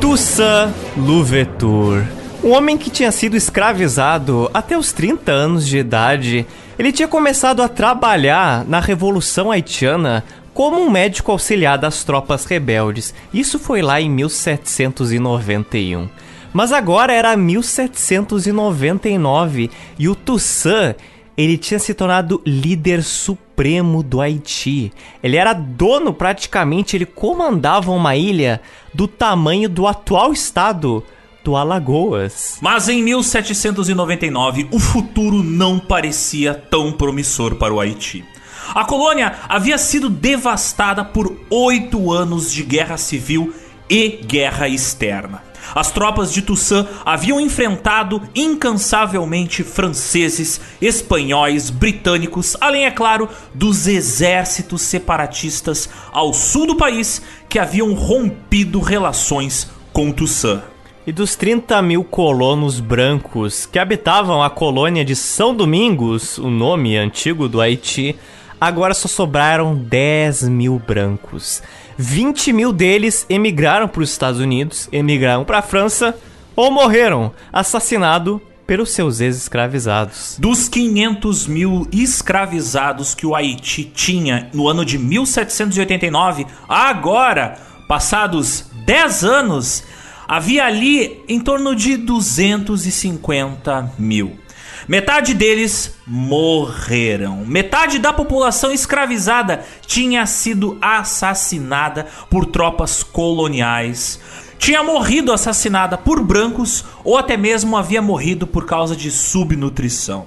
Toussaint Louverture. Um homem que tinha sido escravizado até os 30 anos de idade. Ele tinha começado a trabalhar na Revolução Haitiana como um médico auxiliar das tropas rebeldes. Isso foi lá em 1791. Mas agora era 1799 e o Toussaint ele tinha se tornado líder supremo do Haiti. Ele era dono praticamente, ele comandava uma ilha do tamanho do atual estado do Alagoas. Mas em 1799, o futuro não parecia tão promissor para o Haiti. A colônia havia sido devastada por oito anos de guerra civil e guerra externa. As tropas de Toussaint haviam enfrentado incansavelmente franceses, espanhóis, britânicos, além, é claro, dos exércitos separatistas ao sul do país que haviam rompido relações com Toussaint. E dos 30 mil colonos brancos que habitavam a colônia de São Domingos, o nome antigo do Haiti, agora só sobraram 10 mil brancos. 20 mil deles emigraram para os Estados Unidos, emigraram para a França ou morreram assassinados pelos seus ex-escravizados. Dos 500 mil escravizados que o Haiti tinha no ano de 1789, agora, passados 10 anos, havia ali em torno de 250 mil. Metade deles morreram. Metade da população escravizada tinha sido assassinada por tropas coloniais. Tinha morrido assassinada por brancos ou até mesmo havia morrido por causa de subnutrição.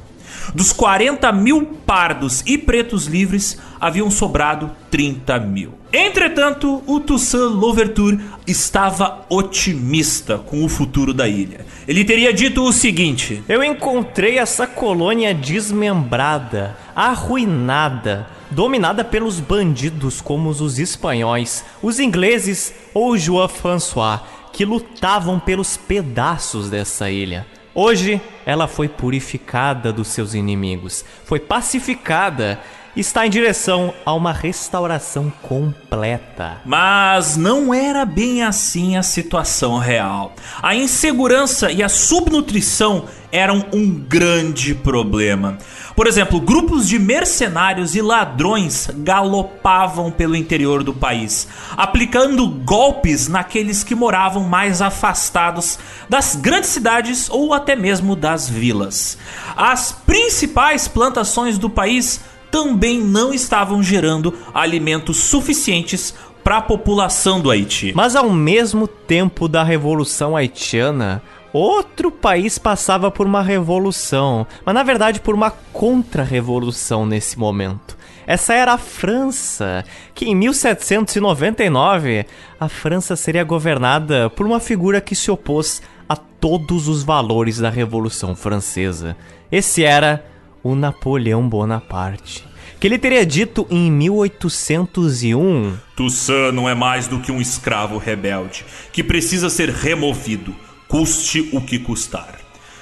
Dos 40 mil pardos e pretos livres, haviam sobrado 30 mil. Entretanto, o Toussaint Louverture estava otimista com o futuro da ilha. Ele teria dito o seguinte: Eu encontrei essa colônia desmembrada, arruinada, dominada pelos bandidos como os espanhóis, os ingleses ou João François, que lutavam pelos pedaços dessa ilha. Hoje, ela foi purificada dos seus inimigos, foi pacificada está em direção a uma restauração completa. Mas não era bem assim a situação real. A insegurança e a subnutrição eram um grande problema. Por exemplo, grupos de mercenários e ladrões galopavam pelo interior do país, aplicando golpes naqueles que moravam mais afastados das grandes cidades ou até mesmo das vilas. As principais plantações do país também não estavam gerando alimentos suficientes para a população do Haiti. Mas ao mesmo tempo da Revolução Haitiana, outro país passava por uma revolução, mas na verdade por uma contra-revolução nesse momento. Essa era a França, que em 1799 a França seria governada por uma figura que se opôs a todos os valores da Revolução Francesa. Esse era o Napoleão Bonaparte. Que ele teria dito em 1801: Toussaint não é mais do que um escravo rebelde que precisa ser removido, custe o que custar.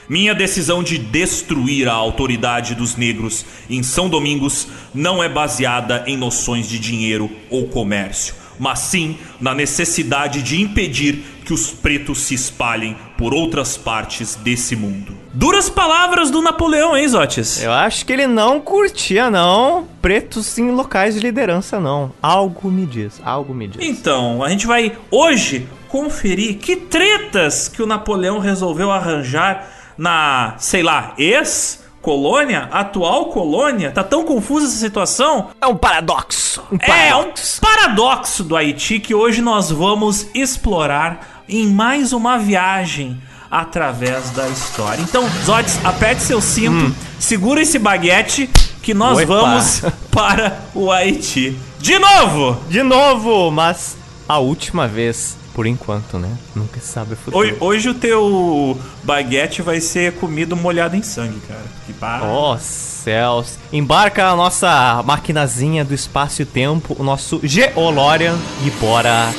Minha decisão de destruir a autoridade dos negros em São Domingos não é baseada em noções de dinheiro ou comércio, mas sim na necessidade de impedir que os pretos se espalhem por outras partes desse mundo. Duras palavras do Napoleão, hein, Zotes? Eu acho que ele não curtia, não, pretos em locais de liderança, não. Algo me diz, algo me diz. Então, a gente vai hoje conferir que tretas que o Napoleão resolveu arranjar na, sei lá, ex colônia, atual colônia, tá tão confusa essa situação. É um paradoxo. Um paradoxo. É um paradoxo do Haiti que hoje nós vamos explorar em mais uma viagem através da história. Então, Zodes, aperte seu cinto, hum. segura esse baguete que nós Opa. vamos para o Haiti. De novo! De novo, mas a última vez. Por enquanto, né? Nunca se sabe o futuro. Hoje, hoje, o teu baguete vai ser comido molhado em sangue, cara. Que para. Oh, céus. Embarca a nossa maquinazinha do espaço e tempo, o nosso Geolorian, e bora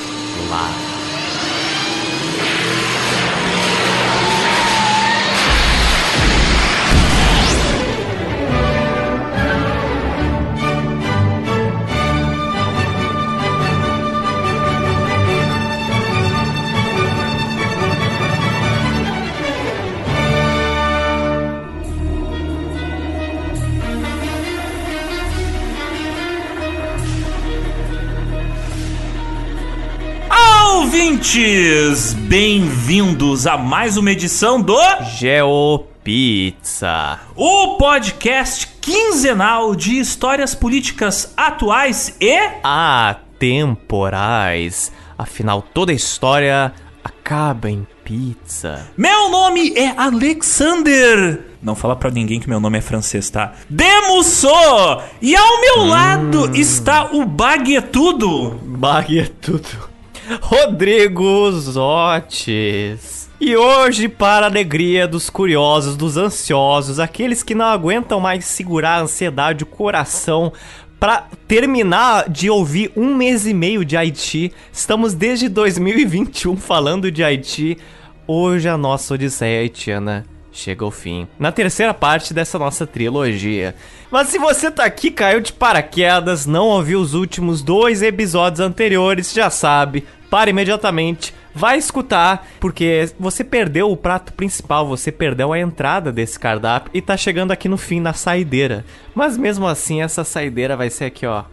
lá. Ouvintes! Bem-vindos a mais uma edição do GeoPizza. O podcast quinzenal de histórias políticas atuais e atemporais. Afinal, toda história acaba em pizza. Meu nome é Alexander. Não fala pra ninguém que meu nome é francês, tá? Demusso! E ao meu hum. lado está o Baguetudo. Baguetudo. Rodrigo Zotes. E hoje, para a alegria dos curiosos, dos ansiosos, aqueles que não aguentam mais segurar a ansiedade, o coração, para terminar de ouvir um mês e meio de Haiti, estamos desde 2021 falando de Haiti. Hoje a nossa Odisseia haitiana chega ao fim. Na terceira parte dessa nossa trilogia. Mas se você tá aqui, caiu de paraquedas, não ouviu os últimos dois episódios anteriores, já sabe, para imediatamente, vai escutar, porque você perdeu o prato principal, você perdeu a entrada desse cardápio e tá chegando aqui no fim na saideira. Mas mesmo assim, essa saideira vai ser aqui, ó,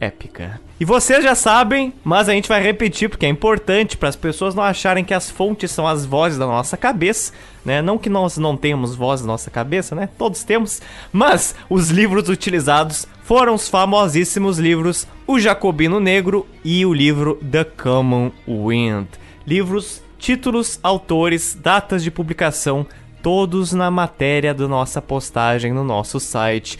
épica. E vocês já sabem, mas a gente vai repetir porque é importante para as pessoas não acharem que as fontes são as vozes da nossa cabeça, né? Não que nós não tenhamos voz na nossa cabeça, né? Todos temos, mas os livros utilizados foram os famosíssimos livros O Jacobino Negro e o livro The Common Wind. Livros, títulos, autores, datas de publicação todos na matéria da nossa postagem no nosso site.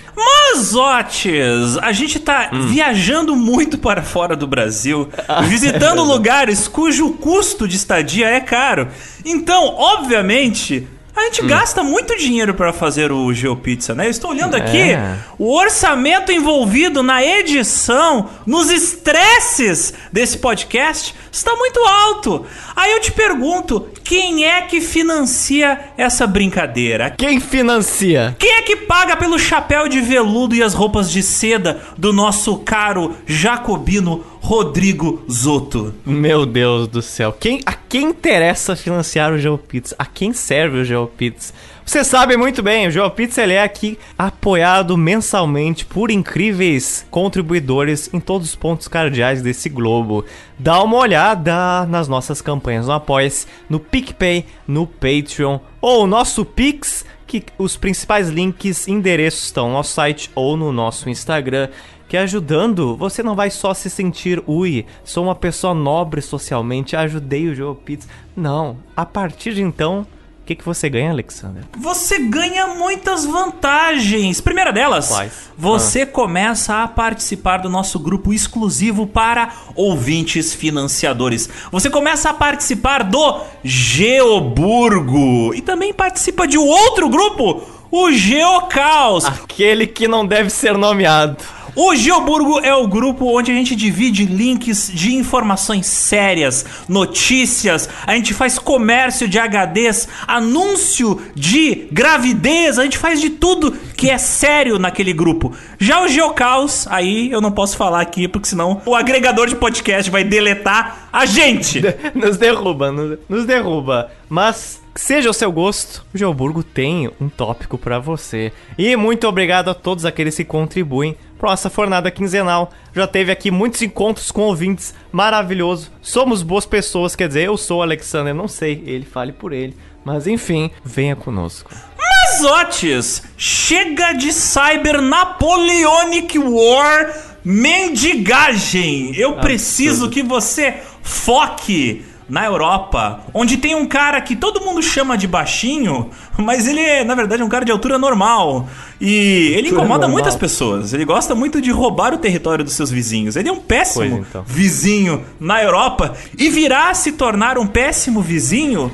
Mazotes! A gente tá hum. viajando muito para fora do Brasil, visitando lugares cujo custo de estadia é caro. Então, obviamente, a gente hum. gasta muito dinheiro para fazer o GeoPizza, né? Eu estou olhando aqui é. o orçamento envolvido na edição, nos estresses desse podcast está muito alto. Aí eu te pergunto, quem é que financia essa brincadeira? Quem financia? Quem é que paga pelo chapéu de veludo e as roupas de seda do nosso caro jacobino Rodrigo Zoto? Meu Deus do céu. Quem, a quem interessa financiar o GeoPizza? A quem serve o GeoPizza? Você sabe muito bem, o GeoPizza ele é aqui apoiado mensalmente por incríveis contribuidores em todos os pontos cardeais desse globo. Dá uma olhada nas nossas campanhas no Apoia-se, no PicPay, no Patreon ou nosso Pix, que os principais links e endereços estão no nosso site ou no nosso Instagram que ajudando, você não vai só se sentir, ui, sou uma pessoa nobre socialmente, ajudei o GeoPizza. Não, a partir de então, que, que você ganha, Alexander? Você ganha muitas vantagens. Primeira delas, Quais? você ah. começa a participar do nosso grupo exclusivo para ouvintes financiadores. Você começa a participar do Geoburgo e também participa de um outro grupo, o Geocaos. Aquele que não deve ser nomeado. O Geoburgo é o grupo onde a gente divide links de informações sérias, notícias, a gente faz comércio de HDs, anúncio de gravidez, a gente faz de tudo que é sério naquele grupo. Já o Geocaos, aí eu não posso falar aqui porque senão o agregador de podcast vai deletar a gente. Nos derruba, nos, derruba. Mas seja o seu gosto, o Geoburgo tem um tópico para você. E muito obrigado a todos aqueles que contribuem para nossa fornada quinzenal. Já teve aqui muitos encontros com ouvintes, maravilhoso. Somos boas pessoas, quer dizer, eu sou o Alexander, não sei, ele fale por ele. Mas enfim, venha conosco. Mazotes, chega de Cyber Napoleonic War mendigagem. Eu preciso que você foque na Europa, onde tem um cara que todo mundo chama de baixinho, mas ele é, na verdade, um cara de altura normal. E ele incomoda muitas pessoas. Ele gosta muito de roubar o território dos seus vizinhos. Ele é um péssimo então. vizinho na Europa e virá se tornar um péssimo vizinho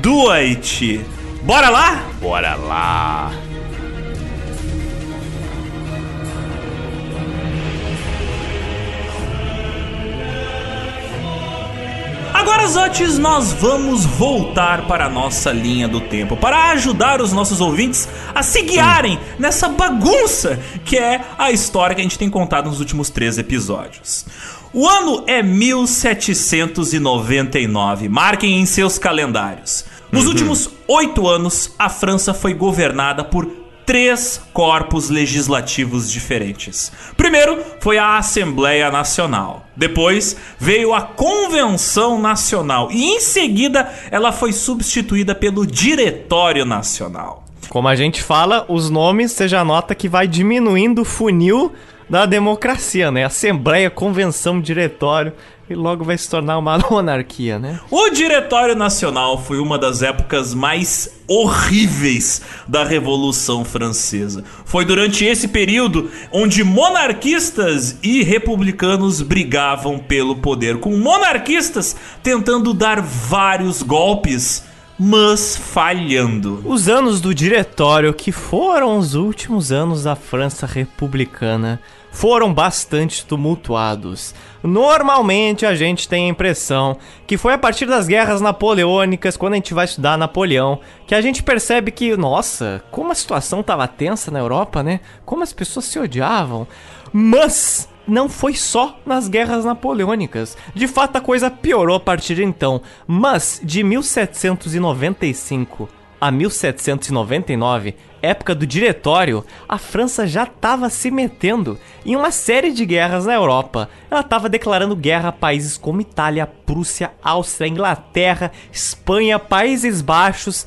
do Haiti. Bora lá? Bora lá! Agora, Zotes, nós vamos voltar para a nossa linha do tempo para ajudar os nossos ouvintes a se guiarem nessa bagunça que é a história que a gente tem contado nos últimos três episódios. O ano é 1799, marquem em seus calendários. Nos uhum. últimos oito anos, a França foi governada por três corpos legislativos diferentes. Primeiro foi a Assembleia Nacional. Depois veio a Convenção Nacional. E em seguida ela foi substituída pelo Diretório Nacional. Como a gente fala, os nomes você já nota que vai diminuindo o funil da democracia, né? Assembleia, convenção, diretório e logo vai se tornar uma monarquia, né? O Diretório Nacional foi uma das épocas mais horríveis da Revolução Francesa. Foi durante esse período onde monarquistas e republicanos brigavam pelo poder, com monarquistas tentando dar vários golpes mas falhando. Os anos do diretório, que foram os últimos anos da França republicana, foram bastante tumultuados. Normalmente a gente tem a impressão que foi a partir das guerras napoleônicas, quando a gente vai estudar Napoleão, que a gente percebe que, nossa, como a situação estava tensa na Europa, né? Como as pessoas se odiavam. Mas não foi só nas guerras napoleônicas. De fato, a coisa piorou a partir de então. Mas de 1795 a 1799, época do Diretório, a França já estava se metendo em uma série de guerras na Europa. Ela estava declarando guerra a países como Itália, Prússia, Áustria, Inglaterra, Espanha, Países Baixos,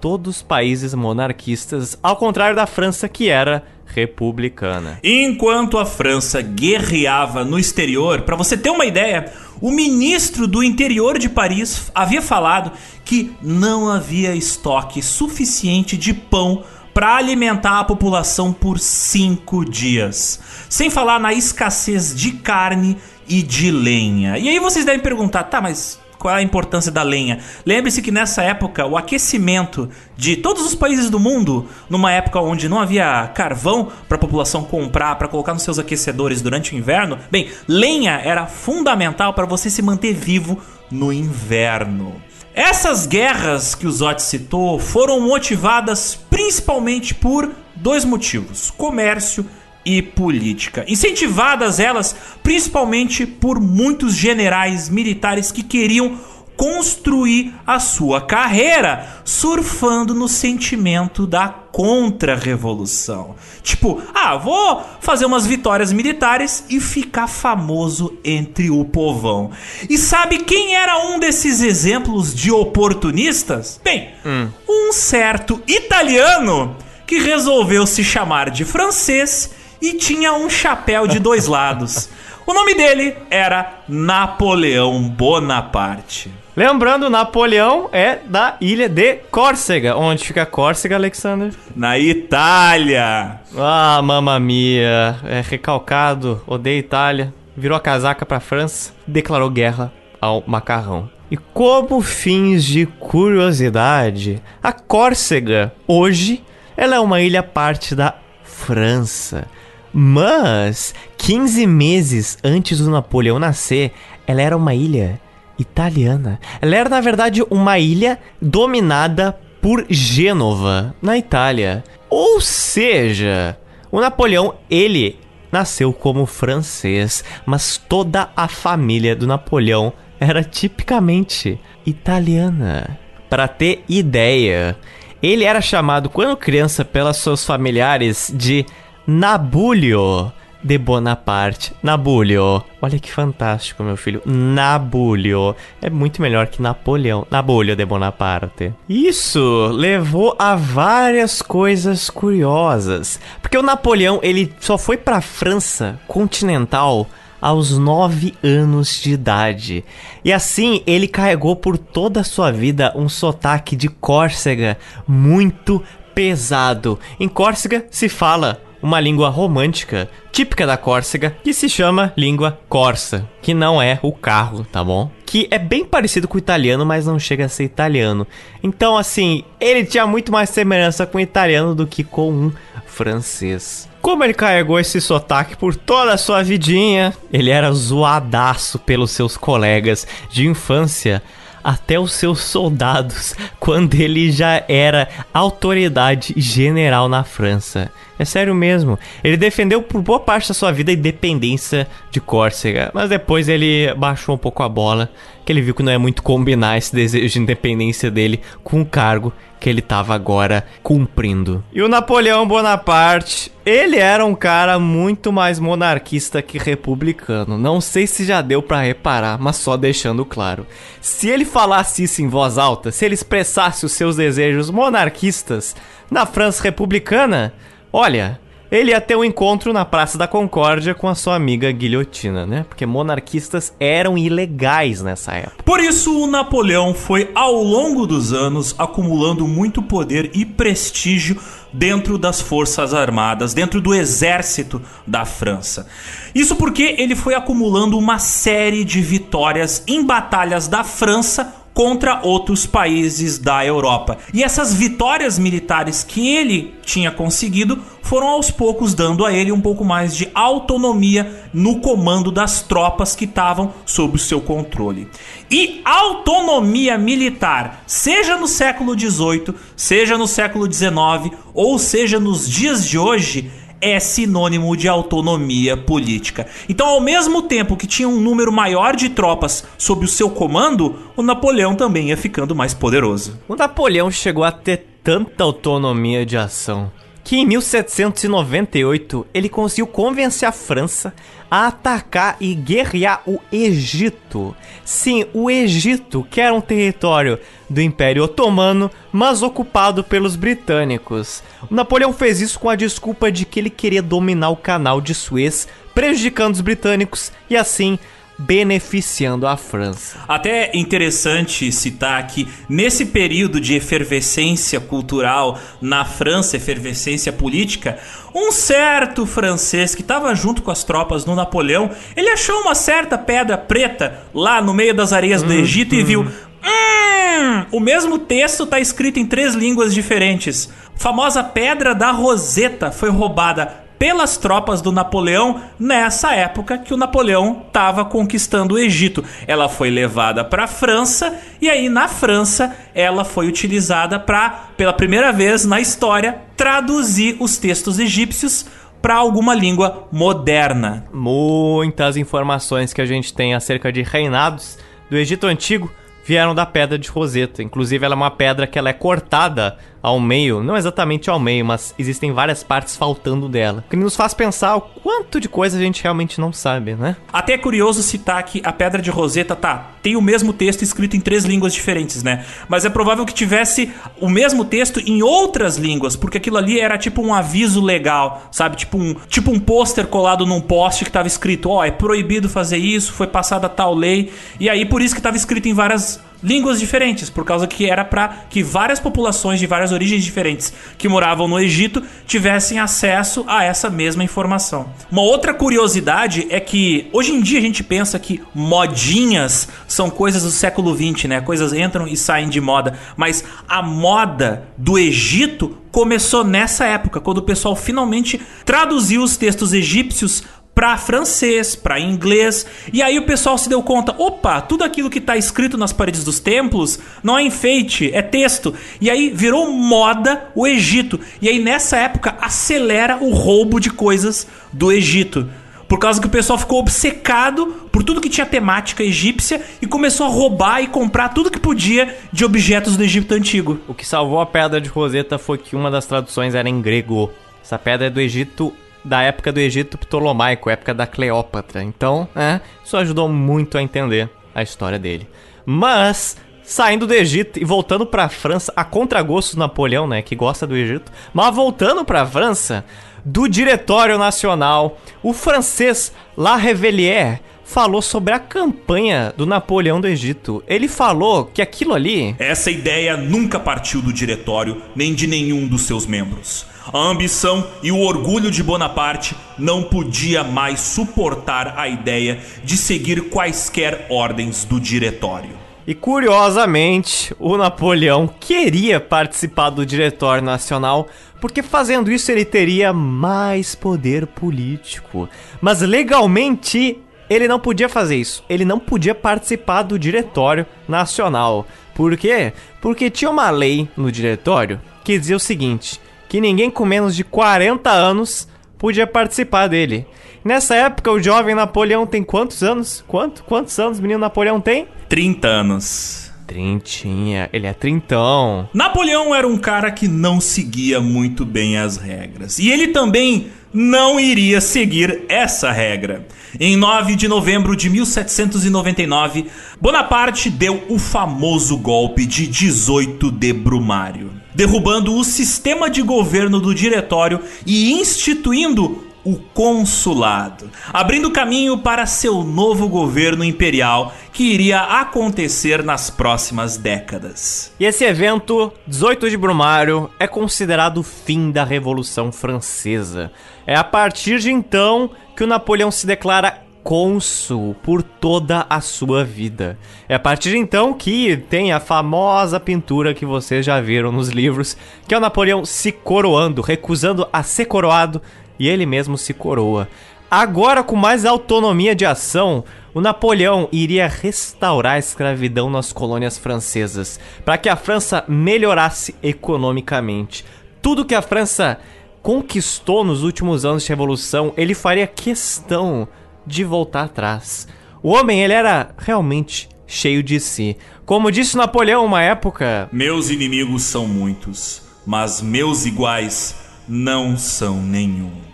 todos países monarquistas, ao contrário da França que era republicana. Enquanto a França guerreava no exterior, para você ter uma ideia, o ministro do interior de Paris havia falado que não havia estoque suficiente de pão para alimentar a população por cinco dias. Sem falar na escassez de carne e de lenha. E aí vocês devem perguntar, tá, mas qual é a importância da lenha? Lembre-se que nessa época o aquecimento de todos os países do mundo, numa época onde não havia carvão para a população comprar, para colocar nos seus aquecedores durante o inverno, bem, lenha era fundamental para você se manter vivo no inverno. Essas guerras que o Zot citou foram motivadas principalmente por dois motivos: comércio e política. Incentivadas elas principalmente por muitos generais militares que queriam construir a sua carreira surfando no sentimento da contra-revolução. Tipo, ah, vou fazer umas vitórias militares e ficar famoso entre o povão. E sabe quem era um desses exemplos de oportunistas? Bem, hum. um certo italiano que resolveu se chamar de francês e tinha um chapéu de dois lados. O nome dele era Napoleão Bonaparte. Lembrando, Napoleão é da ilha de Córcega. Onde fica Córcega, Alexander? Na Itália. Ah, mamma mia. É recalcado, odeia Itália. Virou a casaca pra França, declarou guerra ao macarrão. E como fins de curiosidade, a Córcega, hoje, ela é uma ilha parte da França. Mas, 15 meses antes do Napoleão nascer, ela era uma ilha italiana. Ela era, na verdade, uma ilha dominada por Gênova, na Itália. Ou seja, o Napoleão, ele nasceu como francês, mas toda a família do Napoleão era tipicamente italiana. Para ter ideia, ele era chamado quando criança pelos seus familiares de Nabulio de Bonaparte. Nabulio. Olha que fantástico, meu filho. Nabulio. É muito melhor que Napoleão. Nabulio de Bonaparte. Isso levou a várias coisas curiosas. Porque o Napoleão, ele só foi pra França continental aos 9 anos de idade. E assim ele carregou por toda a sua vida um sotaque de Córcega muito pesado. Em Córcega se fala uma língua romântica típica da Córcega que se chama língua corsa, que não é o carro, tá bom? Que é bem parecido com o italiano, mas não chega a ser italiano. Então, assim, ele tinha muito mais semelhança com o italiano do que com um francês. Como ele carregou esse sotaque por toda a sua vidinha, ele era zoadaço pelos seus colegas de infância até os seus soldados quando ele já era autoridade general na França. É sério mesmo. Ele defendeu por boa parte da sua vida a independência de Córcega, mas depois ele baixou um pouco a bola, que ele viu que não é muito combinar esse desejo de independência dele com o cargo que ele estava agora cumprindo. E o Napoleão Bonaparte, ele era um cara muito mais monarquista que republicano. Não sei se já deu para reparar, mas só deixando claro. Se ele falasse isso em voz alta, se ele expressasse os seus desejos monarquistas na França republicana, olha, ele ia ter um encontro na Praça da Concórdia com a sua amiga guilhotina, né? Porque monarquistas eram ilegais nessa época. Por isso, o Napoleão foi, ao longo dos anos, acumulando muito poder e prestígio dentro das Forças Armadas, dentro do exército da França. Isso porque ele foi acumulando uma série de vitórias em batalhas da França contra outros países da Europa. E essas vitórias militares que ele tinha conseguido foram aos poucos dando a ele um pouco mais de autonomia no comando das tropas que estavam sob o seu controle. E autonomia militar, seja no século XVIII, seja no século XIX, ou seja nos dias de hoje, é sinônimo de autonomia política. Então, ao mesmo tempo que tinha um número maior de tropas sob o seu comando, o Napoleão também ia ficando mais poderoso. O Napoleão chegou a ter tanta autonomia de ação que em 1798 ele conseguiu convencer a França a atacar e guerrear o Egito. Sim, o Egito, que era um território do Império Otomano, mas ocupado pelos britânicos. O Napoleão fez isso com a desculpa de que ele queria dominar o canal de Suez, prejudicando os britânicos e assim beneficiando a França. Até interessante citar que nesse período de efervescência cultural na França, efervescência política, um certo francês que estava junto com as tropas no Napoleão, ele achou uma certa pedra preta lá no meio das areias do Egito e viu Hum, o mesmo texto está escrito em três línguas diferentes. A famosa Pedra da Roseta foi roubada pelas tropas do Napoleão nessa época que o Napoleão estava conquistando o Egito. Ela foi levada para a França e aí na França ela foi utilizada para, pela primeira vez na história, traduzir os textos egípcios para alguma língua moderna. Muitas informações que a gente tem acerca de reinados do Egito Antigo vieram da pedra de Roseta. Inclusive, ela é uma pedra que ela é cortada ao meio, não exatamente ao meio, mas existem várias partes faltando dela. Que nos faz pensar o quanto de coisa a gente realmente não sabe, né? Até é curioso citar que a pedra de Roseta tá, tem o mesmo texto escrito em três línguas diferentes, né? Mas é provável que tivesse o mesmo texto em outras línguas, porque aquilo ali era tipo um aviso legal, sabe? Tipo um, tipo um pôster colado num poste que tava escrito, ó, oh, é proibido fazer isso, foi passada tal lei, e aí por isso que tava escrito em várias línguas diferentes, por causa que era para que várias populações de várias origens diferentes que moravam no Egito tivessem acesso a essa mesma informação. Uma outra curiosidade é que hoje em dia a gente pensa que modinhas são coisas do século 20, né? Coisas entram e saem de moda, mas a moda do Egito começou nessa época, quando o pessoal finalmente traduziu os textos egípcios para francês, para inglês. E aí o pessoal se deu conta: opa, tudo aquilo que está escrito nas paredes dos templos não é enfeite, é texto. E aí virou moda o Egito. E aí nessa época acelera o roubo de coisas do Egito. Por causa que o pessoal ficou obcecado por tudo que tinha temática egípcia e começou a roubar e comprar tudo que podia de objetos do Egito antigo. O que salvou a pedra de Roseta foi que uma das traduções era em grego. Essa pedra é do Egito da época do Egito Ptolomaico, época da Cleópatra. Então, é, isso ajudou muito a entender a história dele. Mas, saindo do Egito e voltando para a França, a contragosto do Napoleão, né, que gosta do Egito, mas voltando para a França, do Diretório Nacional, o francês La Revellière falou sobre a campanha do Napoleão do Egito. Ele falou que aquilo ali. Essa ideia nunca partiu do diretório nem de nenhum dos seus membros. A ambição e o orgulho de Bonaparte não podia mais suportar a ideia de seguir quaisquer ordens do diretório. E curiosamente, o Napoleão queria participar do Diretório Nacional, porque fazendo isso ele teria mais poder político. Mas legalmente ele não podia fazer isso. Ele não podia participar do Diretório Nacional. Por quê? Porque tinha uma lei no Diretório que dizia o seguinte: que ninguém com menos de 40 anos podia participar dele. Nessa época, o jovem Napoleão tem quantos anos? Quanto? Quantos anos o menino Napoleão tem? 30 anos. Trintinha, ele é trintão. Napoleão era um cara que não seguia muito bem as regras. E ele também não iria seguir essa regra. Em 9 de novembro de 1799, Bonaparte deu o famoso golpe de 18 de Brumário, derrubando o sistema de governo do diretório e instituindo o consulado, abrindo caminho para seu novo governo imperial que iria acontecer nas próximas décadas. E esse evento, 18 de Brumário, é considerado o fim da Revolução Francesa. É a partir de então que o Napoleão se declara cônsul por toda a sua vida. É a partir de então que tem a famosa pintura que vocês já viram nos livros, que é o Napoleão se coroando, recusando a ser coroado e ele mesmo se coroa. Agora, com mais autonomia de ação, o Napoleão iria restaurar a escravidão nas colônias francesas, para que a França melhorasse economicamente. Tudo que a França conquistou nos últimos anos de revolução, ele faria questão de voltar atrás. O homem, ele era realmente cheio de si. Como disse Napoleão uma época, meus inimigos são muitos, mas meus iguais não são nenhum.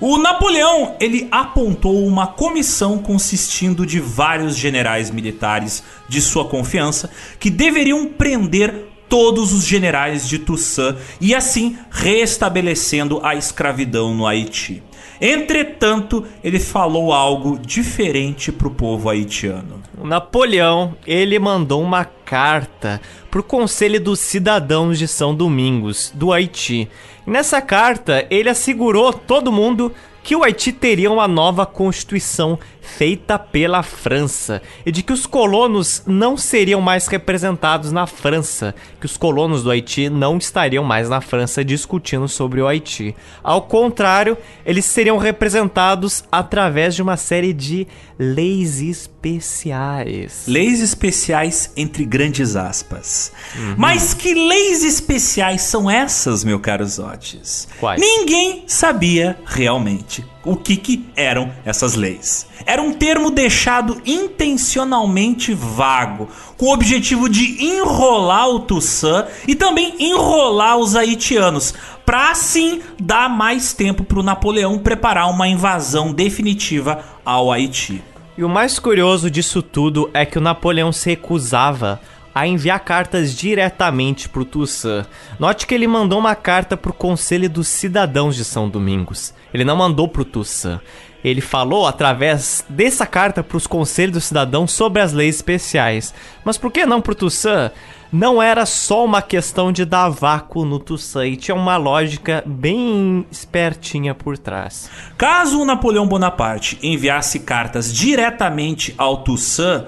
O Napoleão, ele apontou uma comissão consistindo de vários generais militares de sua confiança que deveriam prender todos os generais de Toussaint e assim restabelecendo a escravidão no Haiti. Entretanto, ele falou algo diferente para o povo haitiano. O Napoleão, ele mandou uma carta para o Conselho dos Cidadãos de São Domingos, do Haiti. Nessa carta, ele assegurou todo mundo que o Haiti teria uma nova constituição feita pela França e de que os colonos não seriam mais representados na França, que os colonos do Haiti não estariam mais na França discutindo sobre o Haiti. Ao contrário, eles seriam representados através de uma série de leis especiais. Leis especiais entre grandes aspas. Uhum. Mas que leis especiais são essas, meu caro Zotes? Quais? Ninguém sabia realmente o que, que eram essas leis. Era um termo deixado intencionalmente vago, com o objetivo de enrolar o Toussaint e também enrolar os haitianos, para assim dar mais tempo para o Napoleão preparar uma invasão definitiva ao Haiti. E o mais curioso disso tudo é que o Napoleão se recusava a enviar cartas diretamente para o Toussaint. Note que ele mandou uma carta para o Conselho dos Cidadãos de São Domingos. Ele não mandou para o Toussaint. Ele falou através dessa carta para os Conselhos dos Cidadãos sobre as leis especiais. Mas por que não para o Toussaint? Não era só uma questão de dar vácuo no Toussaint, e tinha uma lógica bem espertinha por trás. Caso o Napoleão Bonaparte enviasse cartas diretamente ao Toussaint,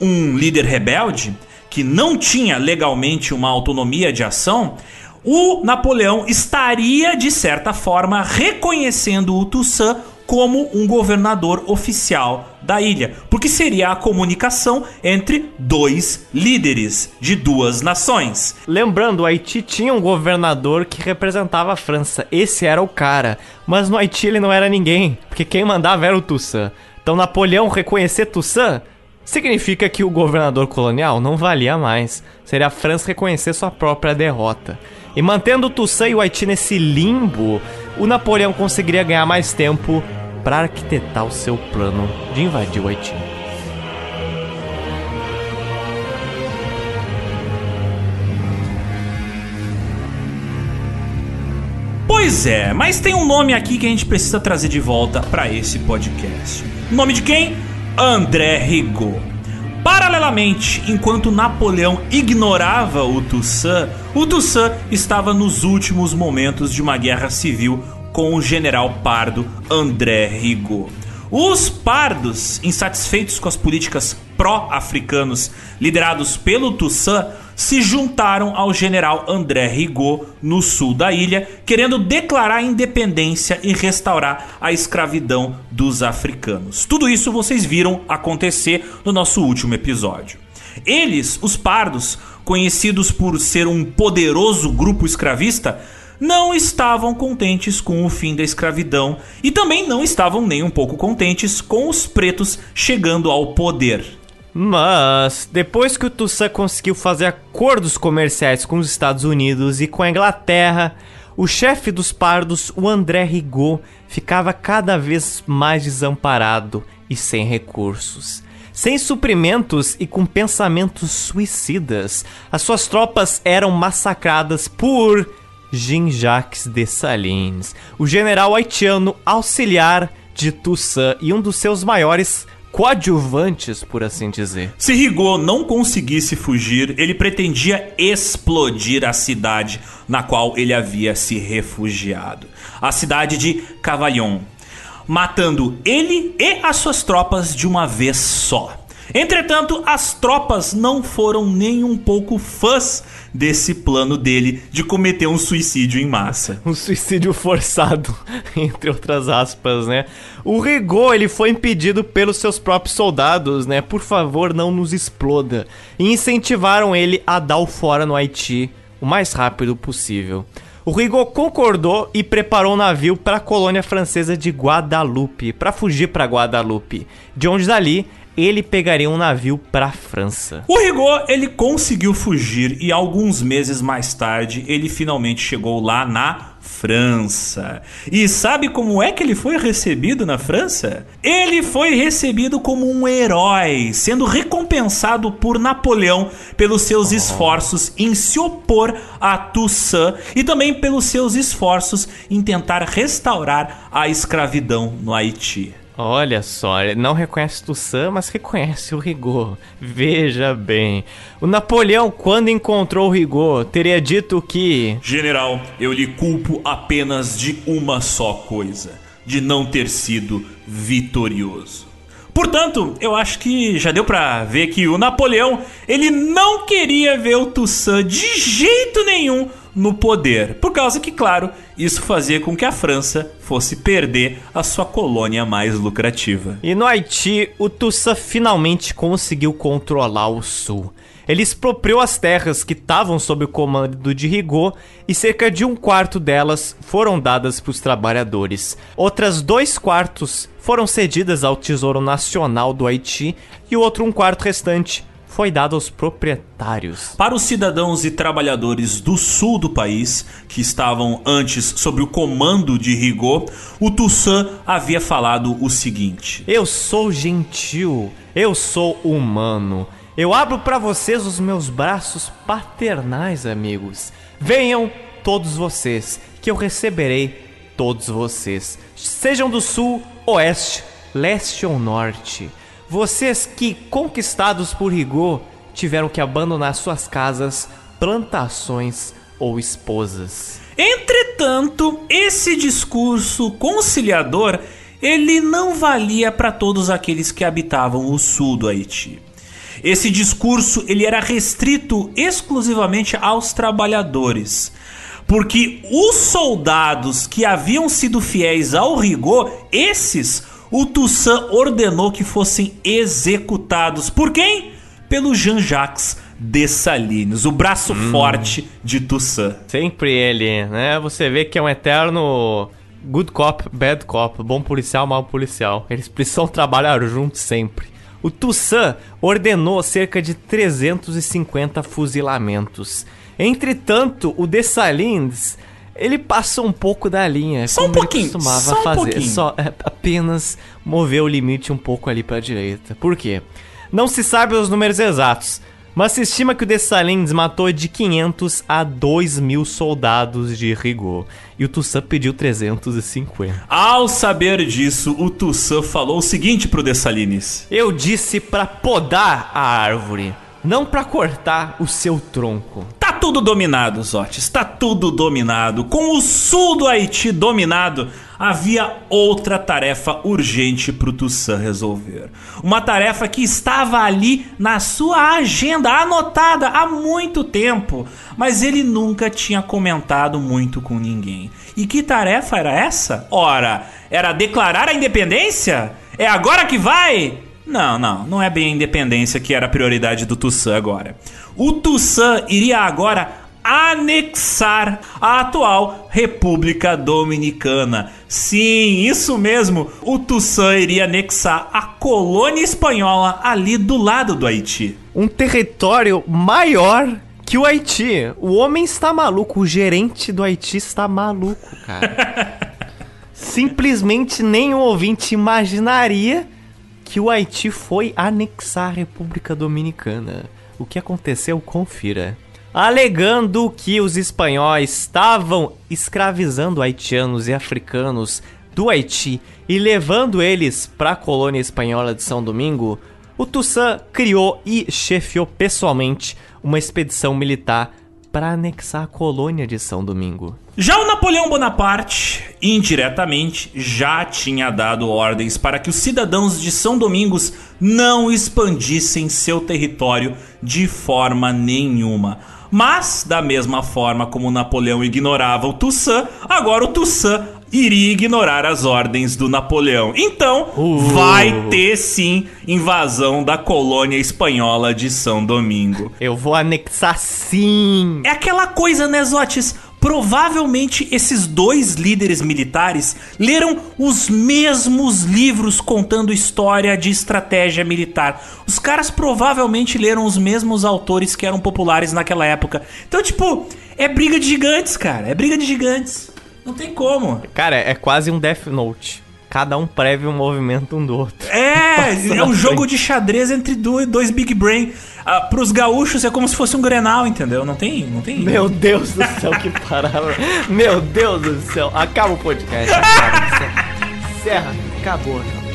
um líder rebelde, que não tinha legalmente uma autonomia de ação, o Napoleão estaria, de certa forma, reconhecendo o Toussaint como um governador oficial da ilha, porque seria a comunicação entre dois líderes de duas nações. Lembrando, o Haiti tinha um governador que representava a França, esse era o cara, mas no Haiti ele não era ninguém, porque quem mandava era o Toussaint. Então Napoleão reconhecer Toussaint significa que o governador colonial não valia mais. Seria a França reconhecer sua própria derrota. E mantendo Toussaint e o Haiti nesse limbo, o Napoleão conseguiria ganhar mais tempo para arquitetar o seu plano de invadir o Haiti. Pois é, mas tem um nome aqui que a gente precisa trazer de volta para esse podcast. Nome de quem? André Rigaud. Paralelamente, enquanto Napoleão ignorava o Toussaint, o Toussaint estava nos últimos momentos de uma guerra civil com o general pardo André Rigaud. Os pardos, insatisfeitos com as políticas pró-africanos liderados pelo Toussaint, se juntaram ao general André Rigaud no sul da ilha, querendo declarar independência e restaurar a escravidão dos africanos. Tudo isso vocês viram acontecer no nosso último episódio. Eles, os pardos, conhecidos por ser um poderoso grupo escravista, não estavam contentes com o fim da escravidão e também não estavam nem um pouco contentes com os pretos chegando ao poder. Mas, depois que o Toussaint conseguiu fazer acordos comerciais com os Estados Unidos e com a Inglaterra, o chefe dos pardos, o André Rigaud, ficava cada vez mais desamparado e sem recursos. Sem suprimentos e com pensamentos suicidas, as suas tropas eram massacradas por Jean-Jacques Dessalines, o general haitiano auxiliar de Toussaint e um dos seus maiores coadjuvantes, por assim dizer. Se Rigaud não conseguisse fugir, ele pretendia explodir a cidade na qual ele havia se refugiado. A cidade de Cavaillon, matando ele e as suas tropas de uma vez só. Entretanto, as tropas não foram nem um pouco fãs desse plano dele de cometer um suicídio em massa. Um suicídio forçado, entre outras aspas, né? O Rigaud, ele foi impedido pelos seus próprios soldados, né? Por favor, não nos exploda. E incentivaram ele a dar o fora no Haiti o mais rápido possível. O Rigaud concordou e preparou um navio para a colônia francesa de Guadalupe, para fugir para Guadalupe, de onde dali ele pegaria um navio para França. O Rigaud, ele conseguiu fugir e alguns meses mais tarde ele finalmente chegou lá na França. E sabe como é que ele foi recebido na França? Ele foi recebido como um herói, sendo recompensado por Napoleão pelos seus esforços em se opor a Toussaint e também pelos seus esforços em tentar restaurar a escravidão no Haiti. Olha só, não reconhece Toussaint, mas reconhece o Rigaud. Veja bem. O Napoleão, quando encontrou o Rigaud, teria dito que. General, eu lhe culpo apenas de uma só coisa: de não ter sido vitorioso. Portanto, eu acho que já deu pra ver que o Napoleão, ele não queria ver o Toussaint de jeito nenhum no poder, por causa que, claro, isso fazia com que a França fosse perder a sua colônia mais lucrativa. E no Haiti, o Toussaint finalmente conseguiu controlar o sul. Ele expropriou as terras que estavam sob o comando de Rigaud e cerca de um quarto delas foram dadas para os trabalhadores. Outras dois quartos foram cedidas ao Tesouro Nacional do Haiti e o outro um quarto restante foi dado aos proprietários. Para os cidadãos e trabalhadores do sul do país, que estavam antes sob o comando de Rigaud, o Toussaint havia falado o seguinte: Eu sou gentil, eu sou humano. Eu abro para vocês os meus braços paternais, amigos. Venham todos vocês, que eu receberei todos vocês. Sejam do sul, oeste, leste ou norte. Vocês que, conquistados por Rigaud, tiveram que abandonar suas casas, plantações ou esposas. Entretanto, esse discurso conciliador, ele não valia para todos aqueles que habitavam o sul do Haiti. Esse discurso ele era restrito exclusivamente aos trabalhadores. Porque os soldados que haviam sido fiéis ao Rigaud, esses o Toussaint ordenou que fossem executados. Por quem? Pelo Jean-Jacques Dessalines, o braço hum. forte de Toussaint. Sempre ele, né? Você vê que é um eterno good cop, bad cop, bom policial, mau policial. Eles precisam trabalhar juntos sempre. O Toussaint ordenou cerca de 350 fuzilamentos. Entretanto, o Dessalines ele passa um pouco da linha. Só um pouquinho. Ele costumava só um fazer. Pouquinho. Só é, apenas mover o limite um pouco ali para a direita. Por quê? Não se sabe os números exatos, mas se estima que o Dessalines matou de 500 a 2 mil soldados de Rigaud. E o Toussaint pediu 350. Ao saber disso, o Toussaint falou o seguinte pro Dessalines: Eu disse para podar a árvore não para cortar o seu tronco. Tudo dominado, Zotes, tá tudo dominado. Com o sul do Haiti dominado, havia outra tarefa urgente pro Toussaint resolver. Uma tarefa que estava ali na sua agenda, anotada há muito tempo, mas ele nunca tinha comentado muito com ninguém. E que tarefa era essa? Ora, era declarar a independência? É agora que vai? Não, não, não é bem a independência que era a prioridade do Toussaint agora. O Toussaint iria agora anexar a atual República Dominicana. Sim, isso mesmo. O Toussaint iria anexar a colônia espanhola ali do lado do Haiti. Um território maior que o Haiti. O homem está maluco, o gerente do Haiti está maluco, cara. Simplesmente nenhum ouvinte imaginaria que o Haiti foi anexar a República Dominicana. O que aconteceu, confira. Alegando que os espanhóis estavam escravizando haitianos e africanos do Haiti e levando eles para a colônia espanhola de São Domingo, o Toussaint criou e chefiou pessoalmente uma expedição militar para anexar a colônia de São Domingo. Já o Napoleão Bonaparte, indiretamente, já tinha dado ordens para que os cidadãos de São Domingos não expandissem seu território de forma nenhuma. Mas, da mesma forma como Napoleão ignorava o Toussaint, agora o Toussaint iria ignorar as ordens do Napoleão. Então, uh. vai ter sim invasão da colônia espanhola de São Domingo. Eu vou anexar sim. É aquela coisa, né, Zotes? Provavelmente esses dois líderes militares leram os mesmos livros contando história de estratégia militar. Os caras provavelmente leram os mesmos autores que eram populares naquela época. Então, tipo, é briga de gigantes, cara. É briga de gigantes. Não tem como. Cara, é quase um Death Note. Cada um preve o um movimento um do outro. É, é um jogo de xadrez entre dois Big Brain. Ah, pros gaúchos é como se fosse um Grenal, entendeu? Não tem, não tem. Meu Deus do céu, que parada. Meu Deus do céu. Acaba o podcast. Acaba. Serra, acabou, acabou.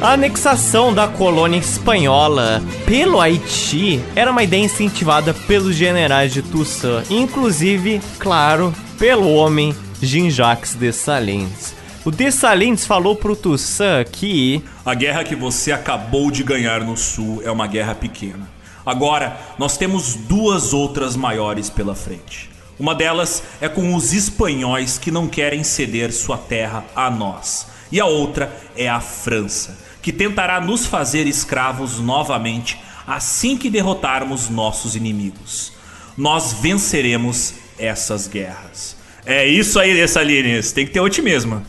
A anexação da colônia espanhola pelo Haiti era uma ideia incentivada pelos generais de Toussaint, inclusive, claro, pelo homem Jean-Jacques Dessalines. O Dessalines falou pro Toussaint que a guerra que você acabou de ganhar no sul é uma guerra pequena. Agora, nós temos duas outras maiores pela frente. Uma delas é com os espanhóis que não querem ceder sua terra a nós. E a outra é a França que tentará nos fazer escravos novamente assim que derrotarmos nossos inimigos. Nós venceremos essas guerras. É isso aí, Dessalines. Tem que ter otimismo.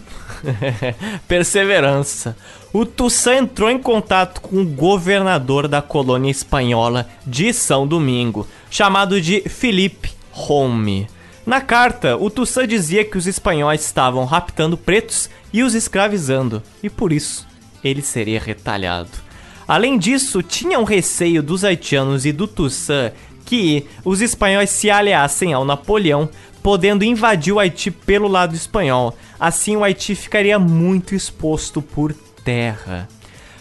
Perseverança. O Toussaint entrou em contato com o governador da colônia espanhola de São Domingo, chamado de Felipe Home. Na carta, o Toussaint dizia que os espanhóis estavam raptando pretos e os escravizando, e por isso ele seria retalhado. Além disso, tinha um receio dos haitianos e do Toussaint que os espanhóis se aliassem ao Napoleão, podendo invadir o Haiti pelo lado espanhol. Assim, o Haiti ficaria muito exposto por terra.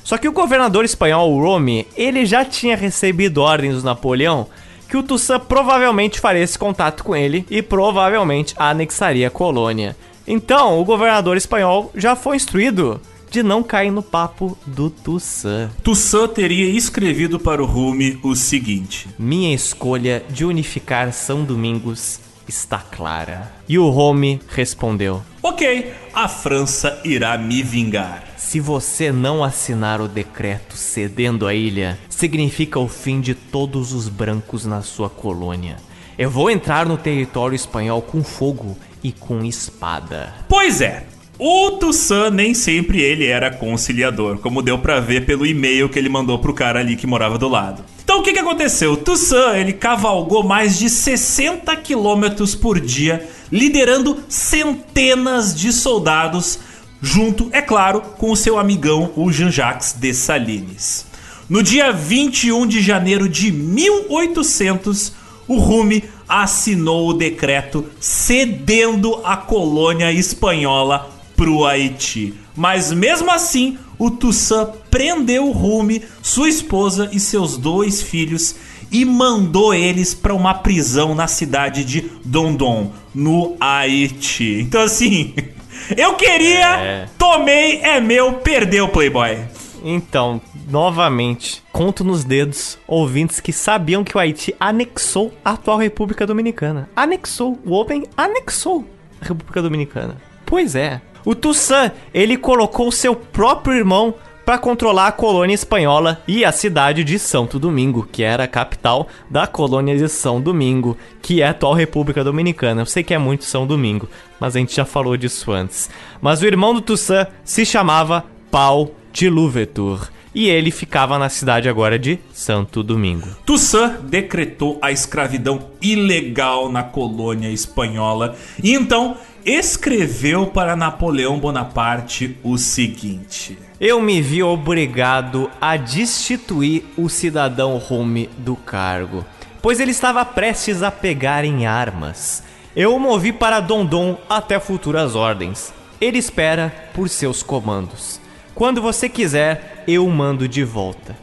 Só que o governador espanhol, Rome, ele já tinha recebido ordens do Napoleão que o Toussaint provavelmente faria esse contato com ele e provavelmente anexaria a colônia. Então, o governador espanhol já foi instruído de não cair no papo do Toussaint. Toussaint teria escrevido para o Rumi o seguinte: Minha escolha de unificar São Domingos está clara. E o Rome respondeu: Ok, a França irá me vingar. Se você não assinar o decreto cedendo a ilha, significa o fim de todos os brancos na sua colônia. Eu vou entrar no território espanhol com fogo e com espada. Pois é, o Toussaint nem sempre ele era conciliador, como deu para ver pelo e-mail que ele mandou pro cara ali que morava do lado. Então o que, que aconteceu? O Toussaint ele cavalgou mais de 60 quilômetros por dia, liderando centenas de soldados, junto, é claro, com o seu amigão, o Jean-Jacques Dessalines. No dia 21 de janeiro de 1800, o Rumi assinou o decreto cedendo a colônia espanhola pro Haiti. Mas mesmo assim, o Toussaint prendeu Rumi, sua esposa e seus dois filhos e mandou eles para uma prisão na cidade de Dondon, no Haiti. Então assim, eu queria, é. tomei, é meu, perdeu Playboy. Então, novamente, conto nos dedos ouvintes que sabiam que o Haiti anexou a atual República Dominicana. Anexou, o Open anexou a República Dominicana. Pois é, O Toussaint, ele colocou seu próprio irmão para controlar a colônia espanhola e a cidade de Santo Domingo, que era a capital da colônia de São Domingo, que é a atual República Dominicana. Eu sei que é muito São Domingo, mas a gente já falou disso antes. Mas o irmão do Toussaint se chamava Paul de Louverture e ele ficava na cidade agora de Santo Domingo. Toussaint decretou a escravidão ilegal na colônia espanhola e então escreveu para Napoleão Bonaparte o seguinte: Eu me vi obrigado a destituir o cidadão Rome do cargo, pois ele estava prestes a pegar em armas. Eu o movi para Dondon até futuras ordens. Ele espera por seus comandos. Quando você quiser, eu o mando de volta.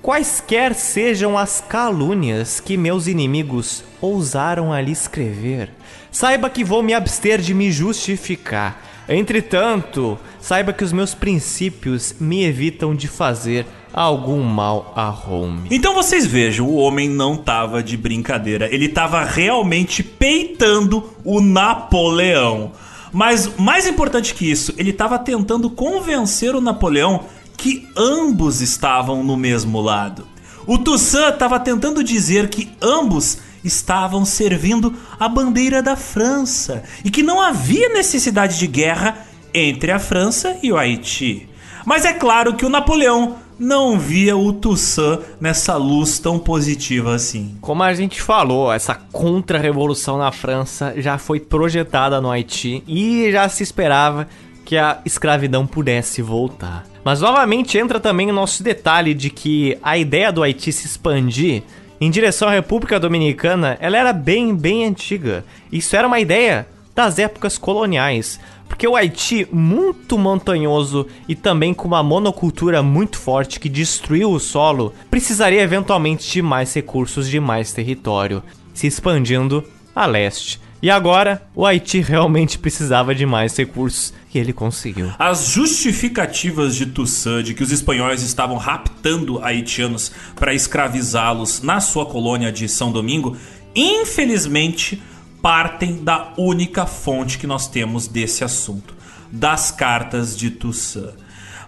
Quaisquer sejam as calúnias que meus inimigos ousaram ali escrever, saiba que vou me abster de me justificar. Entretanto, saiba que os meus princípios me evitam de fazer algum mal a Rome. Então vocês vejam, o homem não tava de brincadeira, ele tava realmente peitando o Napoleão. Mas mais importante que isso, ele estava tentando convencer o Napoleão que ambos estavam no mesmo lado. O Toussaint estava tentando dizer que ambos estavam servindo a bandeira da França e que não havia necessidade de guerra entre a França e o Haiti. Mas é claro que o Napoleão não via o Toussaint nessa luz tão positiva assim. Como a gente falou, essa contra-revolução na França já foi projetada no Haiti e já se esperava que a escravidão pudesse voltar. Mas novamente entra também o nosso detalhe de que a ideia do Haiti se expandir em direção à República Dominicana, ela era bem, bem antiga. Isso era uma ideia das épocas coloniais, porque o Haiti, muito montanhoso e também com uma monocultura muito forte que destruiu o solo, precisaria eventualmente de mais recursos, de mais território, se expandindo a leste. E agora, o Haiti realmente precisava de mais recursos e ele conseguiu. As justificativas de Toussaint de que os espanhóis estavam raptando haitianos para escravizá-los na sua colônia de São Domingo, infelizmente partem da única fonte que nós temos desse assunto, das cartas de Toussaint.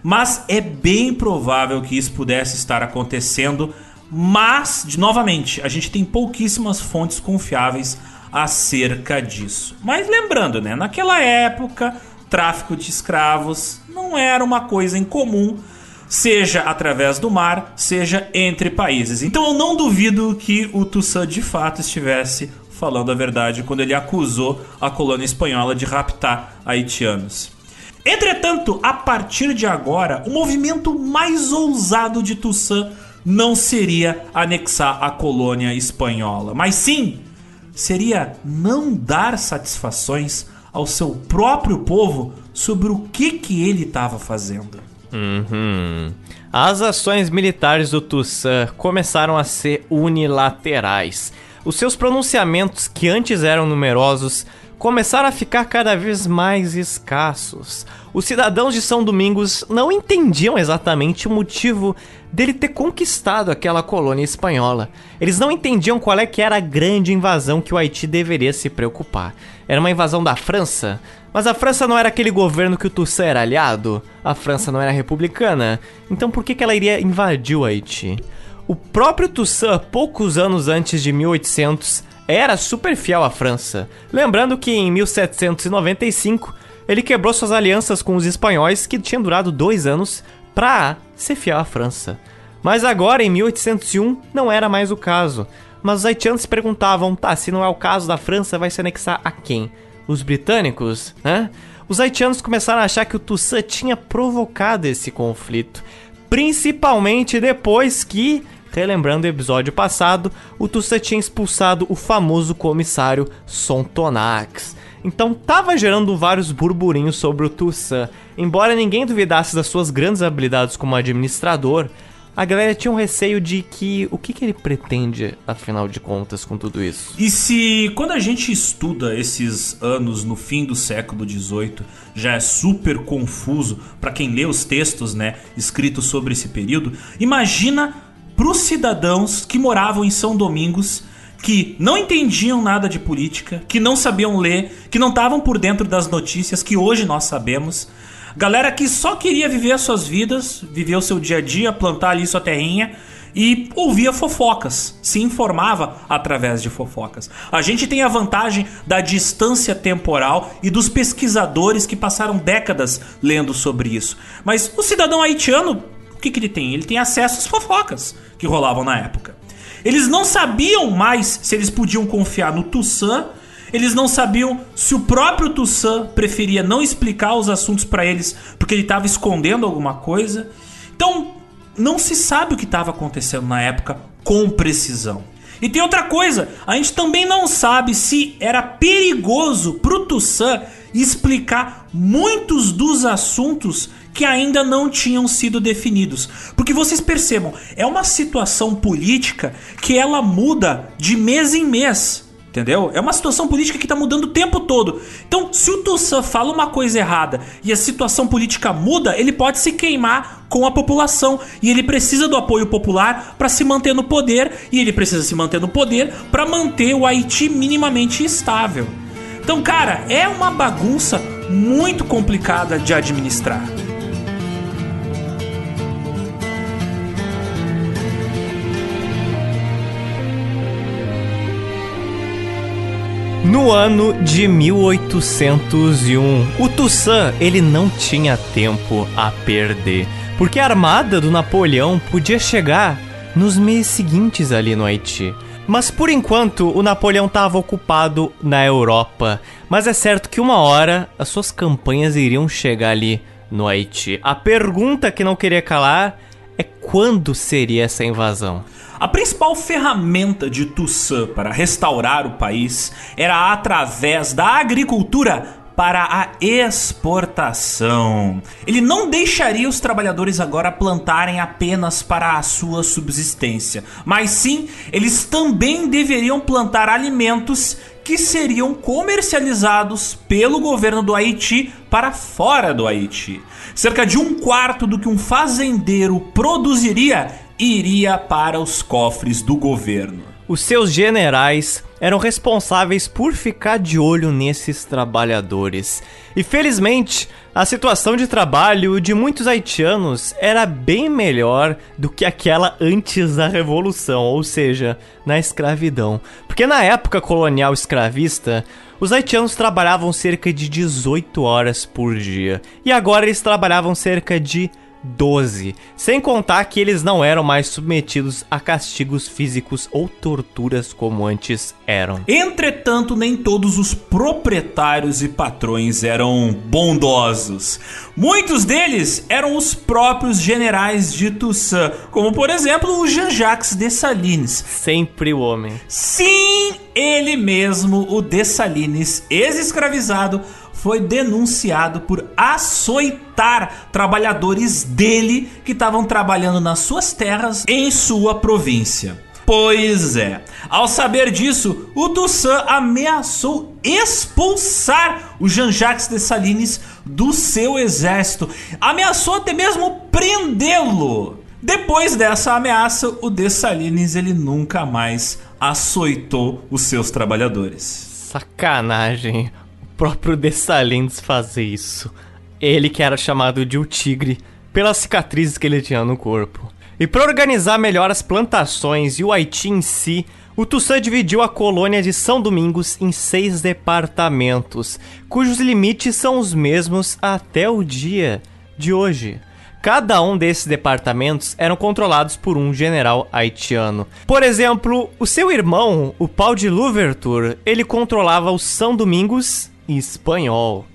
Mas é bem provável que isso pudesse estar acontecendo, mas, novamente, a gente tem pouquíssimas fontes confiáveis acerca disso. Mas lembrando, né, naquela época, tráfico de escravos não era uma coisa incomum, seja através do mar, seja entre países. Então eu não duvido que o Toussaint de fato estivesse falando a verdade quando ele acusou a colônia espanhola de raptar haitianos. Entretanto, a partir de agora, o movimento mais ousado de Toussaint não seria anexar a colônia espanhola, mas sim seria não dar satisfações ao seu próprio povo sobre o que, que ele estava fazendo. Uhum. As ações militares do Toussaint começaram a ser unilaterais. Os seus pronunciamentos, que antes eram numerosos, começaram a ficar cada vez mais escassos. Os cidadãos de São Domingos não entendiam exatamente o motivo dele ter conquistado aquela colônia espanhola. Eles não entendiam qual é que era a grande invasão que o Haiti deveria se preocupar. Era uma invasão da França? Mas a França não era aquele governo que o Toussaint era aliado? A França não era republicana? Então por que, que ela iria invadir o Haiti? O próprio Toussaint, poucos anos antes de 1800, era super fiel à França. Lembrando que em 1795 ele quebrou suas alianças com os espanhóis que tinham durado dois anos para ser fiel à França. Mas agora, em 1801, não era mais o caso. Mas os haitianos se perguntavam, tá, se não é o caso da França, vai se anexar a quem? Os britânicos, né? Os haitianos começaram a achar que o Toussaint tinha provocado esse conflito, principalmente depois que, relembrando o episódio passado, o Toussaint tinha expulsado o famoso comissário Sontonax. Então tava gerando vários burburinhos sobre o Toussaint. Embora ninguém duvidasse das suas grandes habilidades como administrador, a galera tinha um receio de que o que, que ele pretende, afinal de contas, com tudo isso. E se quando a gente estuda esses anos no fim do século XVIII, já é super confuso para quem lê os textos, né, escritos sobre esse período, imagina para os cidadãos que moravam em São Domingos que não entendiam nada de política, que não sabiam ler, que não estavam por dentro das notícias que hoje nós sabemos. Galera que só queria viver as suas vidas, viver o seu dia a dia, plantar ali sua terrinha e ouvia fofocas, se informava através de fofocas. A gente tem a vantagem da distância temporal e dos pesquisadores que passaram décadas lendo sobre isso. Mas o cidadão haitiano, o que, que ele tem? Ele tem acesso às fofocas que rolavam na época. Eles não sabiam mais se eles podiam confiar no Toussaint eles não sabiam se o próprio Toussaint preferia não explicar os assuntos para eles porque ele estava escondendo alguma coisa. Então, não se sabe o que estava acontecendo na época com precisão. E tem outra coisa, a gente também não sabe se era perigoso pro Toussaint explicar muitos dos assuntos que ainda não tinham sido definidos. Porque vocês percebam, é uma situação política que ela muda de mês em mês. Entendeu? É uma situação política que está mudando o tempo todo. Então, se o Toussaint fala uma coisa errada e a situação política muda, ele pode se queimar com a população. E ele precisa do apoio popular para se manter no poder. E ele precisa se manter no poder para manter o Haiti minimamente estável. Então, cara, é uma bagunça muito complicada de administrar. No ano de 1801, o Toussaint ele não tinha tempo a perder, porque a armada do Napoleão podia chegar nos meses seguintes ali no Haiti. Mas por enquanto o Napoleão estava ocupado na Europa. Mas é certo que uma hora as suas campanhas iriam chegar ali no Haiti. A pergunta que não queria calar é quando seria essa invasão? A principal ferramenta de Toussaint para restaurar o país era através da agricultura para a exportação. Ele não deixaria os trabalhadores agora plantarem apenas para a sua subsistência, mas sim, eles também deveriam plantar alimentos que seriam comercializados pelo governo do Haiti para fora do Haiti. Cerca de um quarto do que um fazendeiro produziria iria para os cofres do governo. Os seus generais eram responsáveis por ficar de olho nesses trabalhadores. E felizmente, a situação de trabalho de muitos haitianos era bem melhor do que aquela antes da revolução, ou seja, na escravidão. Porque na época colonial escravista, os haitianos trabalhavam cerca de 18 horas por dia, e agora eles trabalhavam cerca de 12. Sem contar que eles não eram mais submetidos a castigos físicos ou torturas como antes eram. Entretanto, nem todos os proprietários e patrões eram bondosos. Muitos deles eram os próprios generais de Toussaint, como por exemplo o Jean-Jacques Dessalines. Sempre o homem. Sim, ele mesmo, o Dessalines, ex-escravizado foi denunciado por açoitar trabalhadores dele que estavam trabalhando nas suas terras em sua província. Pois é, ao saber disso, o Toussaint ameaçou expulsar o Jean-Jacques Dessalines do seu exército, ameaçou até mesmo prendê-lo. Depois dessa ameaça, o Dessalines ele nunca mais açoitou os seus trabalhadores. Sacanagem próprio Dessalines fazer isso. Ele que era chamado de o Tigre pelas cicatrizes que ele tinha no corpo. E para organizar melhor as plantações e o Haiti em si, o Toussaint dividiu a colônia de São Domingos em seis departamentos, cujos limites são os mesmos até o dia de hoje. Cada um desses departamentos eram controlados por um general haitiano. Por exemplo, o seu irmão, o Paul de Louverture, ele controlava o São Domingos espanhol.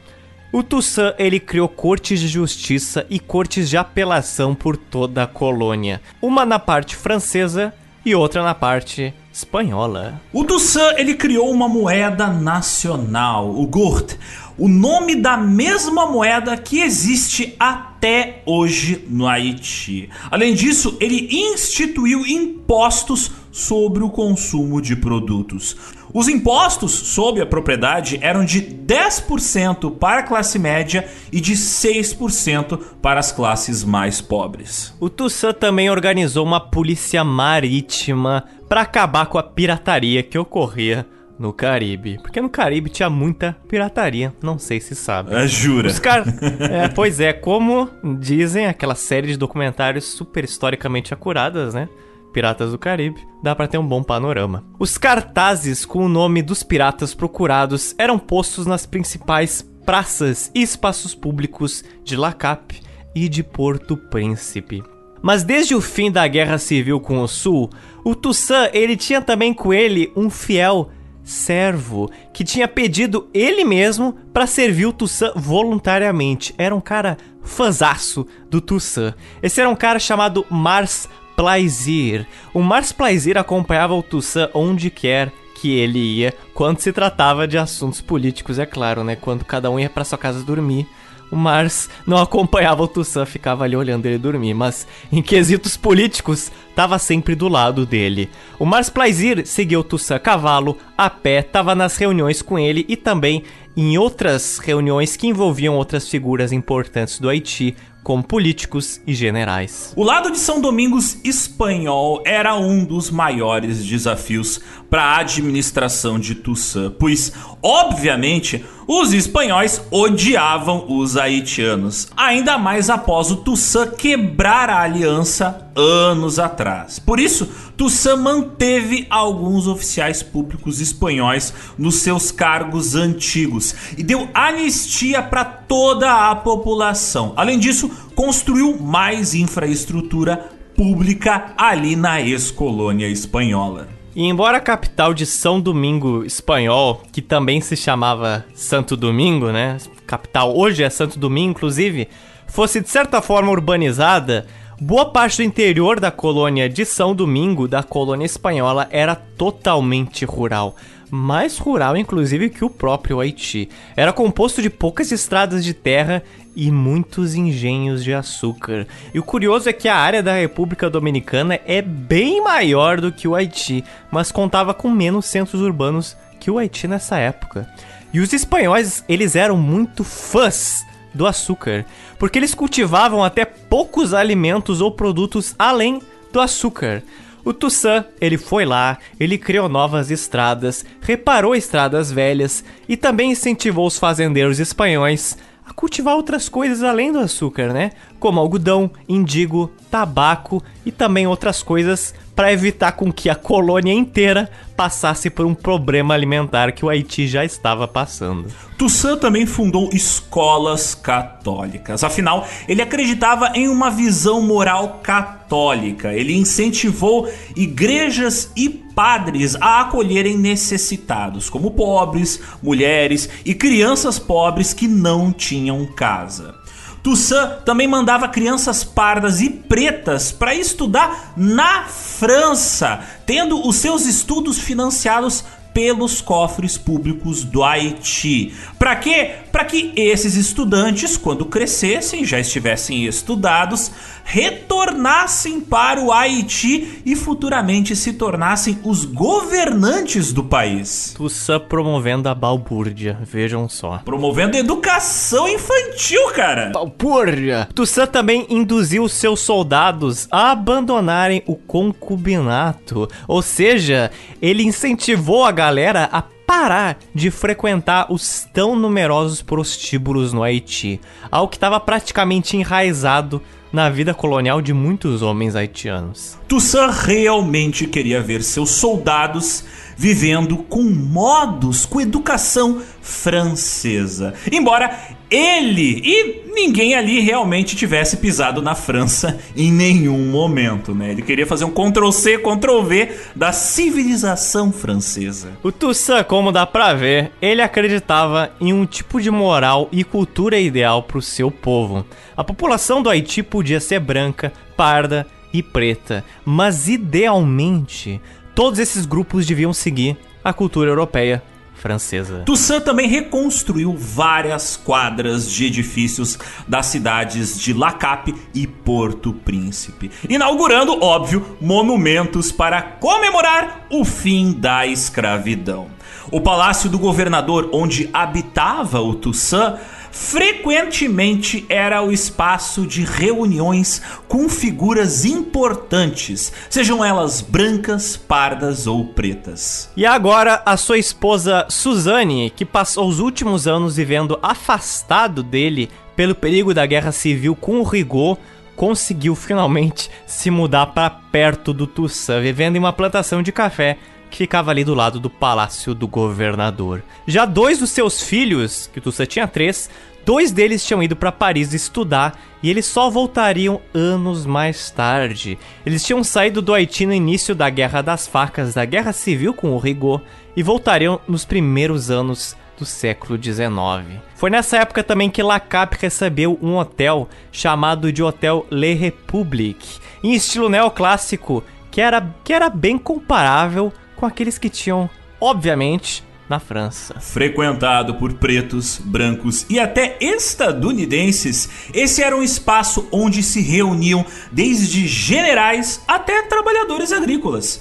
O Toussaint ele criou cortes de justiça e cortes de apelação por toda a colônia, uma na parte francesa e outra na parte espanhola. O Toussaint ele criou uma moeda nacional, o gourde, o nome da mesma moeda que existe até hoje no Haiti. Além disso, ele instituiu impostos sobre o consumo de produtos. Os impostos sobre a propriedade eram de 10% para a classe média e de 6% para as classes mais pobres. O Tussan também organizou uma polícia marítima para acabar com a pirataria que ocorria no Caribe. Porque no Caribe tinha muita pirataria, não sei se sabe. É, jura? Os car... é, pois é, como dizem aquela série de documentários super historicamente acuradas, né? Piratas do Caribe, dá para ter um bom panorama. Os cartazes com o nome dos piratas procurados eram postos nas principais praças e espaços públicos de Lacap e de Porto Príncipe. Mas desde o fim da Guerra Civil com o Sul, o Toussaint ele tinha também com ele um fiel servo que tinha pedido ele mesmo para servir o Toussaint voluntariamente. Era um cara fanzaço do Toussaint. Esse era um cara chamado Mars Plaisir. O Mars Plaisir acompanhava o Toussaint onde quer que ele ia, quando se tratava de assuntos políticos, é claro, né? Quando cada um ia para sua casa dormir. O Mars não acompanhava o Toussaint, ficava ali olhando ele dormir, mas em quesitos políticos, estava sempre do lado dele. O Mars Plaisir seguiu o Toussaint a cavalo, a pé, estava nas reuniões com ele e também em outras reuniões que envolviam outras figuras importantes do Haiti, como políticos e generais. O lado de São Domingos espanhol era um dos maiores desafios para a administração de Toussaint, pois, obviamente, os espanhóis odiavam os haitianos, ainda mais após o Toussaint quebrar a aliança anos atrás. Por isso, Toussaint manteve alguns oficiais públicos espanhóis nos seus cargos antigos e deu anistia para toda a população. Além disso, construiu mais infraestrutura pública ali na ex-colônia espanhola. E embora a capital de São Domingo espanhol, que também se chamava Santo Domingo, né? Capital hoje é Santo Domingo, inclusive, fosse de certa forma urbanizada, boa parte do interior da colônia de São Domingo, da colônia espanhola, era totalmente rural mais rural, inclusive, que o próprio Haiti. Era composto de poucas estradas de terra e muitos engenhos de açúcar. E o curioso é que a área da República Dominicana é bem maior do que o Haiti, mas contava com menos centros urbanos que o Haiti nessa época. E os espanhóis, eles eram muito fãs do açúcar, porque eles cultivavam até poucos alimentos ou produtos além do açúcar. O Toussaint, ele foi lá, ele criou novas estradas, reparou estradas velhas e também incentivou os fazendeiros espanhóis a cultivar outras coisas além do açúcar, né? Como algodão, indigo, tabaco e também outras coisas para evitar com que a colônia inteira passasse por um problema alimentar que o Haiti já estava passando. Toussaint também fundou escolas católicas. Afinal, ele acreditava em uma visão moral católica. Ele incentivou igrejas e padres a acolherem necessitados, como pobres, mulheres e crianças pobres que não tinham casa. Toussaint também mandava crianças pardas e pretas para estudar na França, tendo os seus estudos financiados pelos cofres públicos do Haiti. Para quê? Para que esses estudantes, quando crescessem, já estivessem estudados, retornassem para o Haiti e futuramente se tornassem os governantes do país. Toussaint promovendo a balbúrdia, vejam só. Promovendo educação infantil, cara. Balbúrdia. Toussaint também induziu seus soldados a abandonarem o concubinato, ou seja, ele incentivou a galera a parar de frequentar os tão numerosos prostíbulos no Haiti, algo que estava praticamente enraizado na vida colonial de muitos homens haitianos. Toussaint realmente queria ver seus soldados vivendo com modos, com educação francesa. Embora ele e ninguém ali realmente tivesse pisado na França em nenhum momento, né? Ele queria fazer um Ctrl C, Ctrl V da civilização francesa. O Toussaint, como dá pra ver, ele acreditava em um tipo de moral e cultura ideal para o seu povo. A população do Haiti podia ser branca, parda e preta, mas idealmente todos esses grupos deviam seguir a cultura europeia francesa. Toussaint também reconstruiu várias quadras de edifícios das cidades de La Cape e Porto Príncipe, inaugurando, óbvio, monumentos para comemorar o fim da escravidão. O palácio do governador, onde habitava o Toussaint, frequentemente era o espaço de reuniões com figuras importantes, sejam elas brancas, pardas ou pretas. E agora a sua esposa Suzanne, que passou os últimos anos vivendo afastado dele pelo perigo da guerra civil com rigor, conseguiu finalmente se mudar para perto do Toussaint, vivendo em uma plantação de café que ficava ali do lado do palácio do governador. Já dois dos seus filhos, que o Toussaint tinha três, dois deles tinham ido para Paris estudar e eles só voltariam anos mais tarde. Eles tinham saído do Haiti no início da Guerra das Facas, da Guerra Civil com o Rigaud, e voltariam nos primeiros anos do século XIX. Foi nessa época também que Lacap recebeu um hotel chamado de Hotel Le Republique, em estilo neoclássico, que era, que era bem comparável com aqueles que tinham, obviamente, na França. Frequentado por pretos, brancos e até estadunidenses, esse era um espaço onde se reuniam desde generais até trabalhadores agrícolas.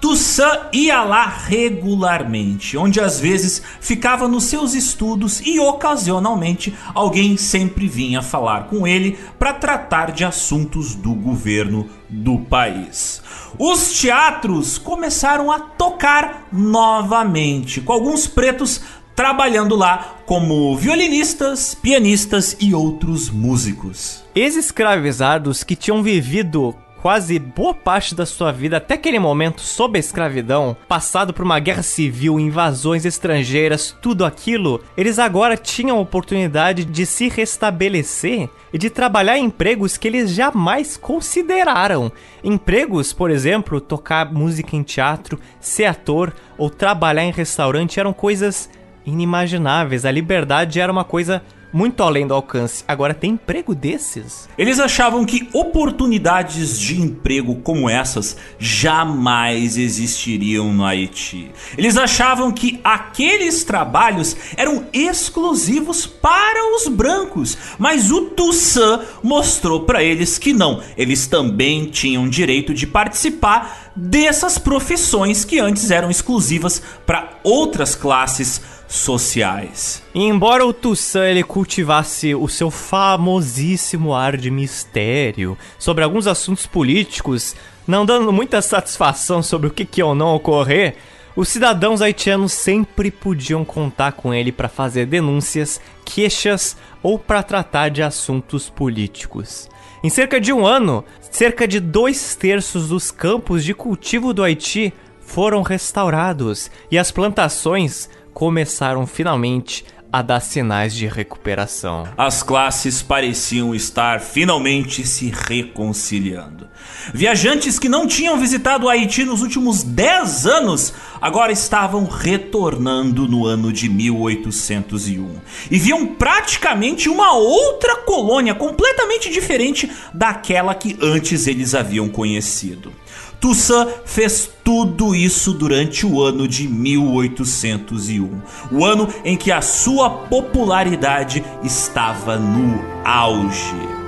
Toussaint ia lá regularmente, onde às vezes ficava nos seus estudos e ocasionalmente alguém sempre vinha falar com ele para tratar de assuntos do governo do país. Os teatros começaram a tocar novamente, com alguns pretos trabalhando lá como violinistas, pianistas e outros músicos. Ex-escravizados que tinham vivido quase boa parte da sua vida até aquele momento sob a escravidão, passado por uma guerra civil, invasões estrangeiras, tudo aquilo, eles agora tinham a oportunidade de se restabelecer e de trabalhar em empregos que eles jamais consideraram. Empregos, por exemplo, tocar música em teatro, ser ator ou trabalhar em restaurante eram coisas inimagináveis. A liberdade era uma coisa muito além do alcance. Agora tem emprego desses? Eles achavam que oportunidades de emprego como essas jamais existiriam no Haiti. Eles achavam que aqueles trabalhos eram exclusivos para os brancos, mas o Toussaint mostrou para eles que não, eles também tinham direito de participar dessas profissões que antes eram exclusivas para outras classes sociais. E embora o Toussaint ele cultivasse o seu famosíssimo ar de mistério sobre alguns assuntos políticos, não dando muita satisfação sobre o que, que ou não ocorrer, os cidadãos haitianos sempre podiam contar com ele para fazer denúncias, queixas ou para tratar de assuntos políticos. Em cerca de um ano, cerca de dois terços dos campos de cultivo do Haiti foram restaurados e as plantações começaram finalmente a dar sinais de recuperação. As classes pareciam estar finalmente se reconciliando. Viajantes que não tinham visitado o Haiti nos últimos 10 anos agora estavam retornando no ano de 1801 e viam praticamente uma outra colônia completamente diferente daquela que antes eles haviam conhecido. Toussaint fez tudo isso durante o ano de 1801, o ano em que a sua popularidade estava no auge.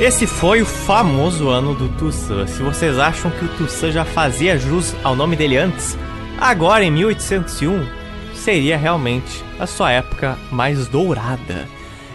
Esse foi o famoso ano do Toussaint. Se vocês acham que o Toussaint já fazia jus ao nome dele antes, agora em 1801 seria realmente a sua época mais dourada.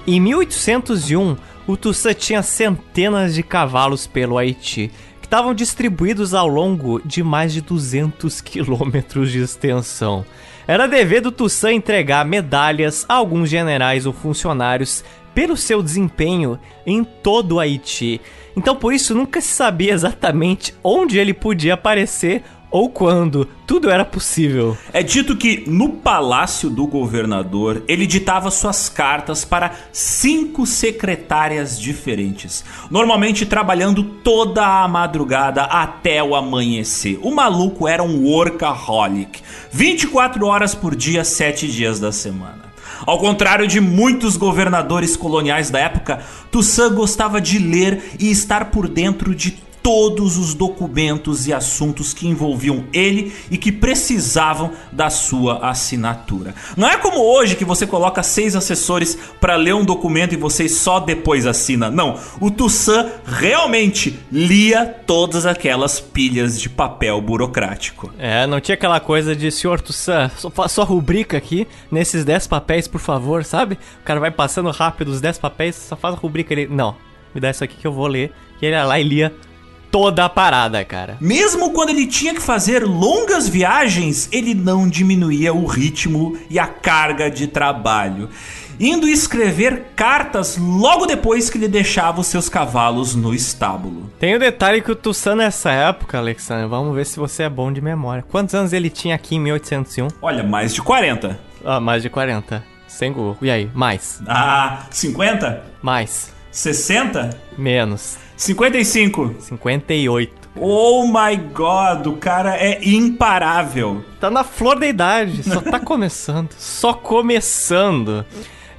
Em 1801, o Toussaint tinha centenas de cavalos pelo Haiti, que estavam distribuídos ao longo de mais de 200 quilômetros de extensão. Era dever do Toussaint entregar medalhas a alguns generais ou funcionários pelo seu desempenho em todo o Haiti. Então por isso nunca se sabia exatamente onde ele podia aparecer ou quando tudo era possível. É dito que no palácio do governador ele ditava suas cartas para cinco secretárias diferentes, normalmente trabalhando toda a madrugada até o amanhecer. O maluco era um workaholic, 24 horas por dia, 7 dias da semana. Ao contrário de muitos governadores coloniais da época, Toussaint gostava de ler e estar por dentro de todos os documentos e assuntos que envolviam ele e que precisavam da sua assinatura. Não é como hoje que você coloca seis assessores para ler um documento e você só depois assina. Não, o Toussaint realmente lia todas aquelas pilhas de papel burocrático. É, não tinha aquela coisa de senhor Toussaint, só sua rubrica aqui nesses 10 papéis, por favor, sabe? O cara vai passando rápido os 10 papéis, só faz a rubrica ali. Não, me dá isso aqui que eu vou ler. E ele ia lá e lia toda a parada, cara. Mesmo quando ele tinha que fazer longas viagens, ele não diminuía o ritmo e a carga de trabalho, indo escrever cartas logo depois que ele deixava os seus cavalos no estábulo. Tem o um detalhe que o Tussan nessa época, Alexandre, vamos ver se você é bom de memória. Quantos anos ele tinha aqui em 1801? Olha, mais de 40. Ah, mais de 40. Sem Google. E aí, mais? Ah, 50? Mais. 60? Menos. 55. 58. Oh my god, o cara é imparável. Tá na flor da idade, só tá começando. Só começando.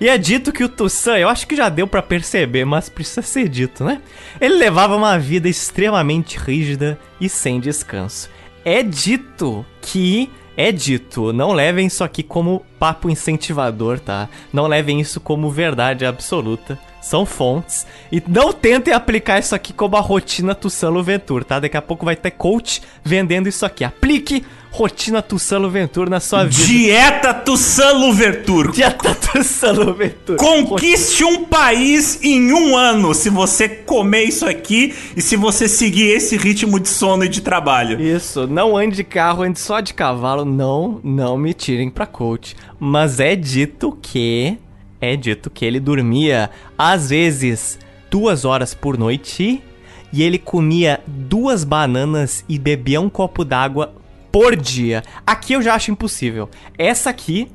E é dito que o Tussan, eu acho que já deu para perceber, mas precisa ser dito, né? Ele levava uma vida extremamente rígida e sem descanso. É dito que é dito, não levem isso aqui como papo incentivador, tá? Não levem isso como verdade absoluta são fontes. E não tentem aplicar isso aqui como a rotina Tussano Ventura, tá? Daqui a pouco vai ter coach vendendo isso aqui. Aplique rotina Tussano Ventura na sua vida. Dieta Tussano Ventura. Dieta Tussano Ventura. Conquiste um país em um ano se você comer isso aqui e se você seguir esse ritmo de sono e de trabalho. Isso, não ande de carro, ande só de cavalo. Não, não me tirem pra coach. Mas é dito que é dito que ele dormia às vezes duas horas por noite e ele comia duas bananas e bebia um copo d'água por dia. Aqui eu já acho impossível. Essa aqui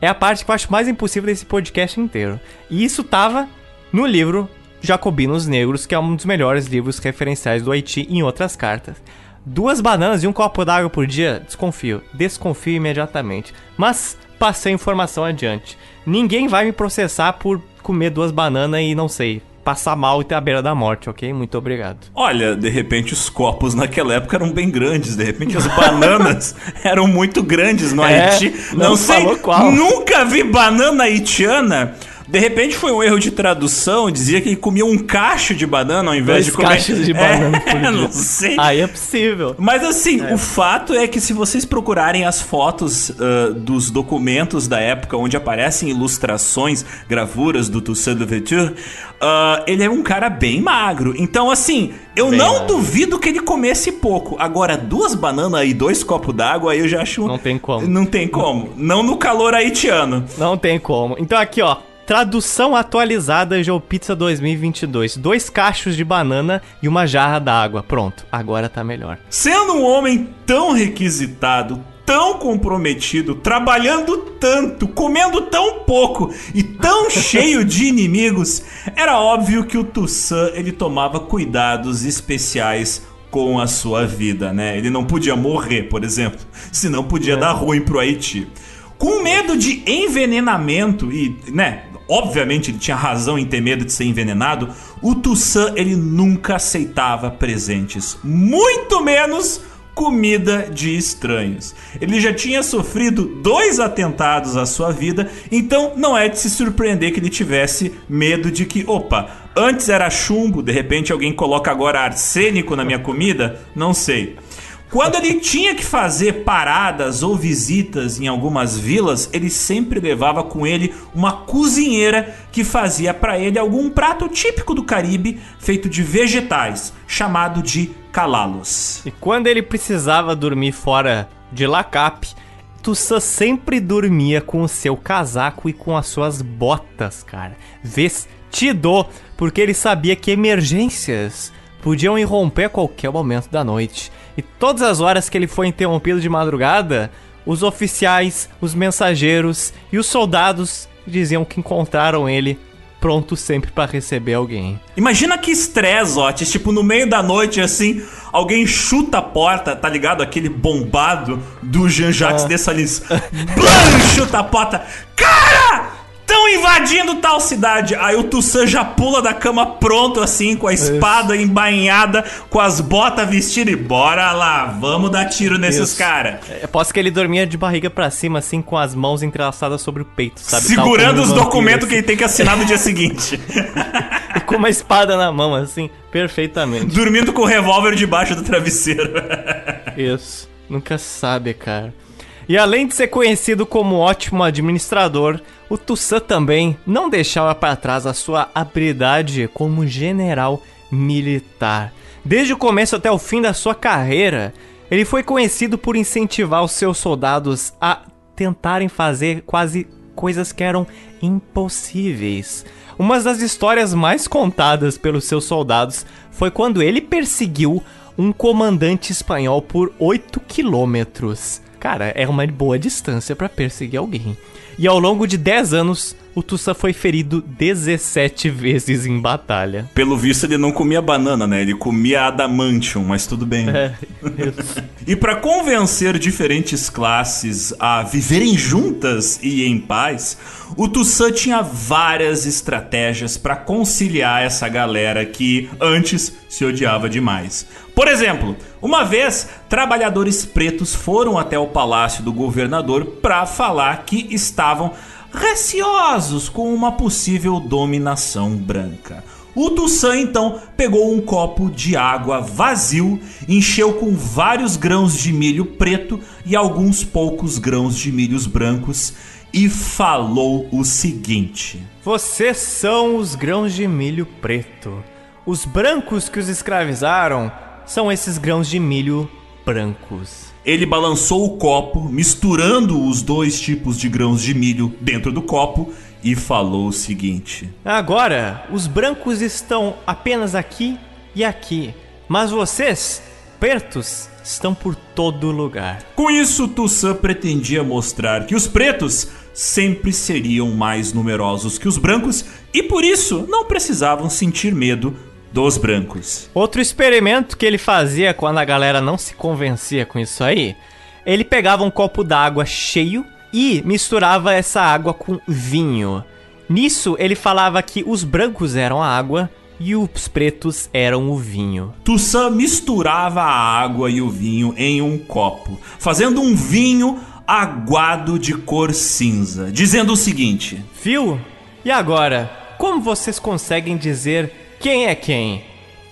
é a parte que eu acho mais impossível desse podcast inteiro. E isso tava no livro Jacobinos Negros, que é um dos melhores livros referenciais do Haiti em outras cartas. Duas bananas e um copo d'água por dia? Desconfio. Desconfio imediatamente. Mas passei a informação adiante. Ninguém vai me processar por comer duas bananas e não sei, passar mal e ter a beira da morte, ok? Muito obrigado. Olha, de repente os copos naquela época eram bem grandes, de repente as bananas eram muito grandes no é, Haiti. Não, não sei, qual. nunca vi banana haitiana de repente foi um erro de tradução, dizia que ele comia um cacho de banana ao invés Dois de comer. cachos de banana é, por dia. não sei. Aí é possível. Mas assim, é. o fato é que se vocês procurarem as fotos uh, dos documentos da época onde aparecem ilustrações, gravuras do Toussaint Louverture, uh, ele é um cara bem magro. Então assim, eu bem não magro. duvido que ele comesse pouco. Agora, duas bananas e dois copos d'água, aí eu já acho... Não tem como. Não tem como. Não no calor haitiano. Não tem como. Então aqui, ó. Tradução atualizada Pizza 2022. Dois cachos de banana e uma jarra d'água. Pronto, agora tá melhor. Sendo um homem tão requisitado, tão comprometido, trabalhando tanto, comendo tão pouco e tão cheio de inimigos, era óbvio que o Toussaint ele tomava cuidados especiais com a sua vida, né? Ele não podia morrer, por exemplo, senão podia é. dar ruim pro Haiti. Com medo de envenenamento e, né, obviamente ele tinha razão em ter medo de ser envenenado, o Toussaint ele nunca aceitava presentes, muito menos comida de estranhos. Ele já tinha sofrido dois atentados à sua vida, então não é de se surpreender que ele tivesse medo de que, opa, antes era chumbo, de repente alguém coloca agora arsênico na minha comida? Não sei. Quando ele tinha que fazer paradas ou visitas em algumas vilas, ele sempre levava com ele uma cozinheira que fazia para ele algum prato típico do Caribe feito de vegetais, chamado de calalos. E quando ele precisava dormir fora de Lacap, Tussa sempre dormia com o seu casaco e com as suas botas, cara. Vestido, porque ele sabia que emergências podiam irromper a qualquer momento da noite. E todas as horas que ele foi interrompido de madrugada, os oficiais, os mensageiros e os soldados diziam que encontraram ele pronto sempre para receber alguém. Imagina que estresse, Otis, tipo, no meio da noite, assim, alguém chuta a porta, tá ligado? Aquele bombado do Jean-Jacques ah. Dessalines. Blam, chuta a porta. Cara! Estão invadindo tal cidade. Aí o Tussan já pula da cama pronto, assim, com a espada embainhada, com as botas vestidas e bora lá, vamos dar tiro nesses caras. É, posso que ele dormia de barriga para cima, assim, com as mãos entrelaçadas sobre o peito, sabe? Segurando os documentos assim. que ele tem que assinar no dia seguinte. e com uma espada na mão, assim, perfeitamente. Dormindo com o revólver debaixo do travesseiro. Isso. Nunca sabe, cara. E além de ser conhecido como ótimo administrador, o Tussan também não deixava para trás a sua habilidade como general militar. Desde o começo até o fim da sua carreira, ele foi conhecido por incentivar os seus soldados a tentarem fazer quase coisas que eram impossíveis. Uma das histórias mais contadas pelos seus soldados foi quando ele perseguiu um comandante espanhol por 8 quilômetros. Cara, é uma boa distância para perseguir alguém. E ao longo de 10 anos, o Tussa foi ferido 17 vezes em batalha. Pelo visto, ele não comia banana, né? Ele comia adamantium, mas tudo bem. É, e para convencer diferentes classes a viverem juntas e em paz, o Tussan tinha várias estratégias para conciliar essa galera que antes se odiava demais. Por exemplo, uma vez trabalhadores pretos foram até o palácio do governador para falar que estavam receosos com uma possível dominação branca. O Tussan então pegou um copo de água vazio, encheu com vários grãos de milho preto e alguns poucos grãos de milhos brancos e falou o seguinte: Vocês são os grãos de milho preto. Os brancos que os escravizaram são esses grãos de milho brancos. Ele balançou o copo, misturando os dois tipos de grãos de milho dentro do copo e falou o seguinte: Agora, os brancos estão apenas aqui e aqui, mas vocês, pretos, estão por todo lugar. Com isso, Tussan pretendia mostrar que os pretos sempre seriam mais numerosos que os brancos e por isso não precisavam sentir medo dos brancos. Outro experimento que ele fazia quando a galera não se convencia com isso aí, ele pegava um copo d'água cheio e misturava essa água com vinho. Nisso ele falava que os brancos eram a água e os pretos eram o vinho. Tussan misturava a água e o vinho em um copo, fazendo um vinho aguado de cor cinza, dizendo o seguinte: Fio, e agora? Como vocês conseguem dizer quem é quem?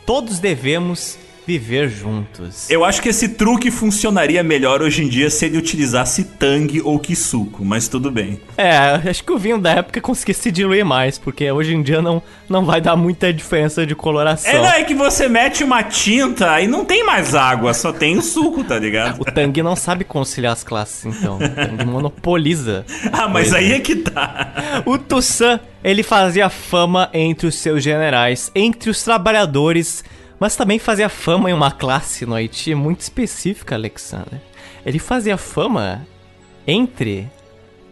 Todos devemos viver juntos. Eu acho que esse truque funcionaria melhor hoje em dia se ele utilizasse Tang ou Kisuko, mas tudo bem. É, acho que o vinho da época conseguia se diluir mais, porque hoje em dia não, não vai dar muita diferença de coloração. É, não, é que você mete uma tinta e não tem mais água, só tem o suco, tá ligado? o Tang não sabe conciliar as classes, então. O Tang monopoliza. ah, mas aí é que tá. O Tussan ele fazia fama entre os seus generais, entre os trabalhadores, mas também fazia fama em uma classe no Haiti muito específica, Alexander. Ele fazia fama entre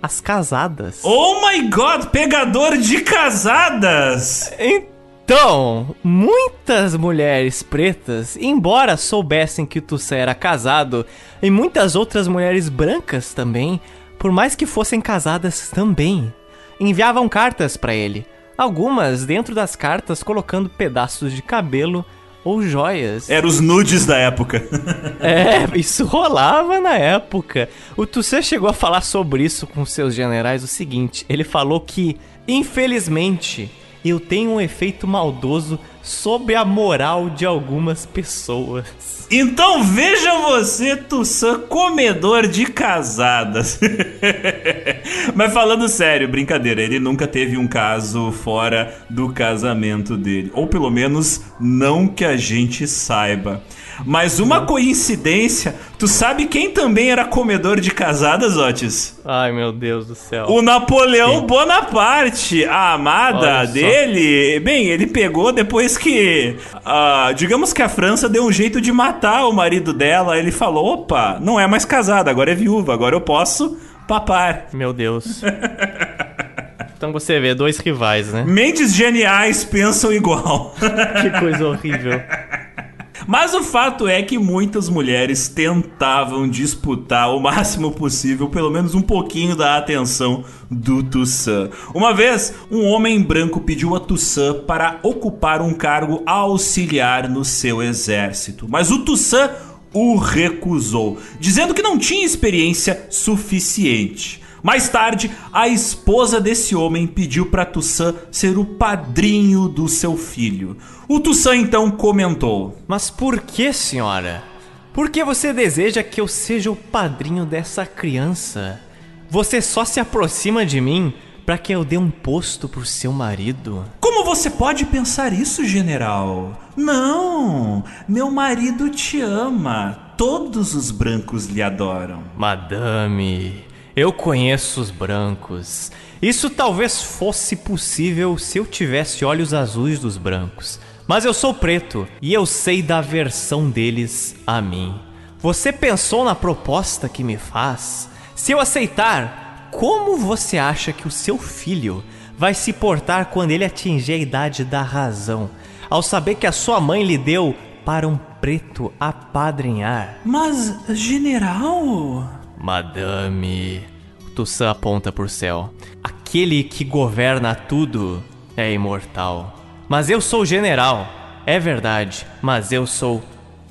as casadas. Oh my god, pegador de casadas! Então, muitas mulheres pretas, embora soubessem que Tussé era casado, e muitas outras mulheres brancas também, por mais que fossem casadas também, enviavam cartas para ele. Algumas dentro das cartas colocando pedaços de cabelo ou joias. Eram os nudes da época. é, isso rolava na época. O Tussé chegou a falar sobre isso com seus generais o seguinte: ele falou que, infelizmente, eu tenho um efeito maldoso sobre a moral de algumas pessoas. Então veja você, Tussan, comedor de casadas. Mas falando sério, brincadeira, ele nunca teve um caso fora do casamento dele. Ou pelo menos não que a gente saiba. Mas uma coincidência, tu sabe quem também era comedor de casadas, Otis? Ai, meu Deus do céu. O Napoleão Sim. Bonaparte, a amada dele. Bem, ele pegou depois que, uh, digamos que a França deu um jeito de matar o marido dela. Ele falou: opa, não é mais casada, agora é viúva, agora eu posso papar. Meu Deus. Então você vê, dois rivais, né? Mentes geniais pensam igual. que coisa horrível. Mas o fato é que muitas mulheres tentavam disputar o máximo possível, pelo menos um pouquinho da atenção do Toussaint. Uma vez, um homem branco pediu a Toussaint para ocupar um cargo auxiliar no seu exército, mas o Toussaint o recusou, dizendo que não tinha experiência suficiente. Mais tarde, a esposa desse homem pediu para Toussaint ser o padrinho do seu filho. O Toussaint então comentou: Mas por que, senhora? Por que você deseja que eu seja o padrinho dessa criança? Você só se aproxima de mim para que eu dê um posto pro seu marido? Como você pode pensar isso, general? Não, meu marido te ama. Todos os brancos lhe adoram. Madame, eu conheço os brancos. Isso talvez fosse possível se eu tivesse olhos azuis dos brancos. Mas eu sou preto e eu sei da aversão deles a mim. Você pensou na proposta que me faz? Se eu aceitar, como você acha que o seu filho vai se portar quando ele atingir a idade da razão, ao saber que a sua mãe lhe deu para um preto apadrinhar? Mas, general. Madame. Toussaint aponta pro céu. Aquele que governa tudo é imortal. Mas eu sou general. É verdade, mas eu sou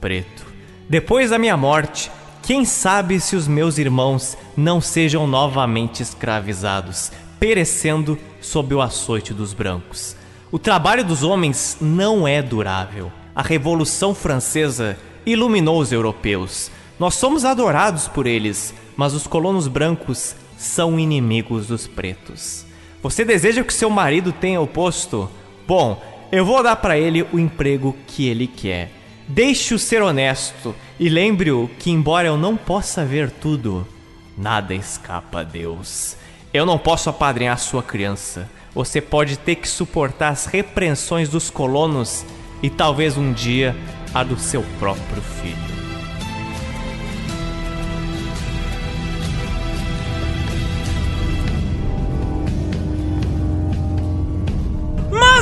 preto. Depois da minha morte, quem sabe se os meus irmãos não sejam novamente escravizados, perecendo sob o açoite dos brancos. O trabalho dos homens não é durável. A Revolução Francesa iluminou os europeus. Nós somos adorados por eles, mas os colonos brancos são inimigos dos pretos. Você deseja que seu marido tenha o posto? Bom, eu vou dar para ele o emprego que ele quer. Deixe-o ser honesto e lembre-o que, embora eu não possa ver tudo, nada escapa a Deus. Eu não posso apadrinhar sua criança. Você pode ter que suportar as repreensões dos colonos e talvez um dia a do seu próprio filho.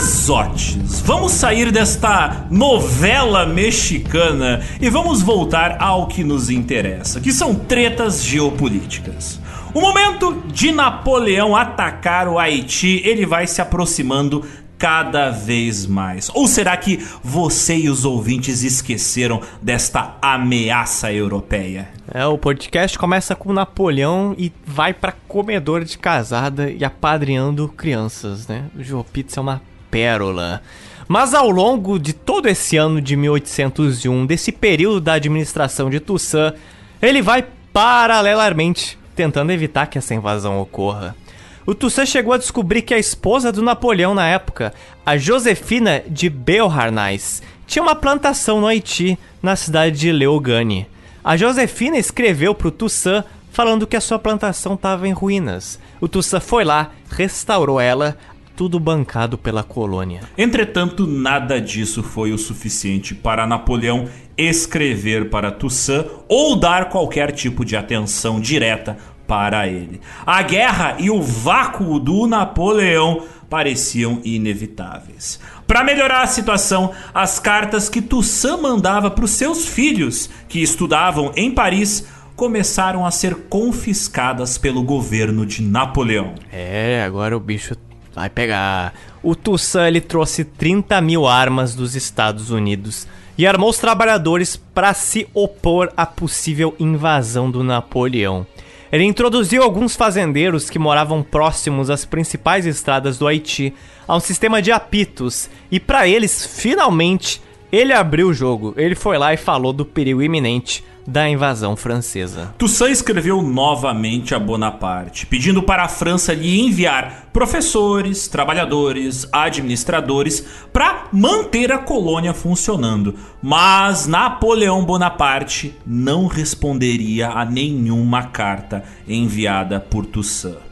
Mazotes, vamos sair desta novela mexicana e vamos voltar ao que nos interessa, que são tretas geopolíticas. O momento de Napoleão atacar o Haiti, ele vai se aproximando cada vez mais. Ou será que você e os ouvintes esqueceram desta ameaça europeia? É, o podcast começa com Napoleão e vai para comedor de casada e apadrinhando crianças, né? O Joe Pizza é uma pérola. Mas ao longo de todo esse ano de 1801, desse período da administração de Toussaint, ele vai paralelamente tentando evitar que essa invasão ocorra. O Toussaint chegou a descobrir que a esposa do Napoleão na época, a Josefina de Beauharnais, tinha uma plantação no Haiti, na cidade de Leogane. A Josefina escreveu para o Toussaint falando que a sua plantação estava em ruínas. O Toussaint foi lá, restaurou ela, tudo bancado pela colônia. Entretanto, nada disso foi o suficiente para Napoleão escrever para Toussaint ou dar qualquer tipo de atenção direta para ele. A guerra e o vácuo do Napoleão pareciam inevitáveis. Para melhorar a situação, as cartas que Toussaint mandava para os seus filhos, que estudavam em Paris, começaram a ser confiscadas pelo governo de Napoleão. É, agora o bicho Vai pegar. O Toussaint ele trouxe 30 mil armas dos Estados Unidos e armou os trabalhadores para se opor à possível invasão do Napoleão. Ele introduziu alguns fazendeiros que moravam próximos às principais estradas do Haiti a um sistema de apitos, e para eles, finalmente, ele abriu o jogo. Ele foi lá e falou do perigo iminente da invasão francesa. Toussaint escreveu novamente a Bonaparte, pedindo para a França lhe enviar professores, trabalhadores, administradores para manter a colônia funcionando. Mas Napoleão Bonaparte não responderia a nenhuma carta enviada por Toussaint.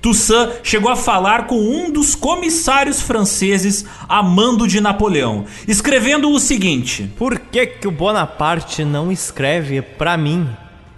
Toussaint chegou a falar com um dos comissários franceses a mando de Napoleão, escrevendo o seguinte: Por que, que o Bonaparte não escreve para mim?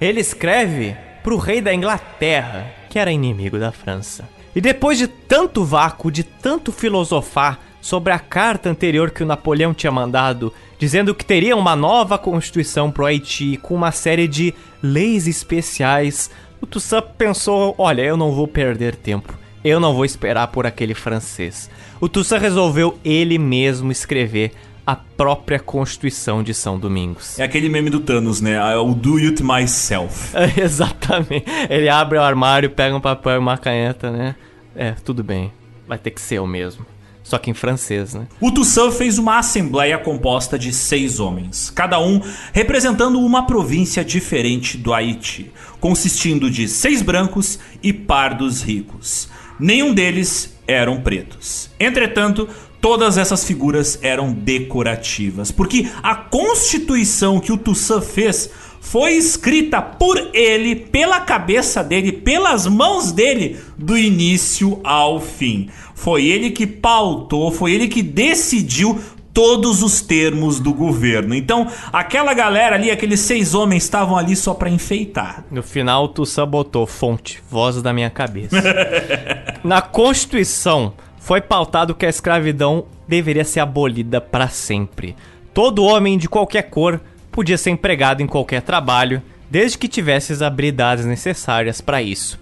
Ele escreve para o rei da Inglaterra, que era inimigo da França. E depois de tanto vácuo, de tanto filosofar, sobre a carta anterior que o Napoleão tinha mandado, dizendo que teria uma nova constituição pro Haiti com uma série de leis especiais, o Toussaint pensou: olha, eu não vou perder tempo. Eu não vou esperar por aquele francês. O Toussaint resolveu ele mesmo escrever a própria Constituição de São Domingos. É aquele meme do Thanos, né? O do it myself. É, exatamente. Ele abre o armário, pega um papel e uma caneta, né? É, tudo bem. Vai ter que ser eu mesmo. Só que em francês, né? O Toussaint fez uma assembleia composta de seis homens, cada um representando uma província diferente do Haiti, consistindo de seis brancos e pardos ricos. Nenhum deles eram pretos. Entretanto, todas essas figuras eram decorativas, porque a constituição que o Toussaint fez foi escrita por ele, pela cabeça dele, pelas mãos dele, do início ao fim. Foi ele que pautou, foi ele que decidiu todos os termos do governo. Então, aquela galera ali, aqueles seis homens, estavam ali só para enfeitar. No final, tu sabotou fonte, voz da minha cabeça. Na Constituição, foi pautado que a escravidão deveria ser abolida para sempre. Todo homem de qualquer cor podia ser empregado em qualquer trabalho, desde que tivesse as habilidades necessárias para isso.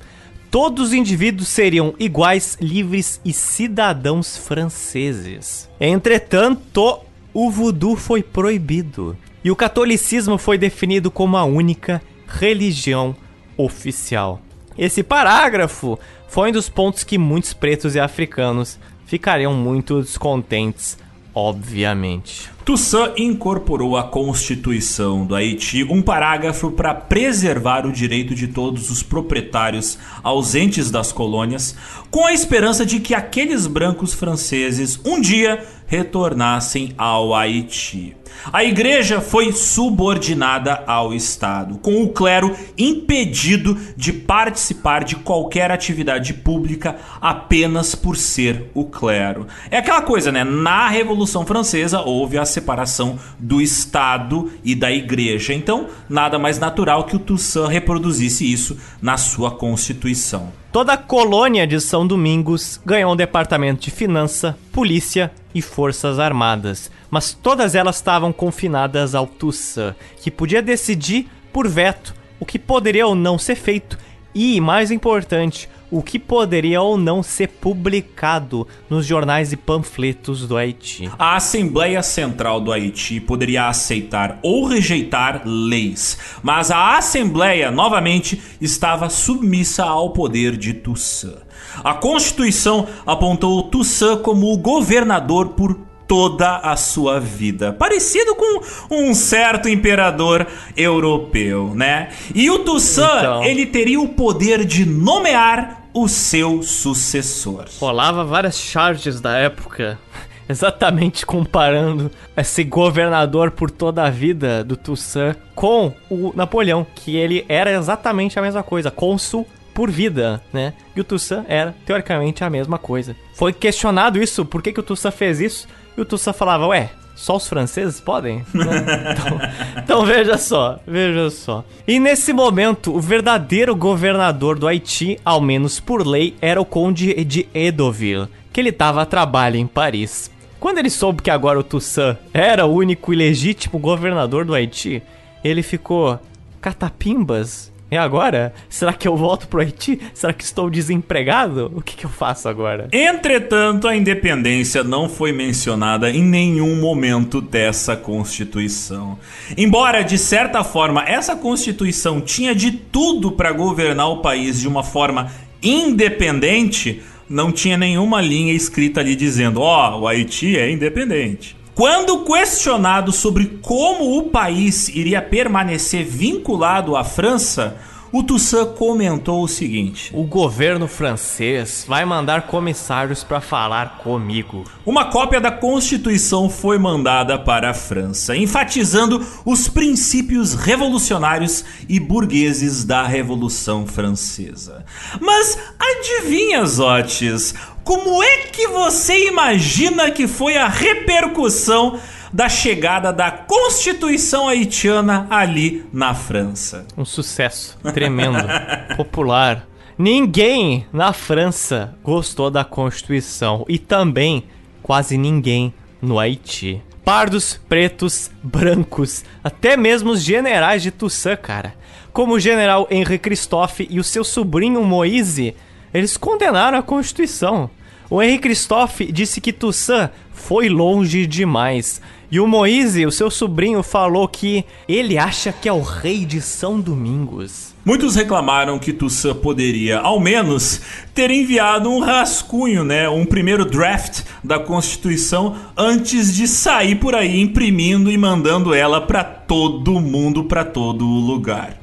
Todos os indivíduos seriam iguais, livres e cidadãos franceses. Entretanto, o voodoo foi proibido e o catolicismo foi definido como a única religião oficial. Esse parágrafo foi um dos pontos que muitos pretos e africanos ficariam muito descontentes, obviamente. Toussaint incorporou à Constituição do Haiti um parágrafo para preservar o direito de todos os proprietários ausentes das colônias, com a esperança de que aqueles brancos franceses um dia retornassem ao Haiti. A igreja foi subordinada ao Estado, com o clero impedido de participar de qualquer atividade pública apenas por ser o clero. É aquela coisa, né? Na Revolução Francesa houve a separação do Estado e da igreja. Então, nada mais natural que o Toussaint reproduzisse isso na sua Constituição. Toda a colônia de São Domingos ganhou um departamento de finança, polícia e forças armadas, mas todas elas estavam confinadas ao Toussaint, que podia decidir por veto o que poderia ou não ser feito e, mais importante, o que poderia ou não ser publicado nos jornais e panfletos do Haiti. A Assembleia Central do Haiti poderia aceitar ou rejeitar leis, mas a Assembleia, novamente, estava submissa ao poder de Toussaint. A Constituição apontou Toussaint como o governador por toda a sua vida. Parecido com um certo imperador europeu, né? E o Toussaint, então... ele teria o poder de nomear o seu sucessor. Rolava várias charges da época exatamente comparando esse governador por toda a vida do Toussaint com o Napoleão, que ele era exatamente a mesma coisa, cônsul por vida, né? E o Toussaint era, teoricamente, a mesma coisa. Foi questionado isso, por que, que o Toussaint fez isso? E o Tussa falava, ué, só os franceses podem? então, então, veja só, veja só. E nesse momento, o verdadeiro governador do Haiti, ao menos por lei, era o conde de Edoville, que ele estava a trabalho em Paris. Quando ele soube que agora o Toussaint era o único e legítimo governador do Haiti, ele ficou catapimbas e agora? Será que eu volto pro Haiti? Será que estou desempregado? O que, que eu faço agora? Entretanto, a independência não foi mencionada em nenhum momento dessa Constituição. Embora, de certa forma, essa Constituição tinha de tudo para governar o país de uma forma independente, não tinha nenhuma linha escrita ali dizendo: ó, oh, o Haiti é independente. Quando questionado sobre como o país iria permanecer vinculado à França, o Toussaint comentou o seguinte: O governo francês vai mandar comissários para falar comigo. Uma cópia da Constituição foi mandada para a França, enfatizando os princípios revolucionários e burgueses da Revolução Francesa. Mas adivinha, Zotes, como é que você imagina que foi a repercussão da chegada da Constituição haitiana ali na França? Um sucesso tremendo, popular. Ninguém na França gostou da Constituição e também quase ninguém no Haiti. Pardos, pretos, brancos, até mesmo os generais de Toussaint, cara. Como o general Henri Christophe e o seu sobrinho Moise, eles condenaram a Constituição. O Henri Christophe disse que Toussaint foi longe demais. E o Moise, o seu sobrinho, falou que ele acha que é o rei de São Domingos. Muitos reclamaram que Toussaint poderia, ao menos, ter enviado um rascunho, né, um primeiro draft da Constituição antes de sair por aí imprimindo e mandando ela para todo mundo, para todo lugar.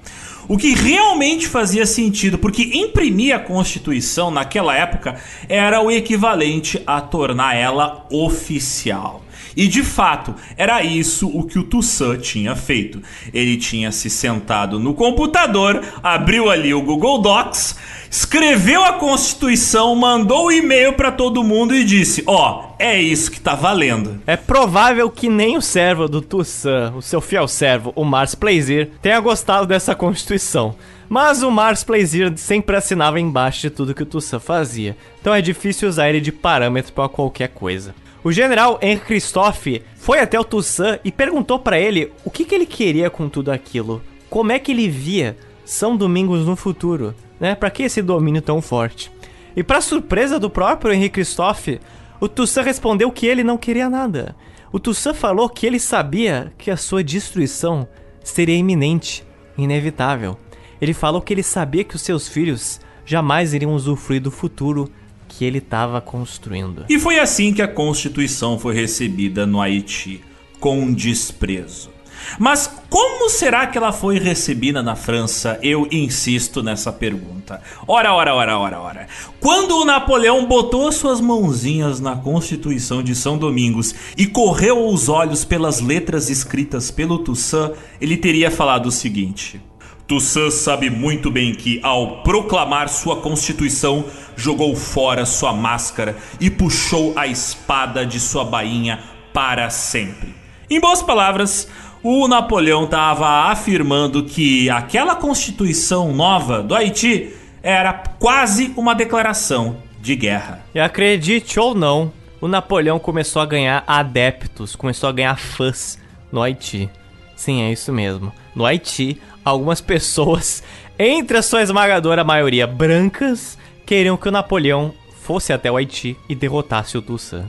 O que realmente fazia sentido, porque imprimir a Constituição naquela época era o equivalente a tornar ela oficial. E de fato, era isso o que o Toussaint tinha feito. Ele tinha se sentado no computador, abriu ali o Google Docs, escreveu a Constituição, mandou o um e-mail para todo mundo e disse: Ó, oh, é isso que tá valendo. É provável que nem o servo do Toussaint, o seu fiel servo, o Mars Plaisir, tenha gostado dessa Constituição. Mas o Mars Plaisir sempre assinava embaixo de tudo que o Toussaint fazia, então é difícil usar ele de parâmetro para qualquer coisa. O general Henri Christophe foi até o Toussaint e perguntou para ele o que, que ele queria com tudo aquilo. Como é que ele via São Domingos no futuro, né? Para que esse domínio tão forte? E para surpresa do próprio Henri Christophe, o Toussaint respondeu que ele não queria nada. O Toussaint falou que ele sabia que a sua destruição seria iminente, inevitável. Ele falou que ele sabia que os seus filhos jamais iriam usufruir do futuro que ele estava construindo. E foi assim que a Constituição foi recebida no Haiti, com desprezo. Mas como será que ela foi recebida na França? Eu insisto nessa pergunta. Ora, ora, ora, ora, ora. Quando o Napoleão botou suas mãozinhas na Constituição de São Domingos e correu os olhos pelas letras escritas pelo Toussaint, ele teria falado o seguinte: Toussaint sabe muito bem que, ao proclamar sua Constituição, jogou fora sua máscara e puxou a espada de sua bainha para sempre. Em boas palavras, o Napoleão estava afirmando que aquela Constituição nova do Haiti era quase uma declaração de guerra. E acredite ou não, o Napoleão começou a ganhar adeptos, começou a ganhar fãs no Haiti. Sim, é isso mesmo. No Haiti, algumas pessoas, entre a sua esmagadora maioria brancas, queriam que o Napoleão fosse até o Haiti e derrotasse o Toussaint.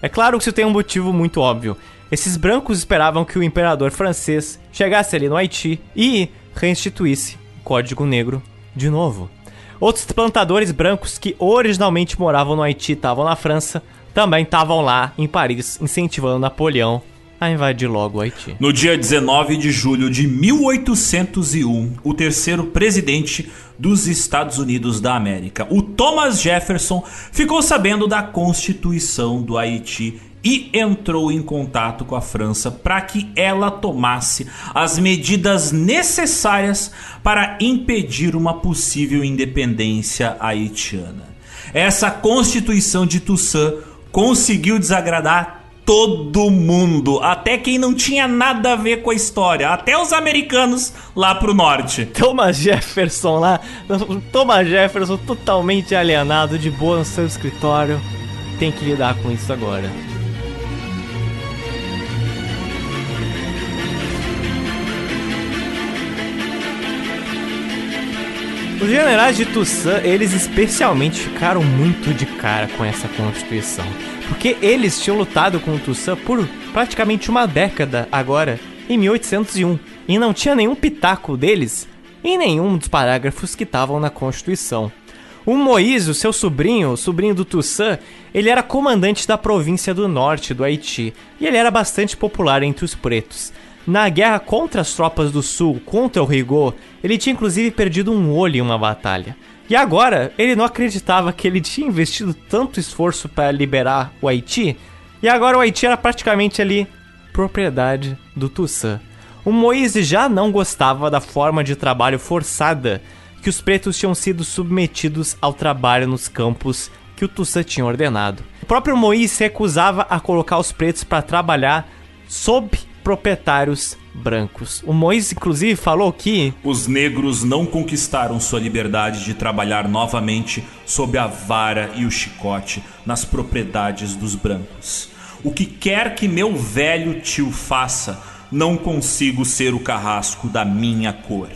É claro que isso tem um motivo muito óbvio. Esses brancos esperavam que o imperador francês chegasse ali no Haiti e reinstituísse o Código Negro de novo. Outros plantadores brancos que originalmente moravam no Haiti e estavam na França também estavam lá em Paris incentivando Napoleão a invadir logo o Haiti. No dia 19 de julho de 1801, o terceiro presidente dos Estados Unidos da América, o Thomas Jefferson, ficou sabendo da Constituição do Haiti e entrou em contato com a França para que ela tomasse as medidas necessárias para impedir uma possível independência haitiana. Essa Constituição de Toussaint conseguiu desagradar todo mundo, até quem não tinha nada a ver com a história, até os americanos lá pro norte. Thomas Jefferson lá, Thomas Jefferson totalmente alienado, de boa no seu escritório, tem que lidar com isso agora. Os generais de Toussaint, eles especialmente ficaram muito de cara com essa Constituição. Porque eles tinham lutado com o Toussaint por praticamente uma década agora, em 1801. E não tinha nenhum pitaco deles em nenhum dos parágrafos que estavam na Constituição. O Moïse, o seu sobrinho, o sobrinho do Toussaint, ele era comandante da província do norte do Haiti e ele era bastante popular entre os pretos. Na guerra contra as tropas do sul, contra o Rigaud, ele tinha inclusive perdido um olho em uma batalha. E agora, ele não acreditava que ele tinha investido tanto esforço para liberar o Haiti, e agora o Haiti era praticamente ali propriedade do Toussaint. O Moise já não gostava da forma de trabalho forçada que os pretos tinham sido submetidos ao trabalho nos campos que o Toussaint tinha ordenado. O próprio Moise se recusava a colocar os pretos para trabalhar sob proprietários brancos. O Moisés, inclusive, falou que os negros não conquistaram sua liberdade de trabalhar novamente sob a vara e o chicote nas propriedades dos brancos. O que quer que meu velho tio faça, não consigo ser o carrasco da minha cor.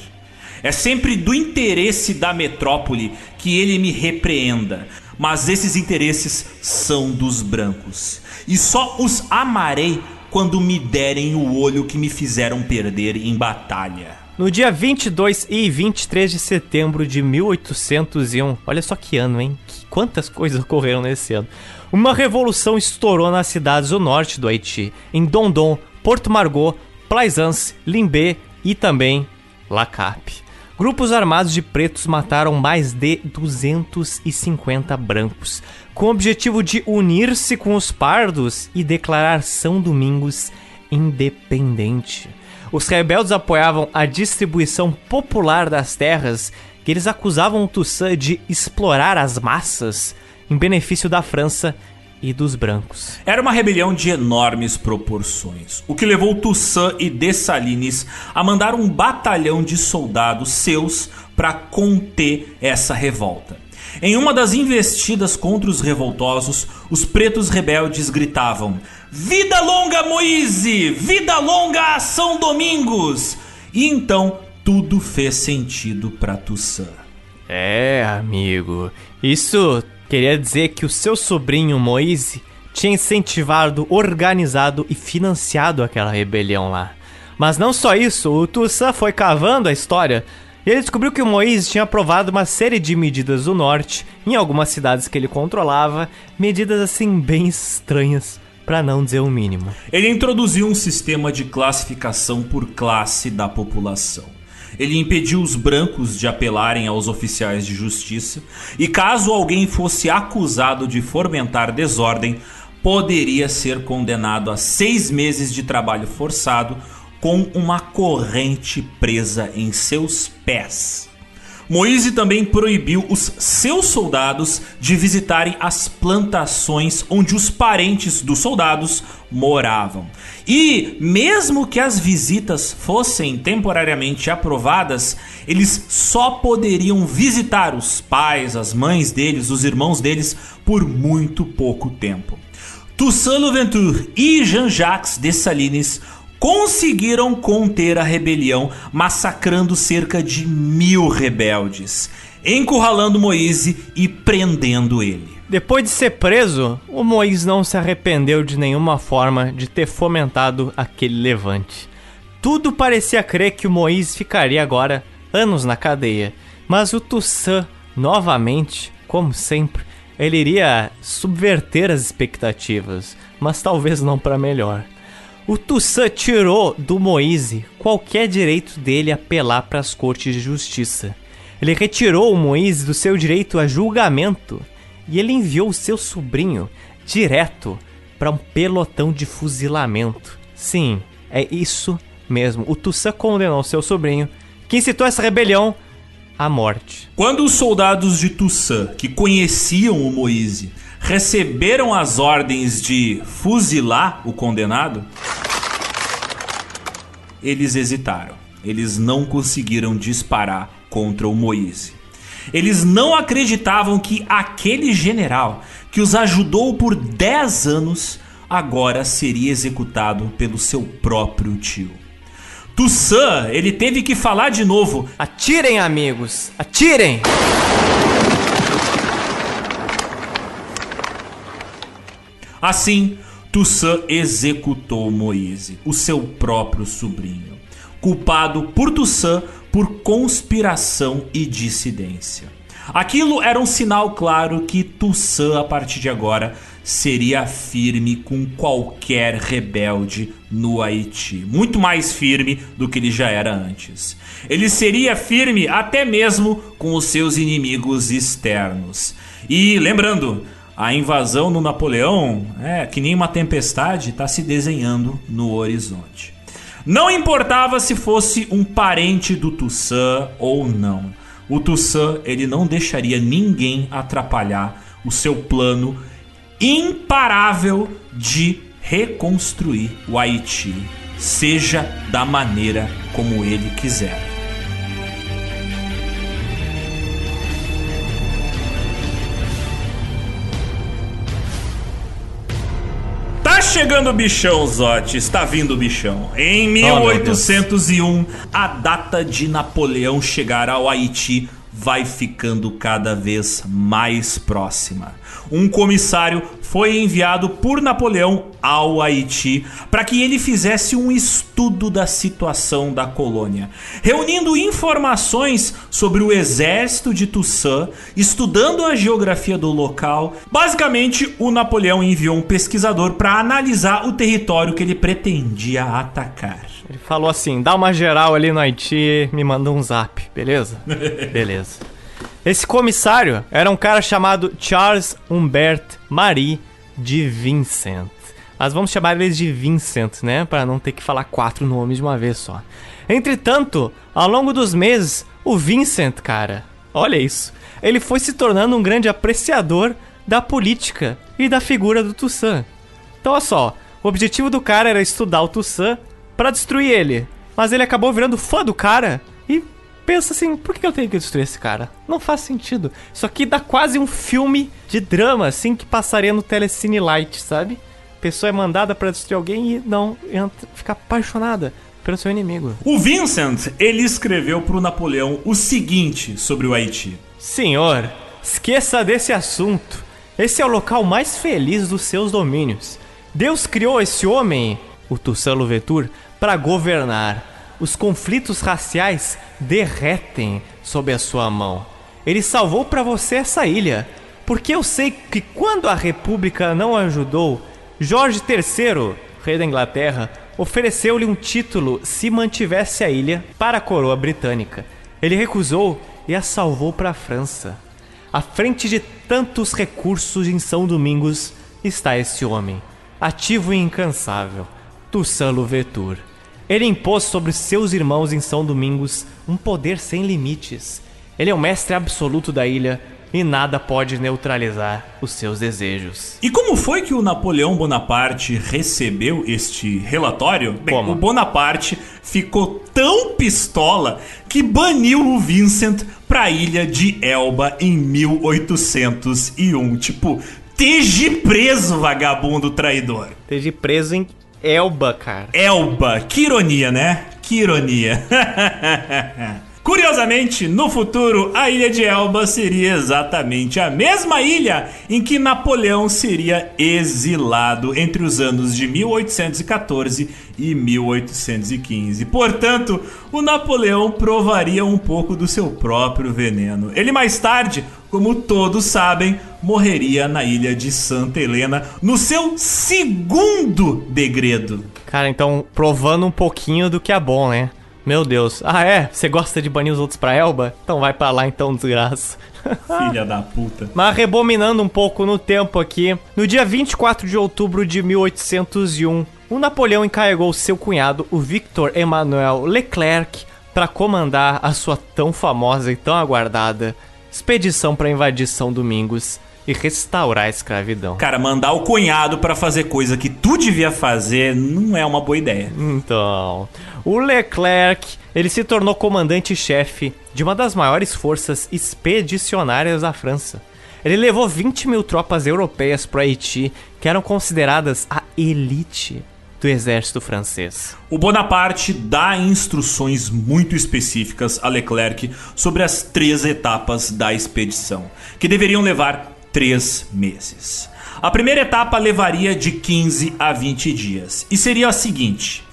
É sempre do interesse da metrópole que ele me repreenda, mas esses interesses são dos brancos. E só os amarei quando me derem o olho que me fizeram perder em batalha. No dia 22 e 23 de setembro de 1801, olha só que ano, hein? Quantas coisas ocorreram nesse ano. Uma revolução estourou nas cidades do norte do Haiti, em Dondon, Porto Margot, Plaisance, Limbé e também Lacap. Grupos armados de pretos mataram mais de 250 brancos, com o objetivo de unir-se com os pardos e declarar São Domingos independente. Os rebeldes apoiavam a distribuição popular das terras que eles acusavam Toussaint de explorar as massas em benefício da França e dos brancos. Era uma rebelião de enormes proporções, o que levou Toussaint e Dessalines a mandar um batalhão de soldados seus para conter essa revolta. Em uma das investidas contra os revoltosos, os pretos rebeldes gritavam: Vida longa Moise! Vida longa São Domingos! E então tudo fez sentido para Toussaint. É, amigo, isso Queria dizer que o seu sobrinho Moise tinha incentivado, organizado e financiado aquela rebelião lá. Mas não só isso, o Toussaint foi cavando a história e ele descobriu que o Moise tinha aprovado uma série de medidas do norte em algumas cidades que ele controlava, medidas assim bem estranhas, para não dizer o mínimo. Ele introduziu um sistema de classificação por classe da população ele impediu os brancos de apelarem aos oficiais de justiça, e caso alguém fosse acusado de fomentar desordem, poderia ser condenado a seis meses de trabalho forçado com uma corrente presa em seus pés. Moise também proibiu os seus soldados de visitarem as plantações onde os parentes dos soldados moravam. E, mesmo que as visitas fossem temporariamente aprovadas, eles só poderiam visitar os pais, as mães deles, os irmãos deles por muito pouco tempo. Toussaint Louverture e Jean-Jacques Dessalines conseguiram conter a rebelião, massacrando cerca de mil rebeldes, encurralando Moise e prendendo ele. Depois de ser preso, o Moisés não se arrependeu de nenhuma forma de ter fomentado aquele levante. Tudo parecia crer que o Moisés ficaria agora anos na cadeia, mas o Toussaint, novamente, como sempre, ele iria subverter as expectativas, mas talvez não para melhor. O Toussaint tirou do Moise qualquer direito dele apelar para as cortes de justiça. Ele retirou o Moise do seu direito a julgamento e ele enviou o seu sobrinho direto para um pelotão de fuzilamento. Sim, é isso mesmo. O Toussaint condenou seu sobrinho, que incitou essa rebelião, à morte. Quando os soldados de Toussaint, que conheciam o Moise, receberam as ordens de fuzilar o condenado, eles hesitaram. Eles não conseguiram disparar contra o Moise. Eles não acreditavam que aquele general que os ajudou por 10 anos agora seria executado pelo seu próprio tio. Toussaint, ele teve que falar de novo: Atirem, amigos! Atirem! Assim, Toussaint executou Moise, o seu próprio sobrinho, culpado por Toussaint por conspiração e dissidência. Aquilo era um sinal claro que Toussaint, a partir de agora, seria firme com qualquer rebelde no Haiti. Muito mais firme do que ele já era antes. Ele seria firme até mesmo com os seus inimigos externos. E lembrando, a invasão no Napoleão é que nem uma tempestade está se desenhando no horizonte. Não importava se fosse um parente do Toussaint ou não. O Toussaint ele não deixaria ninguém atrapalhar o seu plano imparável de reconstruir o Haiti seja da maneira como ele quiser. Chegando o bichão, Zote. Está vindo o bichão. Em 1801, a data de Napoleão chegar ao Haiti vai ficando cada vez mais próxima. Um comissário foi enviado por Napoleão ao Haiti para que ele fizesse um estudo da situação da colônia, reunindo informações sobre o exército de Toussaint, estudando a geografia do local. Basicamente, o Napoleão enviou um pesquisador para analisar o território que ele pretendia atacar. Ele falou assim: dá uma geral ali no Haiti, me mandou um zap, beleza? beleza. Esse comissário era um cara chamado Charles Humbert Marie de Vincent. Mas vamos chamar ele de Vincent, né? Para não ter que falar quatro nomes de uma vez só. Entretanto, ao longo dos meses, o Vincent, cara, olha isso, ele foi se tornando um grande apreciador da política e da figura do Toussaint. Então, olha só, o objetivo do cara era estudar o Toussaint para destruir ele. Mas ele acabou virando fã do cara e pensa assim, por que eu tenho que destruir esse cara? Não faz sentido. Isso aqui dá quase um filme de drama, assim, que passaria no Telecine Light, sabe? A pessoa é mandada para destruir alguém e não entra, fica apaixonada pelo seu inimigo. O Vincent, ele escreveu pro Napoleão o seguinte sobre o Haiti. Senhor, esqueça desse assunto. Esse é o local mais feliz dos seus domínios. Deus criou esse homem, o Toussaint Louverture, para governar os conflitos raciais derretem sob a sua mão. Ele salvou para você essa ilha, porque eu sei que quando a República não ajudou, Jorge III, rei da Inglaterra, ofereceu-lhe um título se mantivesse a ilha para a coroa britânica. Ele recusou e a salvou para a França. À frente de tantos recursos em São Domingos está esse homem, ativo e incansável, Toussaint Louverture. Ele impôs sobre seus irmãos em São Domingos um poder sem limites. Ele é o mestre absoluto da ilha e nada pode neutralizar os seus desejos. E como foi que o Napoleão Bonaparte recebeu este relatório? Bem, Como? o Bonaparte ficou tão pistola que baniu o Vincent pra ilha de Elba em 1801. Tipo, esteja preso, vagabundo traidor. Esteja preso em Elba, cara. Elba, que ironia, né? Que ironia. Curiosamente, no futuro, a ilha de Elba seria exatamente a mesma ilha em que Napoleão seria exilado entre os anos de 1814 e 1815. Portanto, o Napoleão provaria um pouco do seu próprio veneno. Ele mais tarde, como todos sabem, morreria na ilha de Santa Helena no seu segundo degredo. Cara, então provando um pouquinho do que é bom, né? Meu Deus. Ah, é? Você gosta de banir os outros pra Elba? Então vai pra lá então, desgraça. Filha da puta. Mas rebominando um pouco no tempo aqui, no dia 24 de outubro de 1801, o Napoleão encarregou seu cunhado, o Victor Emmanuel Leclerc, para comandar a sua tão famosa e tão aguardada expedição para invadir São Domingos e restaurar a escravidão. Cara, mandar o cunhado pra fazer coisa que tu devia fazer não é uma boa ideia. Então, o Leclerc, ele se tornou comandante-chefe de uma das maiores forças expedicionárias da França. Ele levou 20 mil tropas europeias para Haiti, que eram consideradas a elite do exército francês. O Bonaparte dá instruções muito específicas a Leclerc sobre as três etapas da expedição, que deveriam levar três meses. A primeira etapa levaria de 15 a 20 dias e seria a seguinte: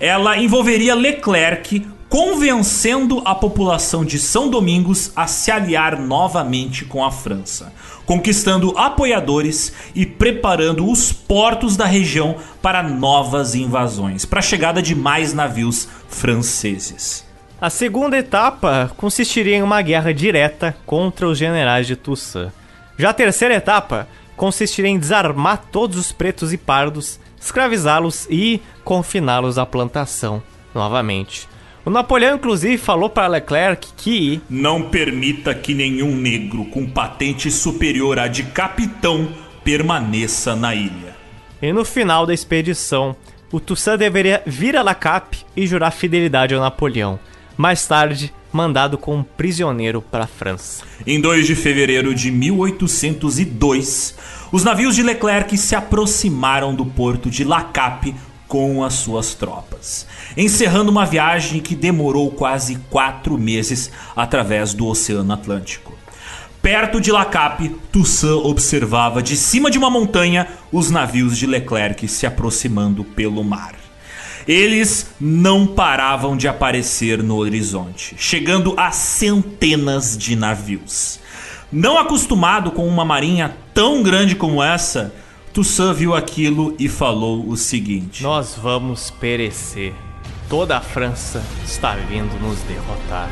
ela envolveria Leclerc convencendo a população de São Domingos a se aliar novamente com a França, conquistando apoiadores e preparando os portos da região para novas invasões, para a chegada de mais navios franceses. A segunda etapa consistiria em uma guerra direta contra os generais de Toussaint. Já a terceira etapa consistiria em desarmar todos os pretos e pardos, escravizá-los e confiná-los à plantação novamente. O Napoleão, inclusive, falou para Leclerc que Não permita que nenhum negro com patente superior à de capitão permaneça na ilha. E no final da expedição, o Toussaint deveria vir a La Cape e jurar fidelidade ao Napoleão. Mais tarde, mandado como prisioneiro para a França. Em 2 de fevereiro de 1802, os navios de Leclerc se aproximaram do porto de La Cape com as suas tropas, encerrando uma viagem que demorou quase quatro meses através do Oceano Atlântico. Perto de La Cape, Toussaint observava de cima de uma montanha os navios de Leclerc se aproximando pelo mar. Eles não paravam de aparecer no horizonte, chegando a centenas de navios. Não acostumado com uma marinha tão grande como essa, Toussaint viu aquilo e falou o seguinte: Nós vamos perecer. Toda a França está vindo nos derrotar.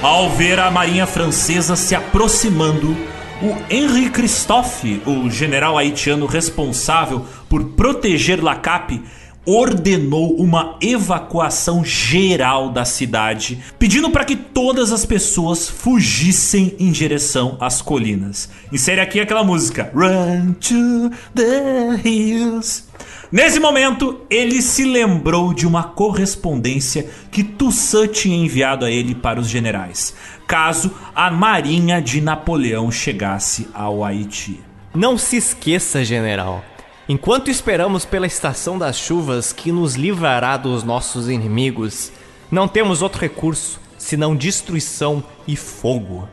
Ao ver a marinha francesa se aproximando, o Henri Christophe, o general haitiano responsável por proteger La Cape, ordenou uma evacuação geral da cidade, pedindo para que todas as pessoas fugissem em direção às colinas. Insere aqui aquela música: Run to the hills. Nesse momento, ele se lembrou de uma correspondência que Toussaint tinha enviado a ele para os generais, caso a marinha de Napoleão chegasse ao Haiti. Não se esqueça, general. Enquanto esperamos pela estação das chuvas que nos livrará dos nossos inimigos, não temos outro recurso senão destruição e fogo.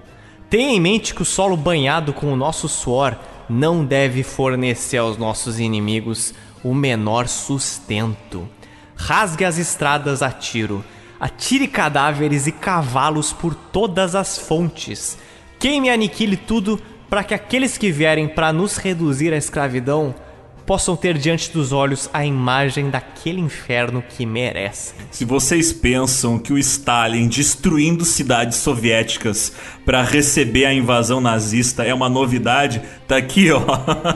Tenha em mente que o solo banhado com o nosso suor não deve fornecer aos nossos inimigos o menor sustento. Rasgue as estradas a tiro, atire cadáveres e cavalos por todas as fontes. Queime e aniquile tudo para que aqueles que vierem para nos reduzir à escravidão possam ter diante dos olhos a imagem daquele inferno que merecem. Se vocês pensam que o Stalin destruindo cidades soviéticas para receber a invasão nazista é uma novidade, tá aqui, ó.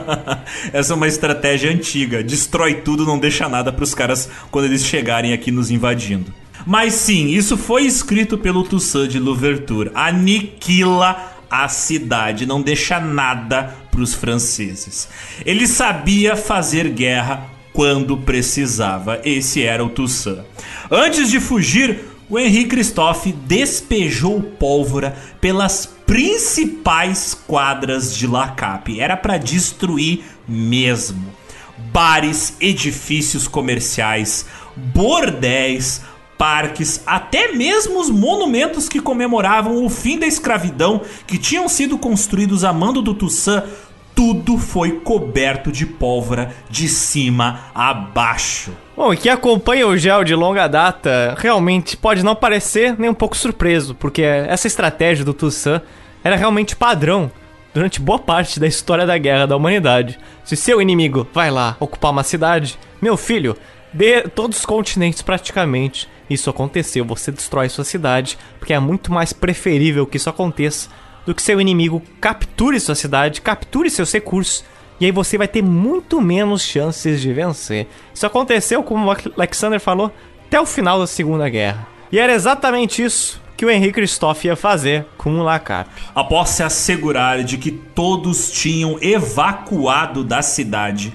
Essa é uma estratégia antiga. Destrói tudo, não deixa nada para os caras quando eles chegarem aqui nos invadindo. Mas sim, isso foi escrito pelo Toussaint de Louverture. Aniquila a cidade, não deixa nada para os franceses. Ele sabia fazer guerra quando precisava. Esse era o Toussaint. Antes de fugir, o Henri Christophe despejou pólvora pelas principais quadras de La Cape. Era para destruir mesmo. Bares, edifícios comerciais, bordéis, parques, até mesmo os monumentos que comemoravam o fim da escravidão que tinham sido construídos a mando do Toussaint, tudo foi coberto de pólvora de cima a baixo. Bom, e quem acompanha o gel de longa data realmente pode não parecer nem um pouco surpreso, porque essa estratégia do Toussaint era realmente padrão durante boa parte da história da guerra da humanidade. Se seu inimigo vai lá ocupar uma cidade, meu filho, dê todos os continentes praticamente isso aconteceu, você destrói sua cidade, porque é muito mais preferível que isso aconteça do que seu inimigo capture sua cidade, capture seus recursos, e aí você vai ter muito menos chances de vencer. Isso aconteceu, como o Alexander falou, até o final da Segunda Guerra. E era exatamente isso que o Henrique Christophe ia fazer com o Lacap. Após se assegurar de que todos tinham evacuado da cidade,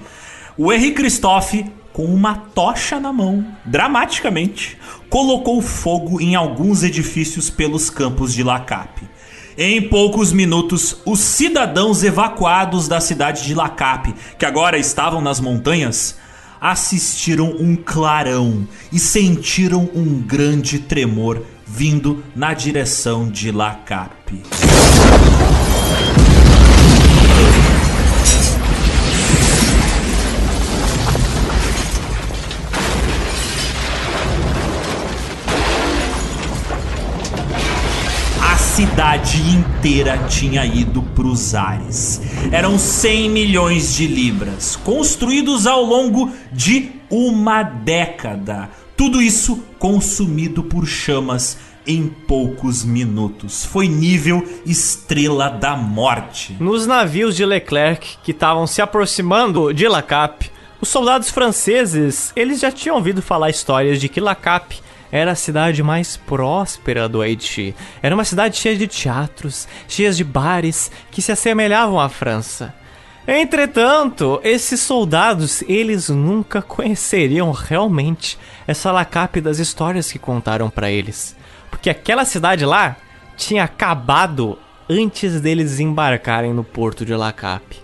o Henrique Christophe com uma tocha na mão, dramaticamente, colocou fogo em alguns edifícios pelos campos de Lacape. Em poucos minutos, os cidadãos evacuados da cidade de Lacape, que agora estavam nas montanhas, assistiram um clarão e sentiram um grande tremor vindo na direção de Lacape. Cidade inteira tinha ido para os ares. Eram 100 milhões de libras, construídos ao longo de uma década. Tudo isso consumido por chamas em poucos minutos. Foi nível estrela da morte. Nos navios de Leclerc que estavam se aproximando de La Cape, os soldados franceses, eles já tinham ouvido falar histórias de que La Cape era a cidade mais próspera do Haiti. Era uma cidade cheia de teatros, cheia de bares que se assemelhavam à França. Entretanto, esses soldados, eles nunca conheceriam realmente essa lacape das histórias que contaram para eles. Porque aquela cidade lá tinha acabado antes deles desembarcarem no porto de Lacape.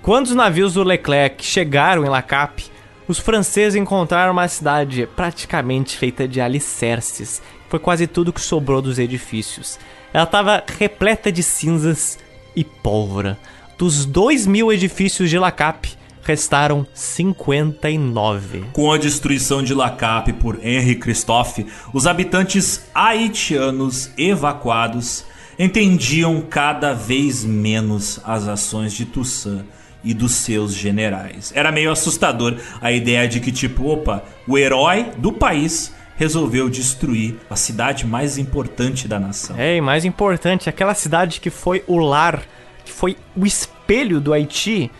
Quando os navios do Leclerc chegaram em Lacape, os franceses encontraram uma cidade praticamente feita de alicerces. Foi quase tudo que sobrou dos edifícios. Ela estava repleta de cinzas e pólvora. Dos 2 mil edifícios de Lacape, restaram 59. Com a destruição de Lacape por Henri Christophe, os habitantes haitianos evacuados entendiam cada vez menos as ações de Toussaint e dos seus generais. Era meio assustador a ideia de que, tipo, opa, o herói do país resolveu destruir a cidade mais importante da nação. É, mais importante, aquela cidade que foi o lar que foi o espelho do Haiti,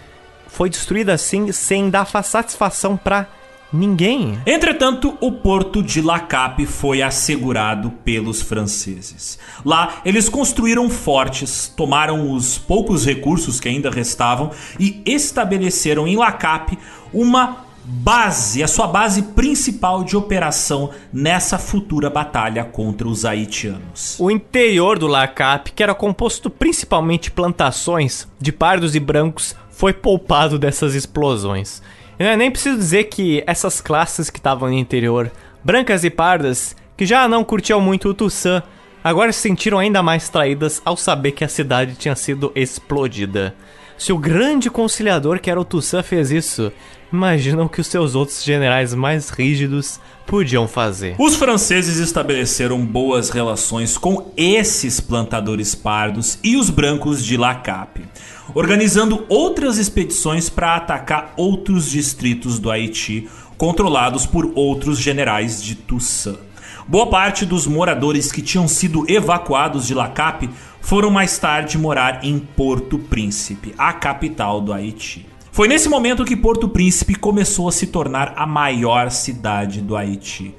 foi destruída assim sem dar satisfação para ninguém. Entretanto, o porto de Lacape foi assegurado pelos franceses. Lá, eles construíram fortes, tomaram os poucos recursos que ainda restavam e estabeleceram em Lacape uma base, a sua base principal de operação nessa futura batalha contra os haitianos. O interior do Lacap, que era composto principalmente de plantações de pardos e brancos, foi poupado dessas explosões. Eu nem preciso dizer que essas classes que estavam no interior, brancas e pardas, que já não curtiam muito o Toussaint, agora se sentiram ainda mais traídas ao saber que a cidade tinha sido explodida. Se o grande conciliador que era o Toussaint fez isso, imaginam que os seus outros generais mais rígidos podiam fazer. Os franceses estabeleceram boas relações com esses plantadores pardos e os brancos de Lacape, organizando outras expedições para atacar outros distritos do Haiti controlados por outros generais de Toussaint. Boa parte dos moradores que tinham sido evacuados de Lacape foram mais tarde morar em Porto Príncipe, a capital do Haiti. Foi nesse momento que Porto Príncipe começou a se tornar a maior cidade do Haiti.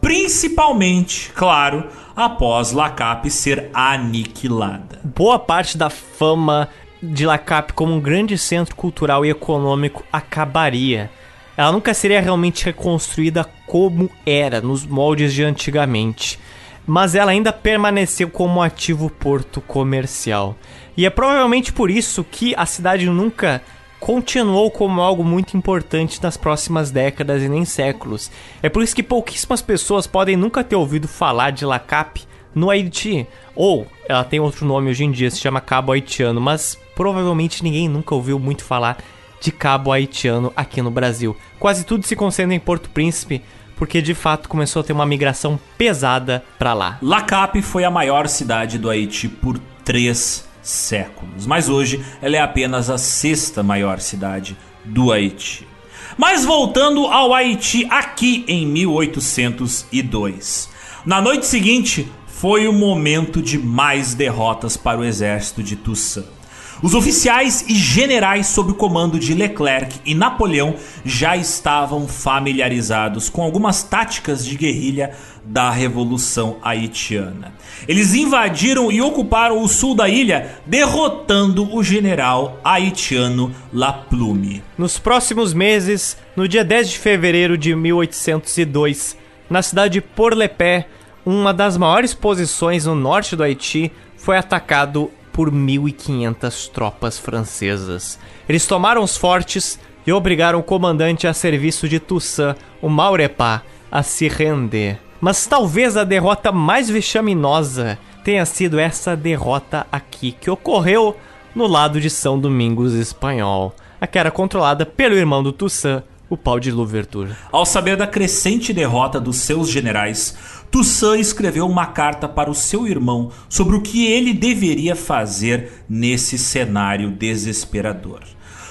Principalmente, claro, após Lacape ser aniquilada. Boa parte da fama de Lacape como um grande centro cultural e econômico acabaria. Ela nunca seria realmente reconstruída como era, nos moldes de antigamente mas ela ainda permaneceu como ativo porto comercial. E é provavelmente por isso que a cidade nunca continuou como algo muito importante nas próximas décadas e nem séculos. É por isso que pouquíssimas pessoas podem nunca ter ouvido falar de Lacap no Haiti. Ou ela tem outro nome hoje em dia, se chama Cabo Haitiano, mas provavelmente ninguém nunca ouviu muito falar de Cabo Haitiano aqui no Brasil. Quase tudo se concentra em Porto Príncipe, porque de fato começou a ter uma migração pesada para lá. Lacap foi a maior cidade do Haiti por três séculos, mas hoje ela é apenas a sexta maior cidade do Haiti. Mas voltando ao Haiti aqui em 1802. Na noite seguinte foi o momento de mais derrotas para o exército de Toussaint. Os oficiais e generais sob o comando de Leclerc e Napoleão já estavam familiarizados com algumas táticas de guerrilha da Revolução Haitiana. Eles invadiram e ocuparam o sul da ilha, derrotando o general haitiano Laplume. Nos próximos meses, no dia 10 de fevereiro de 1802, na cidade de Porlepé, uma das maiores posições no norte do Haiti, foi atacado por 1.500 tropas francesas. Eles tomaram os fortes e obrigaram o comandante a serviço de Toussaint, o Maurepas, a se render. Mas talvez a derrota mais vexaminosa tenha sido essa derrota aqui, que ocorreu no lado de São Domingos espanhol, a que era controlada pelo irmão do Toussaint, o pau de Louverture. Ao saber da crescente derrota dos seus generais, Toussaint escreveu uma carta para o seu irmão sobre o que ele deveria fazer nesse cenário desesperador.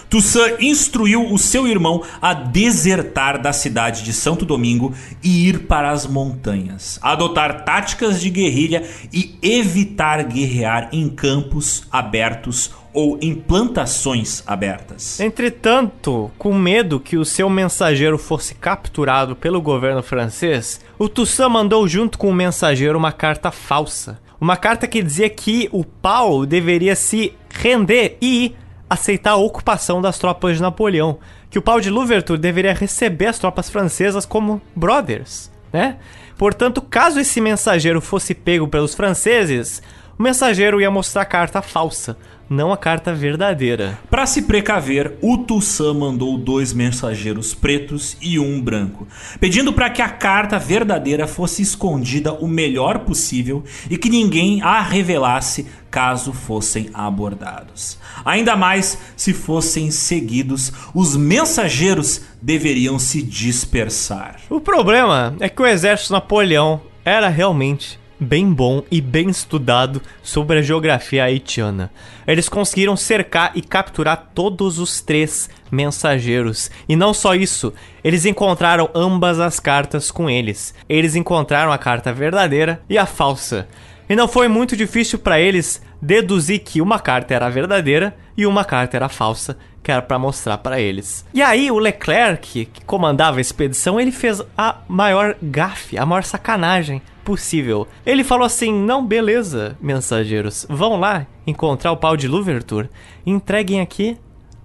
Toussaint instruiu o seu irmão a desertar da cidade de Santo Domingo e ir para as montanhas, adotar táticas de guerrilha e evitar guerrear em campos abertos ou em plantações abertas. Entretanto, com medo que o seu mensageiro fosse capturado pelo governo francês, o Toussaint mandou junto com o mensageiro uma carta falsa. Uma carta que dizia que o pau deveria se render e aceitar a ocupação das tropas de Napoleão, que o pau de Louverture deveria receber as tropas francesas como brothers, né? Portanto, caso esse mensageiro fosse pego pelos franceses, o mensageiro ia mostrar a carta falsa, não a carta verdadeira. Para se precaver, o Toussaint mandou dois mensageiros pretos e um branco, pedindo para que a carta verdadeira fosse escondida o melhor possível e que ninguém a revelasse caso fossem abordados. Ainda mais se fossem seguidos, os mensageiros deveriam se dispersar. O problema é que o exército Napoleão era realmente bem bom e bem estudado sobre a geografia haitiana. Eles conseguiram cercar e capturar todos os três mensageiros. E não só isso, eles encontraram ambas as cartas com eles. Eles encontraram a carta verdadeira e a falsa. E não foi muito difícil para eles deduzir que uma carta era verdadeira e uma carta era falsa, que era para mostrar para eles. E aí o Leclerc, que comandava a expedição, ele fez a maior gafe, a maior sacanagem possível. Ele falou assim: "Não, beleza, mensageiros, vão lá encontrar o pau de Louverture, entreguem aqui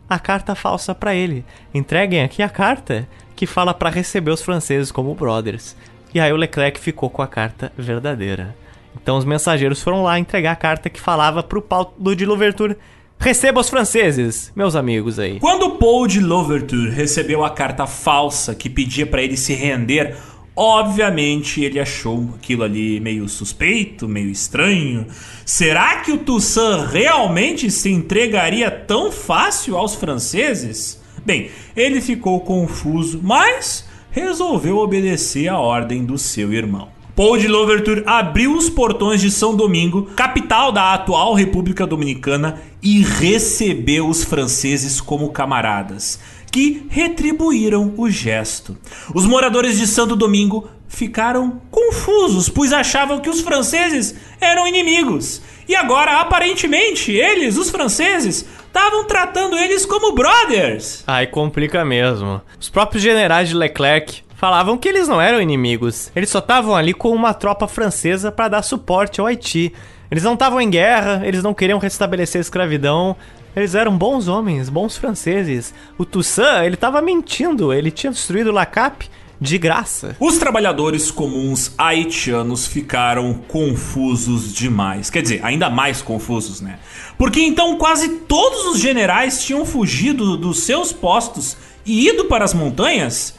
a carta falsa para ele. Entreguem aqui a carta que fala para receber os franceses como brothers." E aí o Leclerc ficou com a carta verdadeira. Então os mensageiros foram lá entregar a carta que falava pro Paul de Louverture Receba os franceses, meus amigos aí. Quando Paul de Louverture recebeu a carta falsa que pedia para ele se render, obviamente ele achou aquilo ali meio suspeito, meio estranho. Será que o Toussaint realmente se entregaria tão fácil aos franceses? Bem, ele ficou confuso, mas resolveu obedecer a ordem do seu irmão. Paul de Louverture abriu os portões de São Domingo, capital da atual República Dominicana, e recebeu os franceses como camaradas, que retribuíram o gesto. Os moradores de Santo Domingo ficaram confusos, pois achavam que os franceses eram inimigos. E agora, aparentemente, eles, os franceses, estavam tratando eles como brothers. Aí complica mesmo. Os próprios generais de Leclerc falavam que eles não eram inimigos. Eles só estavam ali com uma tropa francesa para dar suporte ao Haiti. Eles não estavam em guerra, eles não queriam restabelecer a escravidão. Eles eram bons homens, bons franceses. O Toussaint, ele estava mentindo, ele tinha destruído La Cap de graça. Os trabalhadores comuns haitianos ficaram confusos demais. Quer dizer, ainda mais confusos, né? Porque então quase todos os generais tinham fugido dos seus postos e ido para as montanhas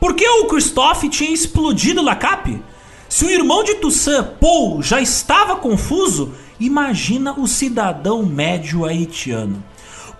por que o Christophe tinha explodido La Cap? Se o irmão de Toussaint, Paul, já estava confuso, imagina o cidadão médio haitiano.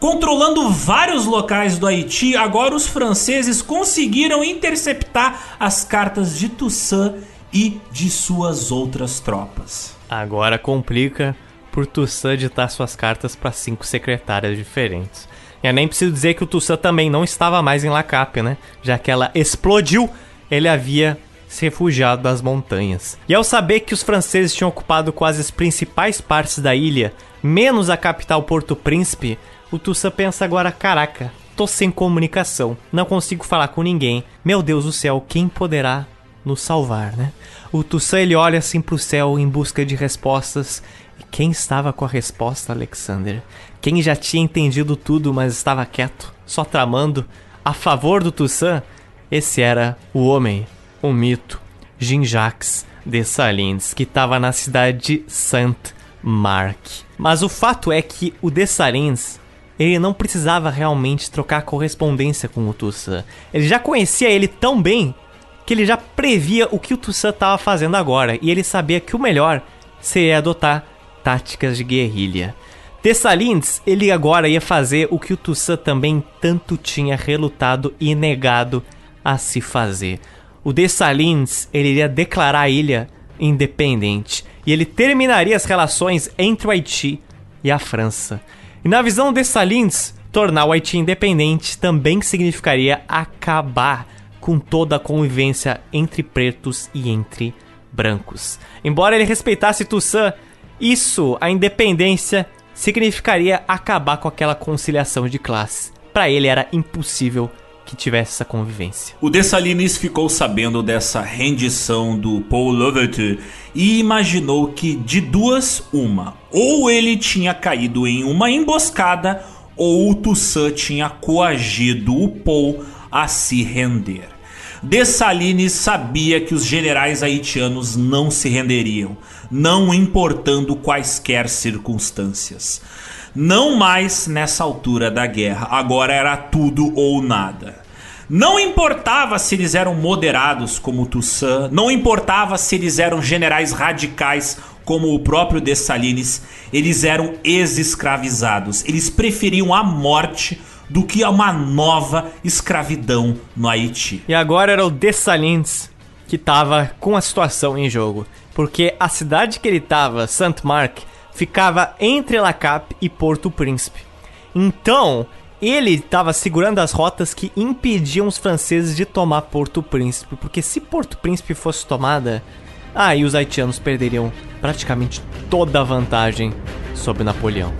Controlando vários locais do Haiti, agora os franceses conseguiram interceptar as cartas de Toussaint e de suas outras tropas. Agora complica por Toussaint ditar suas cartas para cinco secretárias diferentes. Eu nem preciso dizer que o Toussaint também não estava mais em Lacap, né? Já que ela explodiu, ele havia se refugiado das montanhas. E ao saber que os franceses tinham ocupado quase as principais partes da ilha, menos a capital Porto Príncipe, o Toussaint pensa agora: caraca, tô sem comunicação, não consigo falar com ninguém. Meu Deus do céu, quem poderá nos salvar, né? O Toussaint ele olha assim pro céu em busca de respostas. E quem estava com a resposta, Alexander? Quem já tinha entendido tudo, mas estava quieto, só tramando a favor do Toussaint, esse era o homem, o mito, Jean-Jacques Dessalines, que estava na cidade de Saint-Marc. Mas o fato é que o Dessalines, ele não precisava realmente trocar correspondência com o Toussaint. Ele já conhecia ele tão bem que ele já previa o que o Toussaint estava fazendo agora e ele sabia que o melhor seria adotar táticas de guerrilha. Dessalines, ele agora ia fazer o que o Toussaint também tanto tinha relutado e negado a se fazer. O Dessalines, ele iria declarar a ilha independente e ele terminaria as relações entre o Haiti e a França. E na visão de Dessalines, tornar o Haiti independente também significaria acabar com toda a convivência entre pretos e entre brancos. Embora ele respeitasse Toussaint, isso, a independência, significaria acabar com aquela conciliação de classes. Para ele era impossível que tivesse essa convivência. O Dessalines ficou sabendo dessa rendição do Paul Lovett e imaginou que de duas uma, ou ele tinha caído em uma emboscada ou o Toussaint tinha coagido o Paul a se render. Dessalines sabia que os generais haitianos não se renderiam, não importando quaisquer circunstâncias. Não mais nessa altura da guerra, agora era tudo ou nada. Não importava se eles eram moderados como Toussaint, não importava se eles eram generais radicais como o próprio Dessalines, eles eram ex-escravizados. Eles preferiam a morte do que uma nova escravidão no Haiti. E agora era o Dessalines que estava com a situação em jogo, porque a cidade que ele estava, Saint-Marc, ficava entre La Cap e Porto Príncipe. Então, ele estava segurando as rotas que impediam os franceses de tomar Porto Príncipe, porque se Porto Príncipe fosse tomada, aí os haitianos perderiam praticamente toda a vantagem sobre Napoleão.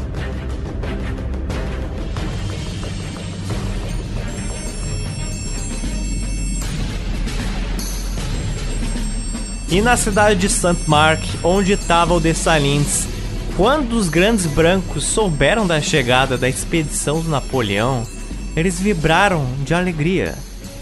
E na cidade de Saint-Marc, onde estava o Dessalines, quando os grandes brancos souberam da chegada da expedição do Napoleão, eles vibraram de alegria.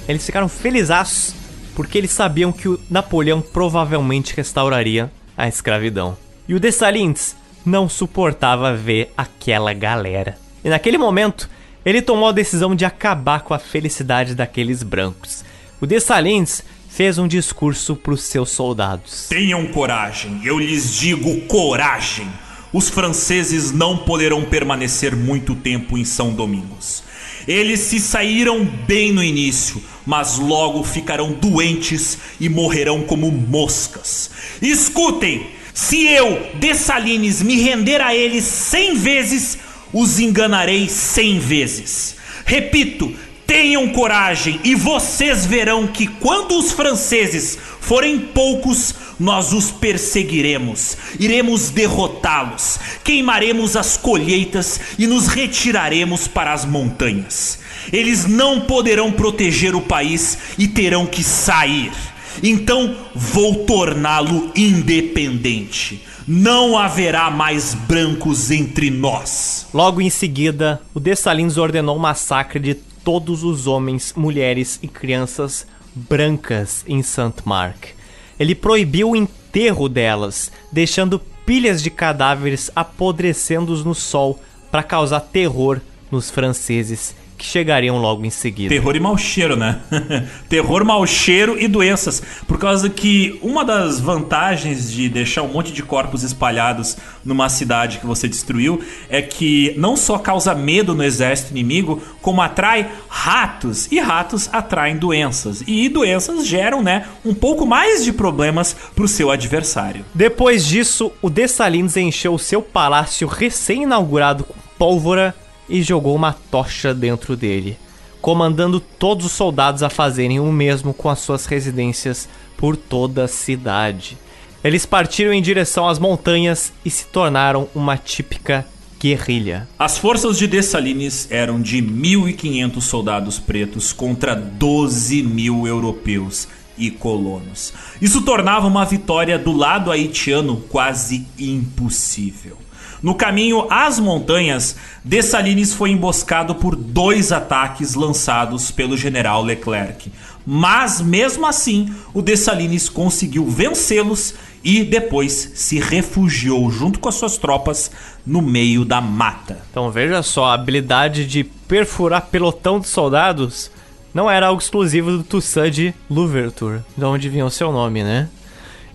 Eles ficaram felizes porque eles sabiam que o Napoleão provavelmente restauraria a escravidão. E o Dessalines não suportava ver aquela galera. E naquele momento, ele tomou a decisão de acabar com a felicidade daqueles brancos. O Dessalines fez um discurso para os seus soldados. Tenham coragem, eu lhes digo coragem. Os franceses não poderão permanecer muito tempo em São Domingos. Eles se saíram bem no início, mas logo ficarão doentes e morrerão como moscas. Escutem! Se eu, Dessalines, me render a eles cem vezes, os enganarei cem vezes. Repito, Tenham coragem e vocês verão que quando os franceses forem poucos, nós os perseguiremos, iremos derrotá-los, queimaremos as colheitas e nos retiraremos para as montanhas. Eles não poderão proteger o país e terão que sair. Então vou torná-lo independente. Não haverá mais brancos entre nós. Logo em seguida, o Dessalines ordenou o massacre de todos os homens, mulheres e crianças brancas em Saint-Marc. Ele proibiu o enterro delas, deixando pilhas de cadáveres apodrecendo no sol para causar terror nos franceses que chegariam logo em seguida. Terror e mau cheiro, né? Terror, mau cheiro e doenças. Por causa que uma das vantagens de deixar um monte de corpos espalhados numa cidade que você destruiu é que não só causa medo no exército inimigo, como atrai ratos. E ratos atraem doenças. E doenças geram, né, um pouco mais de problemas pro seu adversário. Depois disso, o Dessalines encheu o seu palácio recém-inaugurado com pólvora e jogou uma tocha dentro dele, comandando todos os soldados a fazerem o mesmo com as suas residências por toda a cidade. Eles partiram em direção às montanhas e se tornaram uma típica guerrilha. As forças de Dessalines eram de 1.500 soldados pretos contra 12 mil europeus e colonos. Isso tornava uma vitória do lado haitiano quase impossível. No caminho às montanhas, Dessalines foi emboscado por dois ataques lançados pelo general Leclerc. Mas mesmo assim, o Dessalines conseguiu vencê-los e depois se refugiou junto com as suas tropas no meio da mata. Então veja só, a habilidade de perfurar pelotão de soldados não era algo exclusivo do Toussaint de Louverture, de onde vinha o seu nome, né?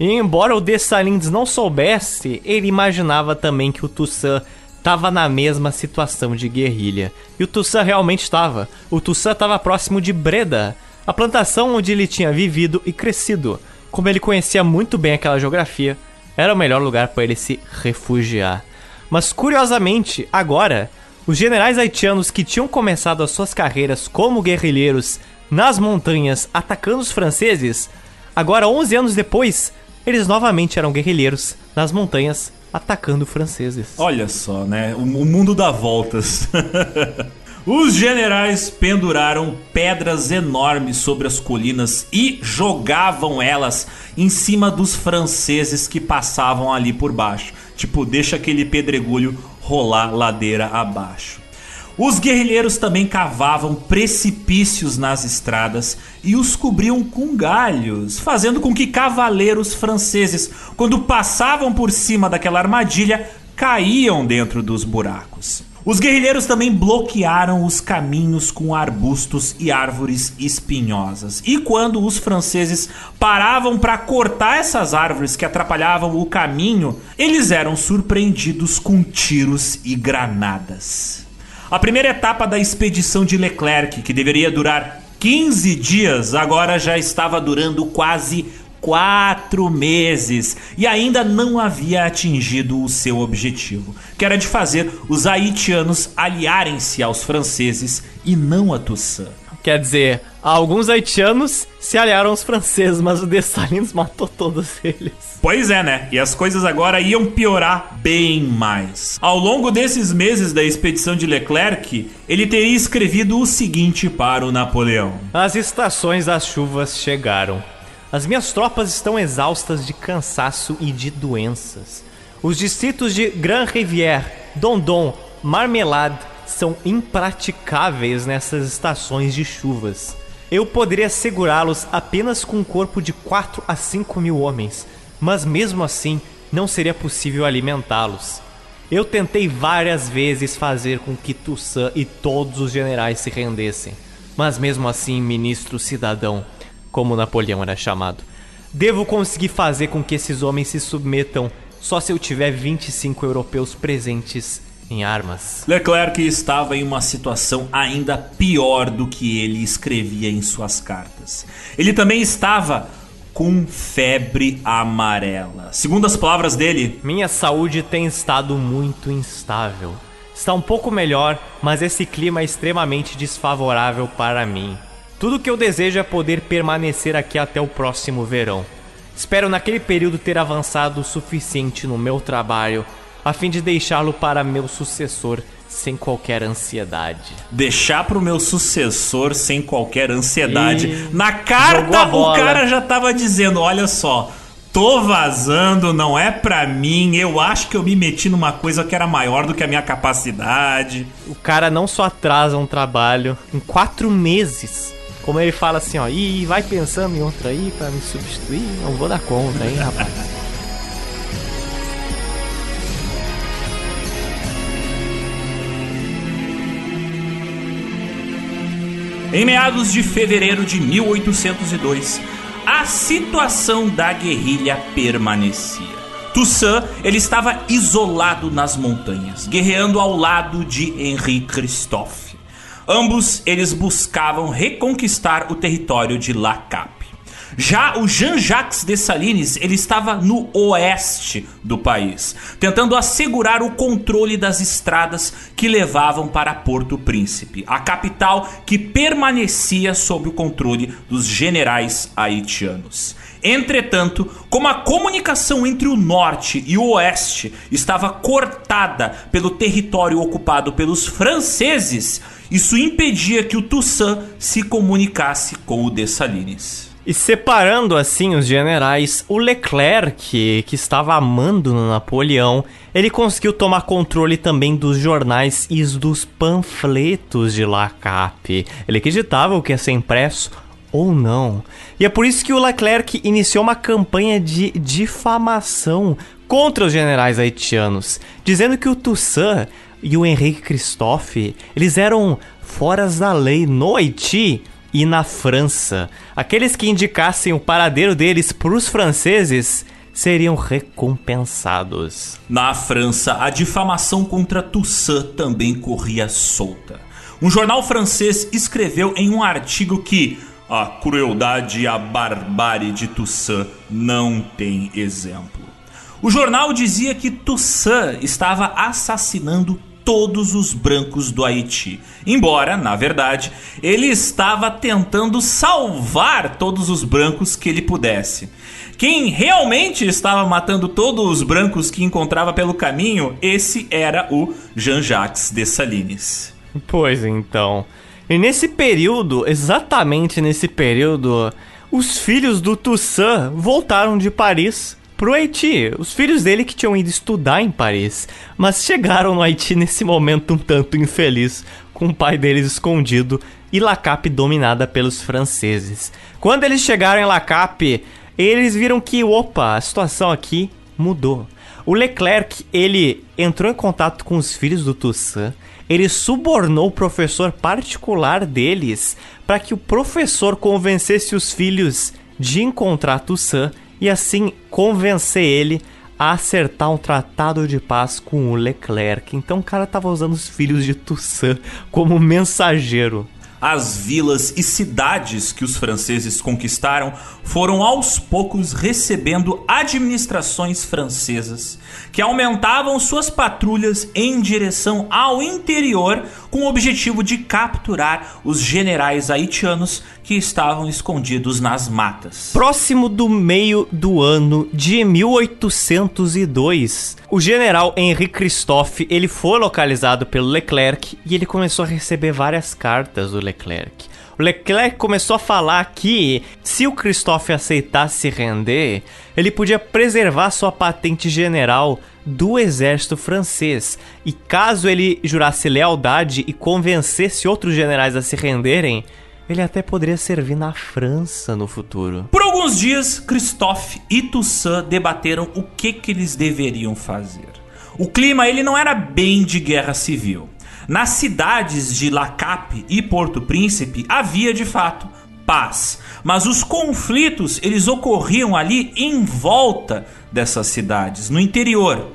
E embora o Dessalines não soubesse, ele imaginava também que o Toussaint estava na mesma situação de guerrilha. E o Toussaint realmente estava. O Toussaint estava próximo de Breda, a plantação onde ele tinha vivido e crescido. Como ele conhecia muito bem aquela geografia, era o melhor lugar para ele se refugiar. Mas curiosamente, agora, os generais haitianos que tinham começado as suas carreiras como guerrilheiros nas montanhas atacando os franceses, agora 11 anos depois, eles novamente eram guerrilheiros nas montanhas atacando franceses. Olha só, né? O, o mundo dá voltas. Os generais penduraram pedras enormes sobre as colinas e jogavam elas em cima dos franceses que passavam ali por baixo. Tipo, deixa aquele pedregulho rolar ladeira abaixo. Os guerrilheiros também cavavam precipícios nas estradas e os cobriam com galhos, fazendo com que cavaleiros franceses, quando passavam por cima daquela armadilha, caíam dentro dos buracos. Os guerrilheiros também bloquearam os caminhos com arbustos e árvores espinhosas. E quando os franceses paravam para cortar essas árvores que atrapalhavam o caminho, eles eram surpreendidos com tiros e granadas. A primeira etapa da expedição de Leclerc, que deveria durar 15 dias, agora já estava durando quase quatro meses e ainda não havia atingido o seu objetivo, que era de fazer os haitianos aliarem-se aos franceses e não a Toussaint. Quer dizer, alguns haitianos se aliaram aos franceses, mas o Dessalines matou todos eles. Pois é, né? E as coisas agora iam piorar bem mais. Ao longo desses meses da expedição de Leclerc, ele teria escrevido o seguinte para o Napoleão: As estações das chuvas chegaram. As minhas tropas estão exaustas de cansaço e de doenças. Os distritos de Grand Rivière, Dondon, Marmelade são impraticáveis nessas estações de chuvas. Eu poderia segurá-los apenas com um corpo de 4 a 5 mil homens, mas mesmo assim não seria possível alimentá-los. Eu tentei várias vezes fazer com que Toussaint e todos os generais se rendessem, mas mesmo assim, ministro cidadão, como Napoleão era chamado. Devo conseguir fazer com que esses homens se submetam só se eu tiver 25 europeus presentes em armas. Leclerc estava em uma situação ainda pior do que ele escrevia em suas cartas. Ele também estava com febre amarela. Segundo as palavras dele, minha saúde tem estado muito instável. Está um pouco melhor, mas esse clima é extremamente desfavorável para mim. Tudo que eu desejo é poder permanecer aqui até o próximo verão. Espero naquele período ter avançado o suficiente no meu trabalho a fim de deixá-lo para meu sucessor sem qualquer ansiedade. Deixar pro meu sucessor sem qualquer ansiedade. E Na carta o cara já tava dizendo, olha só, tô vazando, não é pra mim, eu acho que eu me meti numa coisa que era maior do que a minha capacidade. O cara não só atrasa um trabalho em quatro meses, como ele fala assim, ó, e vai pensando em outra aí para me substituir, não vou dar conta, hein, rapaz. Em meados de fevereiro de 1802, a situação da guerrilha permanecia. Toussaint ele estava isolado nas montanhas, guerreando ao lado de Henri Christophe. Ambos eles buscavam reconquistar o território de La Cap. Já o Jean-Jacques Dessalines, ele estava no oeste do país, tentando assegurar o controle das estradas que levavam para Porto Príncipe, a capital que permanecia sob o controle dos generais haitianos. Entretanto, como a comunicação entre o norte e o oeste estava cortada pelo território ocupado pelos franceses, isso impedia que o Toussaint se comunicasse com o Dessalines. E separando assim os generais, o Leclerc, que estava amando no Napoleão, ele conseguiu tomar controle também dos jornais e dos panfletos de La Cap. Ele acreditava o que ia ser impresso ou não. E é por isso que o Leclerc iniciou uma campanha de difamação contra os generais haitianos, dizendo que o Toussaint e o Henrique Christophe, eles eram foras da lei no Haiti e na França. Aqueles que indicassem o paradeiro deles para os franceses seriam recompensados. Na França, a difamação contra Toussaint também corria solta. Um jornal francês escreveu em um artigo que a crueldade e a barbárie de Toussaint não tem exemplo. O jornal dizia que Toussaint estava assassinando todos os brancos do Haiti. Embora, na verdade, ele estava tentando salvar todos os brancos que ele pudesse. Quem realmente estava matando todos os brancos que encontrava pelo caminho, esse era o Jean-Jacques Dessalines. Pois então. E nesse período, exatamente nesse período, os filhos do Toussaint voltaram de Paris pro Haiti. Os filhos dele que tinham ido estudar em Paris, mas chegaram no Haiti nesse momento um tanto infeliz, com o pai deles escondido e La Cape dominada pelos franceses. Quando eles chegaram em La Cape, eles viram que, opa, a situação aqui mudou. O Leclerc, ele entrou em contato com os filhos do Toussaint, ele subornou o professor particular deles para que o professor convencesse os filhos de encontrar Toussaint e assim convencer ele a acertar um tratado de paz com o Leclerc. Então o cara tava usando os filhos de Toussaint como mensageiro. As vilas e cidades que os franceses conquistaram foram aos poucos recebendo administrações francesas que aumentavam suas patrulhas em direção ao interior com o objetivo de capturar os generais haitianos que estavam escondidos nas matas. Próximo do meio do ano de 1802, o general Henri Christophe, ele foi localizado pelo Leclerc e ele começou a receber várias cartas do Leclerc. O Leclerc começou a falar que se o Christophe aceitasse se render, ele podia preservar sua patente general do exército francês. E caso ele jurasse lealdade e convencesse outros generais a se renderem, ele até poderia servir na França no futuro. Por alguns dias, Christophe e Toussaint debateram o que, que eles deveriam fazer. O clima ele não era bem de guerra civil. Nas cidades de La Cape e Porto Príncipe havia de fato paz, mas os conflitos eles ocorriam ali em volta dessas cidades, no interior.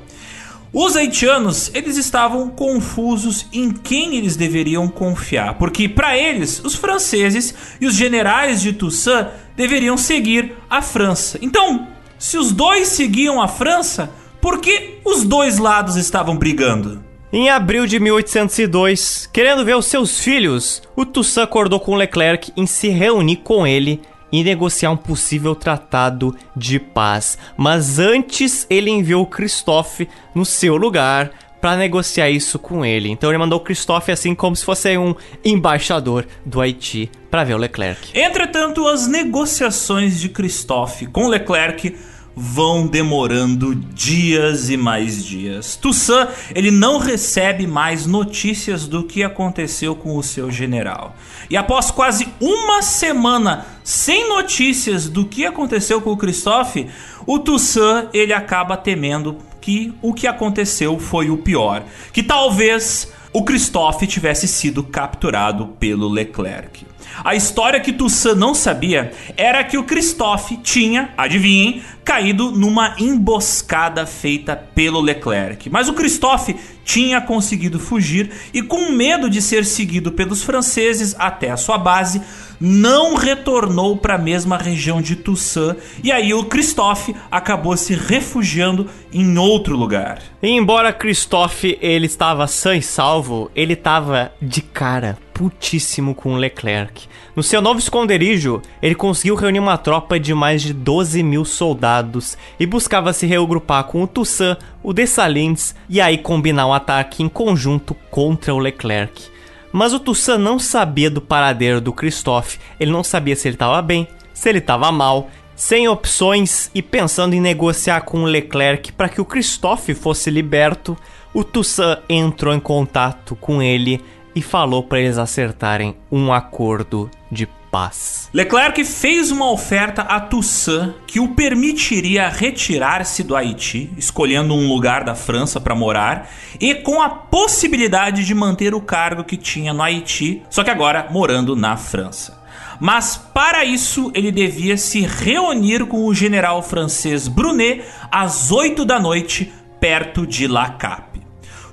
Os haitianos, eles estavam confusos em quem eles deveriam confiar, porque para eles, os franceses e os generais de Toussaint deveriam seguir a França. Então, se os dois seguiam a França, por que os dois lados estavam brigando? Em abril de 1802, querendo ver os seus filhos, o Toussaint acordou com Leclerc em se reunir com ele e negociar um possível tratado de paz. Mas antes ele enviou Christophe no seu lugar para negociar isso com ele. Então ele mandou Christophe assim como se fosse um embaixador do Haiti para ver o Leclerc. Entretanto, as negociações de Christophe com Leclerc vão demorando dias e mais dias. Toussaint, ele não recebe mais notícias do que aconteceu com o seu general. E após quase uma semana sem notícias do que aconteceu com o Christophe, o Toussaint, ele acaba temendo que o que aconteceu foi o pior, que talvez o Christophe tivesse sido capturado pelo Leclerc. A história que Toussaint não sabia era que o Christophe tinha, adivinhem, caído numa emboscada feita pelo Leclerc. Mas o Christophe tinha conseguido fugir e, com medo de ser seguido pelos franceses até a sua base, não retornou para a mesma região de Toussaint e aí o Christophe acabou se refugiando em outro lugar. E embora Christophe ele estava sã e salvo, ele estava de cara putíssimo com Leclerc. No seu novo esconderijo, ele conseguiu reunir uma tropa de mais de 12 mil soldados e buscava se reagrupar com o Toussaint, o Dessalines e aí combinar um ataque em conjunto contra o Leclerc. Mas o Toussaint não sabia do paradeiro do Christophe, ele não sabia se ele estava bem, se ele estava mal, sem opções e pensando em negociar com o Leclerc para que o Christophe fosse liberto, o Toussaint entrou em contato com ele e falou para eles acertarem um acordo de paz. Leclerc fez uma oferta a Toussaint que o permitiria retirar-se do Haiti, escolhendo um lugar da França para morar, e com a possibilidade de manter o cargo que tinha no Haiti, só que agora morando na França. Mas para isso ele devia se reunir com o general francês Brunet às 8 da noite, perto de La Cap.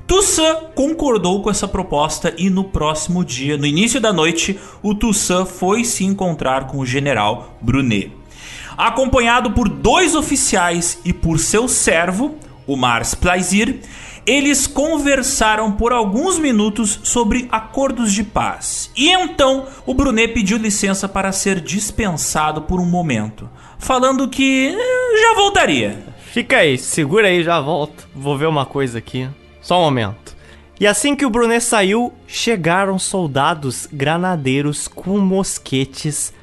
Toussaint concordou com essa proposta e no próximo dia, no início da noite, o Toussaint foi se encontrar com o general Brunet. Acompanhado por dois oficiais e por seu servo, o Mars Plaisir, eles conversaram por alguns minutos sobre acordos de paz. E então o Brunet pediu licença para ser dispensado por um momento, falando que eh, já voltaria. Fica aí, segura aí, já volto. Vou ver uma coisa aqui. Só um momento. E assim que o Brunet saiu, chegaram soldados granadeiros com mosquetes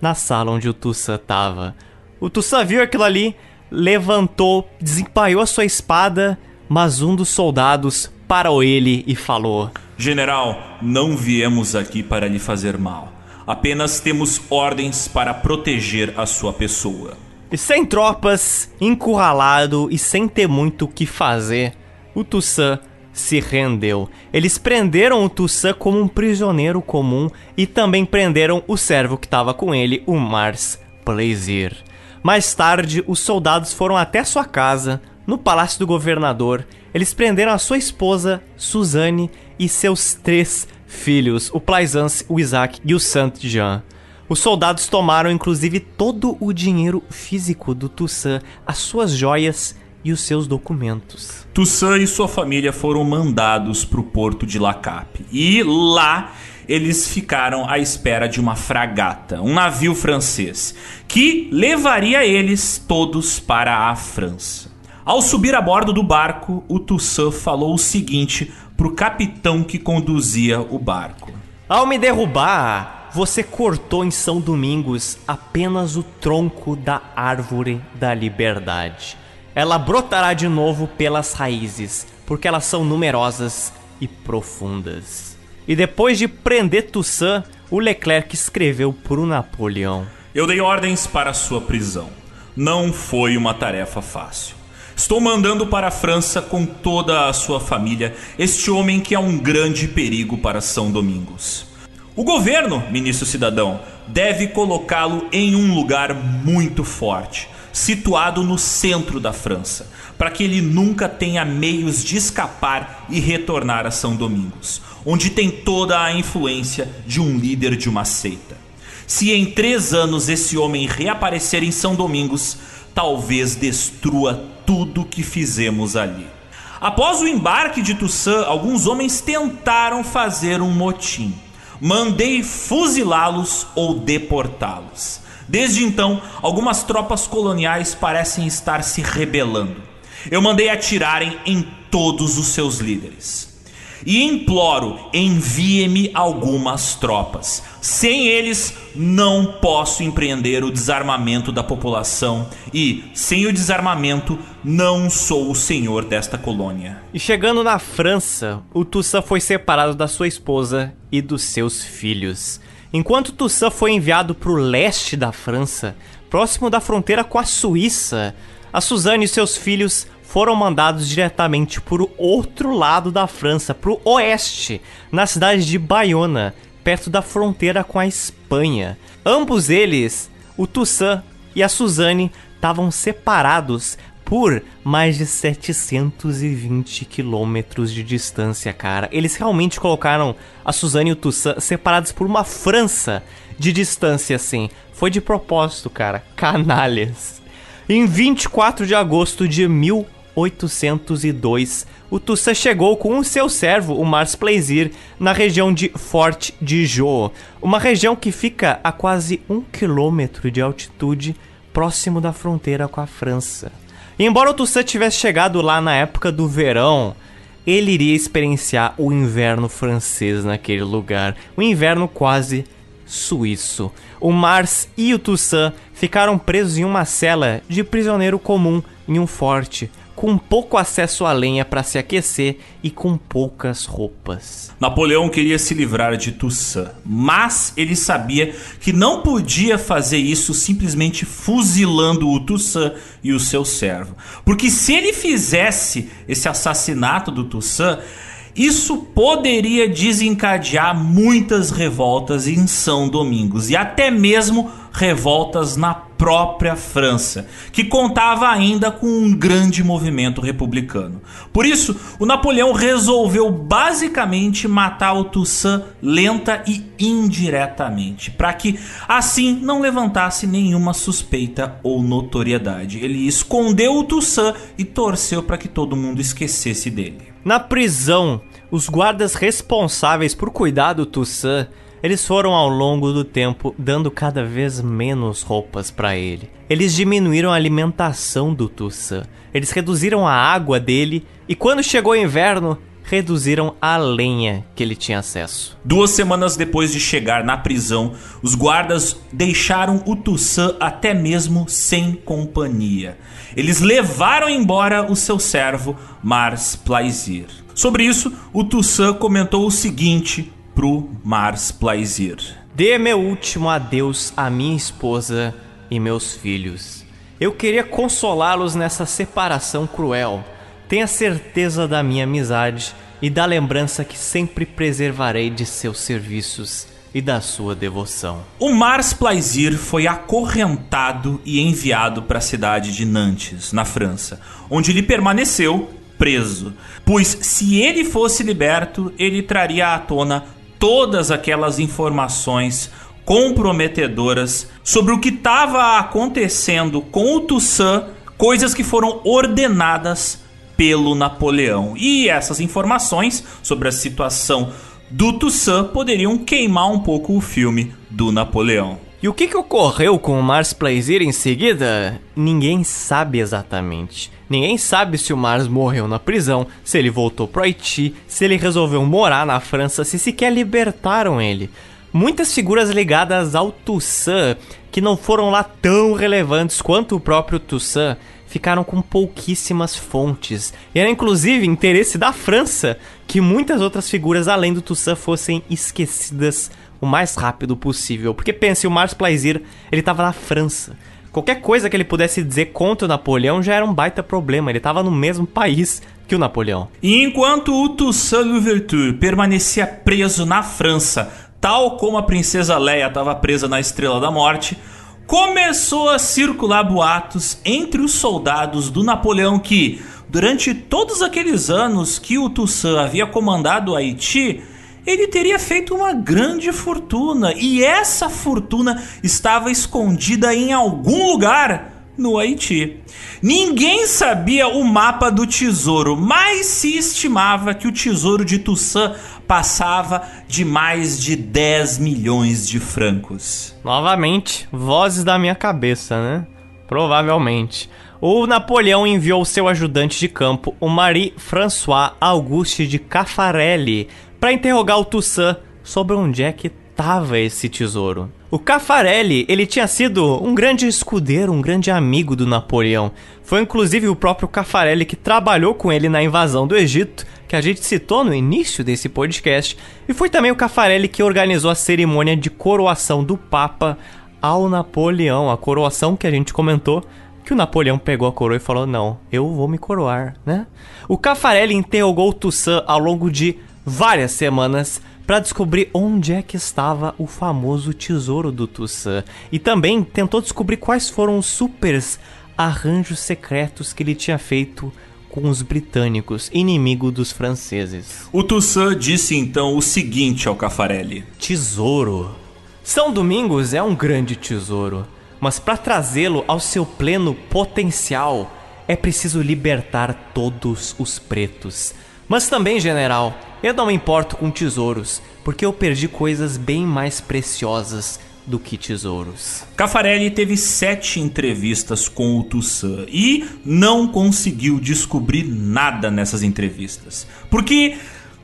na sala onde o Tussa tava. O Tussa viu aquilo ali, levantou, desempenhou a sua espada, mas um dos soldados parou ele e falou: General, não viemos aqui para lhe fazer mal. Apenas temos ordens para proteger a sua pessoa. E sem tropas, encurralado e sem ter muito o que fazer, o Tussan se rendeu. Eles prenderam o Tussan como um prisioneiro comum e também prenderam o servo que estava com ele, o Mars Plaisir. Mais tarde, os soldados foram até sua casa, no palácio do governador. Eles prenderam a sua esposa, Suzanne, e seus três filhos, o Plaisance, o Isaac e o Saint-Jean. Os soldados tomaram inclusive todo o dinheiro físico do Toussaint, as suas joias e os seus documentos. Toussaint e sua família foram mandados para o porto de Lacap. E lá eles ficaram à espera de uma fragata, um navio francês, que levaria eles todos para a França. Ao subir a bordo do barco, o Toussaint falou o seguinte para o capitão que conduzia o barco: Ao me derrubar, você cortou em São Domingos apenas o tronco da árvore da liberdade. Ela brotará de novo pelas raízes, porque elas são numerosas e profundas. E depois de prender Toussaint, o Leclerc escreveu para o Napoleão: Eu dei ordens para sua prisão. Não foi uma tarefa fácil. Estou mandando para a França com toda a sua família este homem que é um grande perigo para São Domingos. O governo, ministro cidadão, deve colocá-lo em um lugar muito forte, situado no centro da França, para que ele nunca tenha meios de escapar e retornar a São Domingos, onde tem toda a influência de um líder de uma seita. Se em três anos esse homem reaparecer em São Domingos, talvez destrua tudo que fizemos ali. Após o embarque de Toussaint, alguns homens tentaram fazer um motim. Mandei fuzilá-los ou deportá-los. Desde então, algumas tropas coloniais parecem estar se rebelando. Eu mandei atirarem em todos os seus líderes. E imploro, envie-me algumas tropas. Sem eles, não posso empreender o desarmamento da população. E, sem o desarmamento, não sou o senhor desta colônia. E chegando na França, o Toussaint foi separado da sua esposa e dos seus filhos. Enquanto Toussaint foi enviado para o leste da França, próximo da fronteira com a Suíça, a Suzanne e seus filhos foram mandados diretamente para o outro lado da França, para o oeste, na cidade de Bayona, perto da fronteira com a Espanha. Ambos eles, o Toussaint e a Suzanne, estavam separados por mais de 720 quilômetros de distância, cara. Eles realmente colocaram a Suzanne e o Toussaint separados por uma França de distância, assim. Foi de propósito, cara. Canalhas. Em 24 de agosto de 1802, o Toussaint chegou com o seu servo, o Mars Plaisir, na região de Fort de Jo, uma região que fica a quase um quilômetro de altitude, próximo da fronteira com a França. Embora o Toussaint tivesse chegado lá na época do verão, ele iria experienciar o inverno francês naquele lugar, um inverno quase suíço. O Mars e o Toussaint ficaram presos em uma cela de prisioneiro comum em um forte, com pouco acesso à lenha para se aquecer e com poucas roupas. Napoleão queria se livrar de Toussaint, mas ele sabia que não podia fazer isso simplesmente fuzilando o Toussaint e o seu servo. Porque se ele fizesse esse assassinato do Toussaint, isso poderia desencadear muitas revoltas em São Domingos e até mesmo revoltas na própria França, que contava ainda com um grande movimento republicano. Por isso, o Napoleão resolveu basicamente matar o Toussaint lenta e indiretamente, para que assim não levantasse nenhuma suspeita ou notoriedade. Ele escondeu o Toussaint e torceu para que todo mundo esquecesse dele. Na prisão, os guardas responsáveis por cuidar do Toussaint, eles foram ao longo do tempo dando cada vez menos roupas para ele. Eles diminuíram a alimentação do Toussaint, eles reduziram a água dele e quando chegou o inverno, reduziram a lenha que ele tinha acesso. Duas semanas depois de chegar na prisão, os guardas deixaram o Toussaint até mesmo sem companhia. Eles levaram embora o seu servo Mars Plaisir. Sobre isso, o Toussaint comentou o seguinte pro Mars Plaisir: Dê meu último adeus à minha esposa e meus filhos. Eu queria consolá-los nessa separação cruel. Tenha certeza da minha amizade e da lembrança que sempre preservarei de seus serviços e da sua devoção. O Mars Plaisir foi acorrentado e enviado para a cidade de Nantes, na França, onde ele permaneceu preso. Pois se ele fosse liberto, ele traria à tona todas aquelas informações comprometedoras sobre o que estava acontecendo com o Toussaint, coisas que foram ordenadas pelo Napoleão. E essas informações sobre a situação do Toussaint poderiam queimar um pouco o filme do Napoleão. E o que, que ocorreu com o Mars Plaisir em seguida? Ninguém sabe exatamente. Ninguém sabe se o Mars morreu na prisão, se ele voltou pro Haiti, se ele resolveu morar na França, se sequer libertaram ele. Muitas figuras ligadas ao Toussaint, que não foram lá tão relevantes quanto o próprio Toussaint, ficaram com pouquíssimas fontes. E era inclusive interesse da França que muitas outras figuras além do Toussaint fossem esquecidas o mais rápido possível. Porque pense, o Mars Plaisir, ele tava na França. Qualquer coisa que ele pudesse dizer contra o Napoleão já era um baita problema. Ele tava no mesmo país que o Napoleão. E enquanto o Toussaint Louverture permanecia preso na França, tal como a princesa Leia estava presa na Estrela da Morte, começou a circular boatos entre os soldados do Napoleão que, durante todos aqueles anos que o Toussaint havia comandado o Haiti, ele teria feito uma grande fortuna. E essa fortuna estava escondida em algum lugar no Haiti. Ninguém sabia o mapa do tesouro, mas se estimava que o tesouro de Toussaint passava de mais de 10 milhões de francos. Novamente, vozes da minha cabeça, né? Provavelmente. O Napoleão enviou seu ajudante de campo, o Marie-François Auguste de Caffarelli, para interrogar o Toussaint sobre onde é que estava esse tesouro. O Caffarelli, ele tinha sido um grande escudeiro, um grande amigo do Napoleão. Foi inclusive o próprio Caffarelli que trabalhou com ele na invasão do Egito, que a gente citou no início desse podcast, e foi também o Caffarelli que organizou a cerimônia de coroação do Papa ao Napoleão, a coroação que a gente comentou que o Napoleão pegou a coroa e falou: "Não, eu vou me coroar", né? O Caffarelli interrogou Toussaint ao longo de várias semanas para descobrir onde é que estava o famoso tesouro do Toussaint e também tentou descobrir quais foram os supers arranjos secretos que ele tinha feito com os britânicos, inimigo dos franceses. O Toussaint disse então o seguinte ao Caffarelli: Tesouro. São Domingos é um grande tesouro, mas para trazê-lo ao seu pleno potencial é preciso libertar todos os pretos. Mas também, general, eu não me importo com tesouros, porque eu perdi coisas bem mais preciosas do que tesouros. Caffarelli teve sete entrevistas com o Toussaint e não conseguiu descobrir nada nessas entrevistas. Porque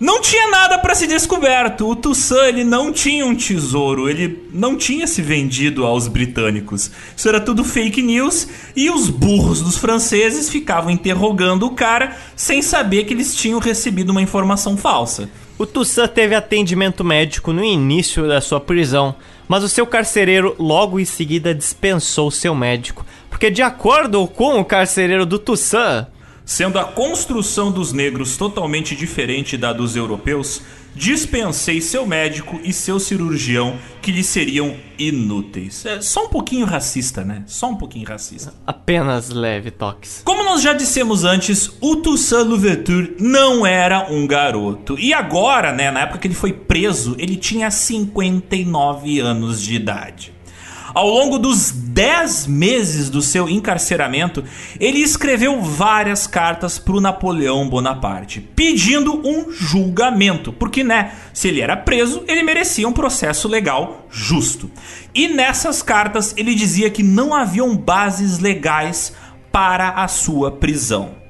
não tinha nada para ser descoberto. O Toussaint ele não tinha um tesouro, ele não tinha se vendido aos britânicos. Isso era tudo fake news e os burros dos franceses ficavam interrogando o cara sem saber que eles tinham recebido uma informação falsa. O Toussaint teve atendimento médico no início da sua prisão, mas o seu carcereiro logo em seguida dispensou seu médico, porque de acordo com o carcereiro do Toussaint, Sendo a construção dos negros totalmente diferente da dos europeus, dispensei seu médico e seu cirurgião que lhe seriam inúteis. É só um pouquinho racista, né? Só um pouquinho racista. Apenas leve toques. Como nós já dissemos antes, o Toussaint Louverture não era um garoto. E agora, né, na época que ele foi preso, ele tinha 59 anos de idade. Ao longo dos 10 meses do seu encarceramento, ele escreveu várias cartas para o Napoleão Bonaparte, pedindo um julgamento, porque, né, se ele era preso, ele merecia um processo legal justo. E nessas cartas ele dizia que não haviam bases legais para a sua prisão.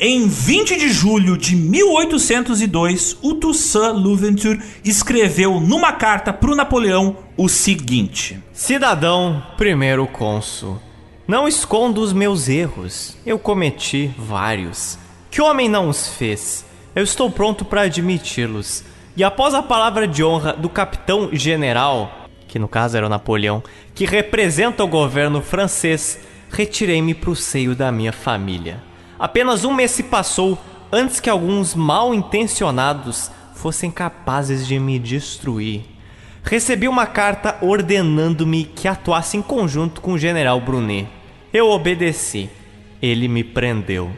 Em 20 de julho de 1802, o Toussaint Louverture escreveu numa carta para o Napoleão o seguinte: Cidadão primeiro cônsul, não escondo os meus erros. Eu cometi vários. Que homem não os fez? Eu estou pronto para admiti-los. E após a palavra de honra do capitão general, que no caso era o Napoleão, que representa o governo francês, retirei-me para o seio da minha família. Apenas um mês se passou antes que alguns mal intencionados fossem capazes de me destruir. Recebi uma carta ordenando-me que atuasse em conjunto com o general Brunet. Eu obedeci. Ele me prendeu.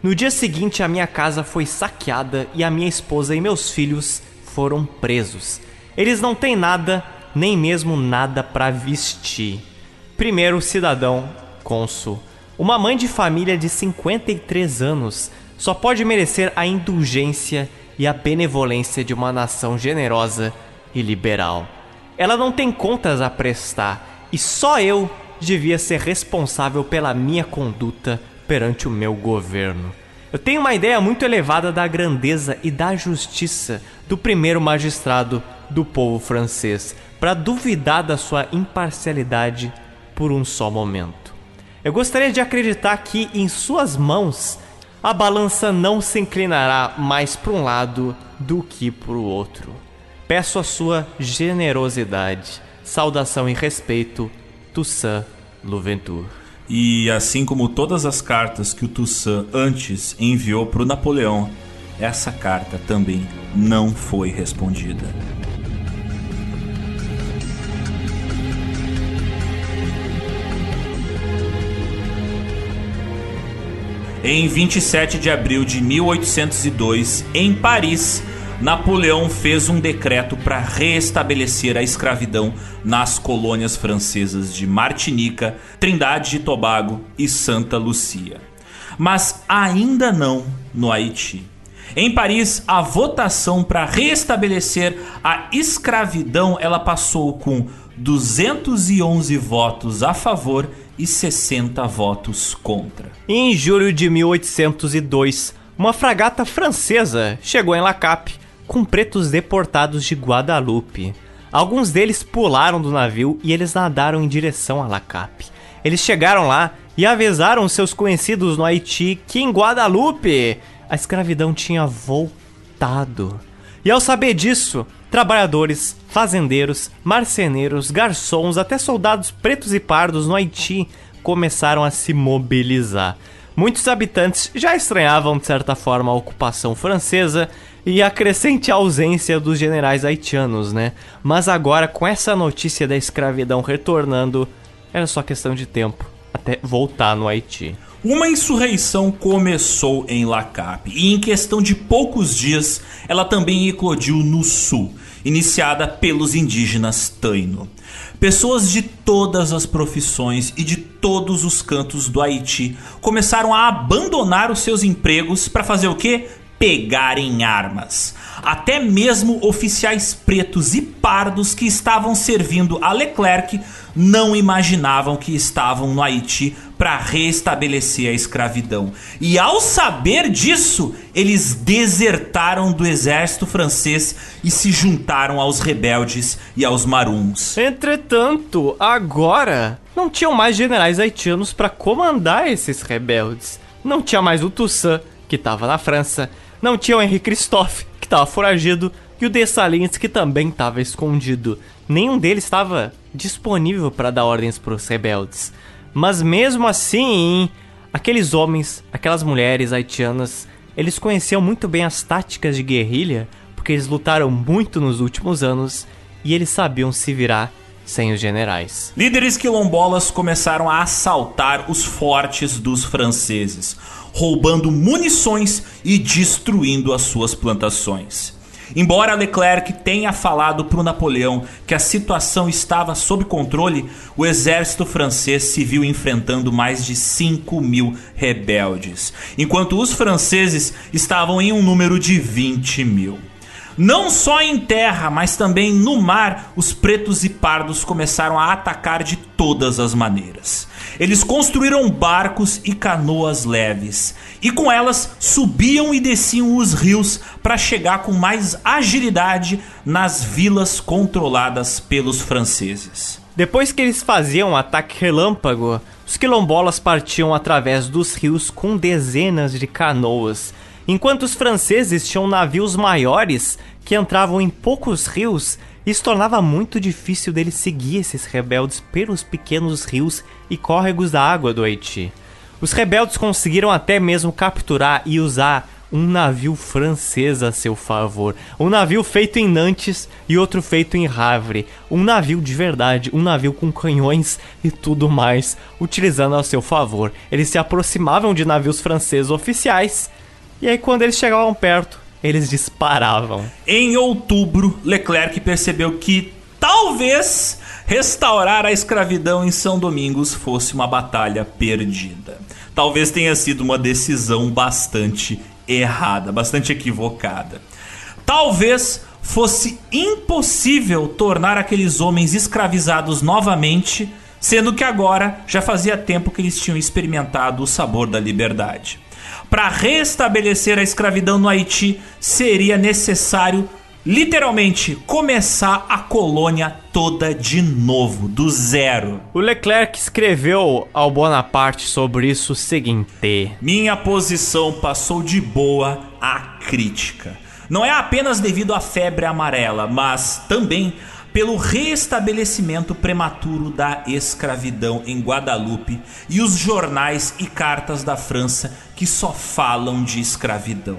No dia seguinte, a minha casa foi saqueada e a minha esposa e meus filhos foram presos. Eles não têm nada, nem mesmo nada para vestir. Primeiro cidadão, cônsul uma mãe de família de 53 anos só pode merecer a indulgência e a benevolência de uma nação generosa e liberal. Ela não tem contas a prestar e só eu devia ser responsável pela minha conduta perante o meu governo. Eu tenho uma ideia muito elevada da grandeza e da justiça do primeiro magistrado do povo francês para duvidar da sua imparcialidade por um só momento. Eu gostaria de acreditar que em suas mãos a balança não se inclinará mais para um lado do que para o outro. Peço a sua generosidade. Saudação e respeito, Toussaint Louverture. E assim como todas as cartas que o Toussaint antes enviou para o Napoleão, essa carta também não foi respondida. Em 27 de abril de 1802, em Paris, Napoleão fez um decreto para restabelecer a escravidão nas colônias francesas de Martinica, Trindade e Tobago e Santa Lucia. Mas ainda não no Haiti. Em Paris, a votação para restabelecer a escravidão ela passou com 211 votos a favor e 60 votos contra. Em julho de 1802, uma fragata francesa chegou em La Cap com pretos deportados de Guadalupe. Alguns deles pularam do navio e eles nadaram em direção a La Cap. Eles chegaram lá e avisaram seus conhecidos no Haiti que em Guadalupe a escravidão tinha voltado. E ao saber disso, trabalhadores, fazendeiros, marceneiros, garçons, até soldados pretos e pardos no Haiti começaram a se mobilizar. Muitos habitantes já estranhavam de certa forma a ocupação francesa e a crescente ausência dos generais haitianos, né? Mas agora, com essa notícia da escravidão retornando, era só questão de tempo até voltar no Haiti. Uma insurreição começou em Lacap e em questão de poucos dias ela também eclodiu no sul, iniciada pelos indígenas Taino. Pessoas de todas as profissões e de todos os cantos do Haiti começaram a abandonar os seus empregos para fazer o quê? Pegarem armas. Até mesmo oficiais pretos e pardos que estavam servindo a Leclerc não imaginavam que estavam no Haiti para restabelecer a escravidão. E ao saber disso, eles desertaram do exército francês e se juntaram aos rebeldes e aos maruns. Entretanto, agora não tinham mais generais haitianos para comandar esses rebeldes. Não tinha mais o Toussaint, que estava na França. Não tinha o Henri Christophe, que estava foragido. E o Dessalines, que também estava escondido. Nenhum deles estava disponível para dar ordens para os rebeldes. Mas mesmo assim, Aqueles homens, aquelas mulheres haitianas, eles conheciam muito bem as táticas de guerrilha, porque eles lutaram muito nos últimos anos e eles sabiam se virar sem os generais. Líderes quilombolas começaram a assaltar os fortes dos franceses, roubando munições e destruindo as suas plantações. Embora Leclerc tenha falado para o Napoleão que a situação estava sob controle, o exército francês se viu enfrentando mais de 5 mil rebeldes, enquanto os franceses estavam em um número de 20 mil. Não só em terra, mas também no mar, os pretos e pardos começaram a atacar de todas as maneiras. Eles construíram barcos e canoas leves, e com elas subiam e desciam os rios para chegar com mais agilidade nas vilas controladas pelos franceses. Depois que eles faziam um ataque relâmpago, os quilombolas partiam através dos rios com dezenas de canoas enquanto os franceses tinham navios maiores que entravam em poucos rios, isso tornava muito difícil deles seguir esses rebeldes pelos pequenos rios e córregos da água do Haiti. Os rebeldes conseguiram até mesmo capturar e usar um navio francês a seu favor. Um navio feito em Nantes e outro feito em Havre. Um navio de verdade, um navio com canhões e tudo mais, utilizando a seu favor. Eles se aproximavam de navios franceses oficiais e aí, quando eles chegavam perto, eles disparavam. Em outubro, Leclerc percebeu que talvez restaurar a escravidão em São Domingos fosse uma batalha perdida. Talvez tenha sido uma decisão bastante errada, bastante equivocada. Talvez fosse impossível tornar aqueles homens escravizados novamente, sendo que agora já fazia tempo que eles tinham experimentado o sabor da liberdade para restabelecer a escravidão no Haiti, seria necessário literalmente começar a colônia toda de novo, do zero. O Leclerc escreveu ao Bonaparte sobre isso o seguinte: Minha posição passou de boa a crítica. Não é apenas devido à febre amarela, mas também pelo restabelecimento prematuro da escravidão em Guadalupe e os jornais e cartas da França que só falam de escravidão.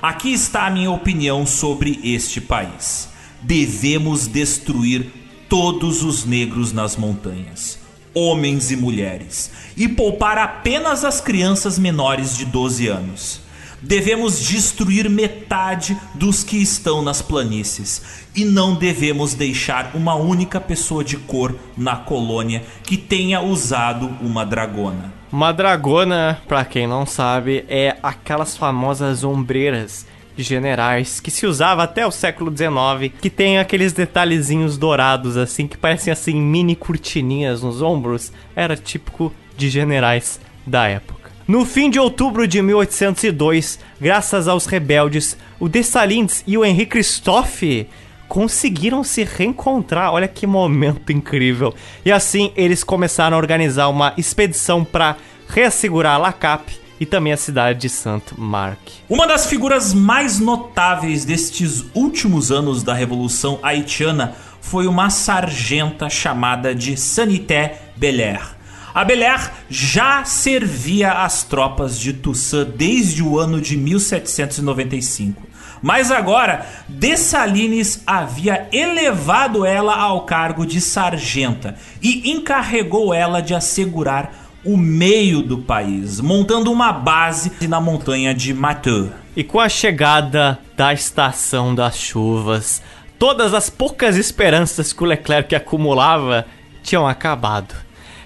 Aqui está a minha opinião sobre este país. Devemos destruir todos os negros nas montanhas, homens e mulheres, e poupar apenas as crianças menores de 12 anos devemos destruir metade dos que estão nas planícies e não devemos deixar uma única pessoa de cor na colônia que tenha usado uma dragona. Uma dragona, para quem não sabe, é aquelas famosas ombreiras de generais que se usava até o século XIX, que tem aqueles detalhezinhos dourados assim que parecem assim mini cortininhas nos ombros, era típico de generais da época. No fim de outubro de 1802, graças aos rebeldes, o Dessalines e o Henri Christophe conseguiram se reencontrar. Olha que momento incrível. E assim eles começaram a organizar uma expedição para reassegurar La Cap e também a cidade de Saint-Marc. Uma das figuras mais notáveis destes últimos anos da Revolução Haitiana foi uma sargenta chamada de Sanité Belair. A Belair já servia as tropas de Toussaint desde o ano de 1795. Mas agora, Dessalines havia elevado ela ao cargo de sargenta e encarregou ela de assegurar o meio do país, montando uma base na montanha de Mateux. E com a chegada da estação das chuvas, todas as poucas esperanças que o Leclerc acumulava tinham acabado.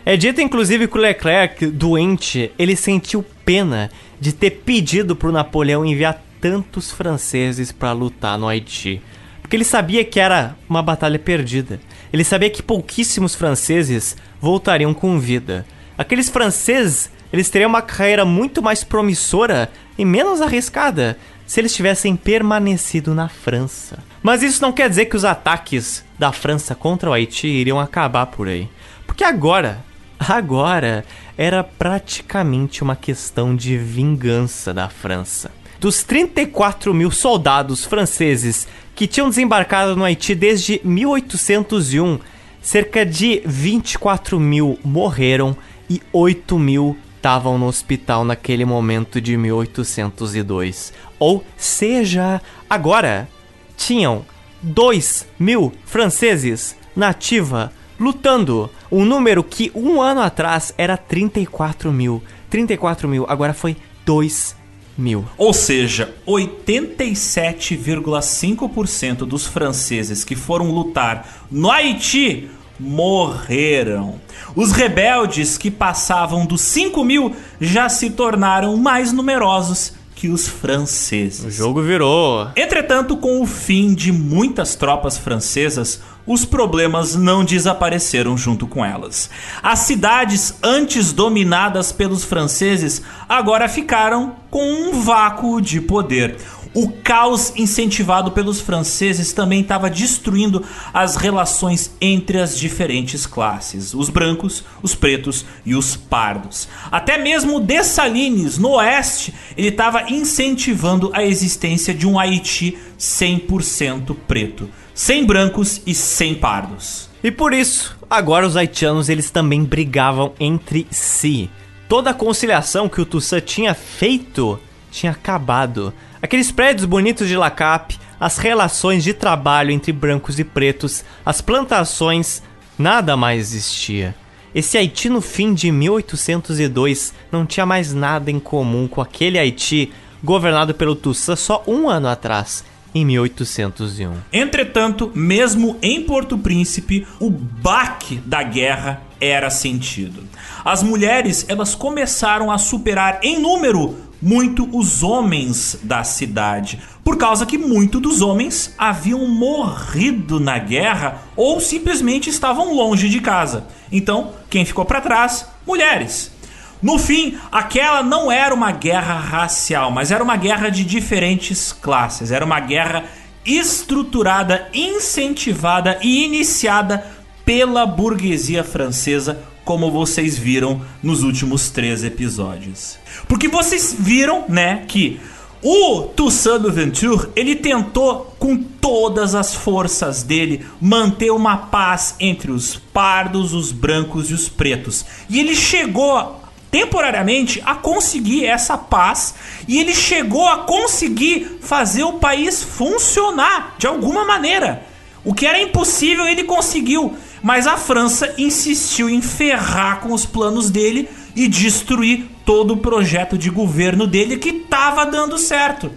É dito inclusive que o Leclerc, doente, ele sentiu pena de ter pedido para o Napoleão enviar tantos franceses para lutar no Haiti. Porque ele sabia que era uma batalha perdida. Ele sabia que pouquíssimos franceses voltariam com vida. Aqueles franceses, eles teriam uma carreira muito mais promissora e menos arriscada se eles tivessem permanecido na França. Mas isso não quer dizer que os ataques da França contra o Haiti iriam acabar por aí. Porque agora, Agora era praticamente uma questão de vingança da França. Dos 34 mil soldados franceses que tinham desembarcado no Haiti desde 1801, cerca de 24 mil morreram e 8 mil estavam no hospital naquele momento de 1802. Ou seja, agora tinham 2 mil franceses na ativa lutando. Um número que um ano atrás era 34 mil. 34 mil, agora foi 2 mil. Ou seja, 87,5% dos franceses que foram lutar no Haiti morreram. Os rebeldes que passavam dos 5 mil já se tornaram mais numerosos que os franceses. O jogo virou. Entretanto, com o fim de muitas tropas francesas, os problemas não desapareceram junto com elas. As cidades antes dominadas pelos franceses agora ficaram com um vácuo de poder. O caos incentivado pelos franceses também estava destruindo as relações entre as diferentes classes, os brancos, os pretos e os pardos. Até mesmo Dessalines, no oeste, ele estava incentivando a existência de um Haiti 100% preto, sem brancos e sem pardos. E por isso, agora os haitianos eles também brigavam entre si. Toda a conciliação que o Toussaint tinha feito tinha acabado. Aqueles prédios bonitos de Lacap, as relações de trabalho entre brancos e pretos, as plantações, nada mais existia. Esse Haiti no fim de 1802 não tinha mais nada em comum com aquele Haiti governado pelo Toussaint só um ano atrás, em 1801. Entretanto, mesmo em Porto Príncipe, o baque da guerra era sentido. As mulheres, elas começaram a superar em número muito os homens da cidade, por causa que muitos dos homens haviam morrido na guerra ou simplesmente estavam longe de casa. Então, quem ficou para trás? Mulheres. No fim, aquela não era uma guerra racial, mas era uma guerra de diferentes classes. Era uma guerra estruturada, incentivada e iniciada pela burguesia francesa como vocês viram nos últimos três episódios. Porque vocês viram, né, que o Toussaint Louverture, ele tentou com todas as forças dele manter uma paz entre os pardos, os brancos e os pretos. E ele chegou temporariamente a conseguir essa paz e ele chegou a conseguir fazer o país funcionar de alguma maneira. O que era impossível, ele conseguiu. Mas a França insistiu em ferrar com os planos dele e destruir todo o projeto de governo dele que estava dando certo.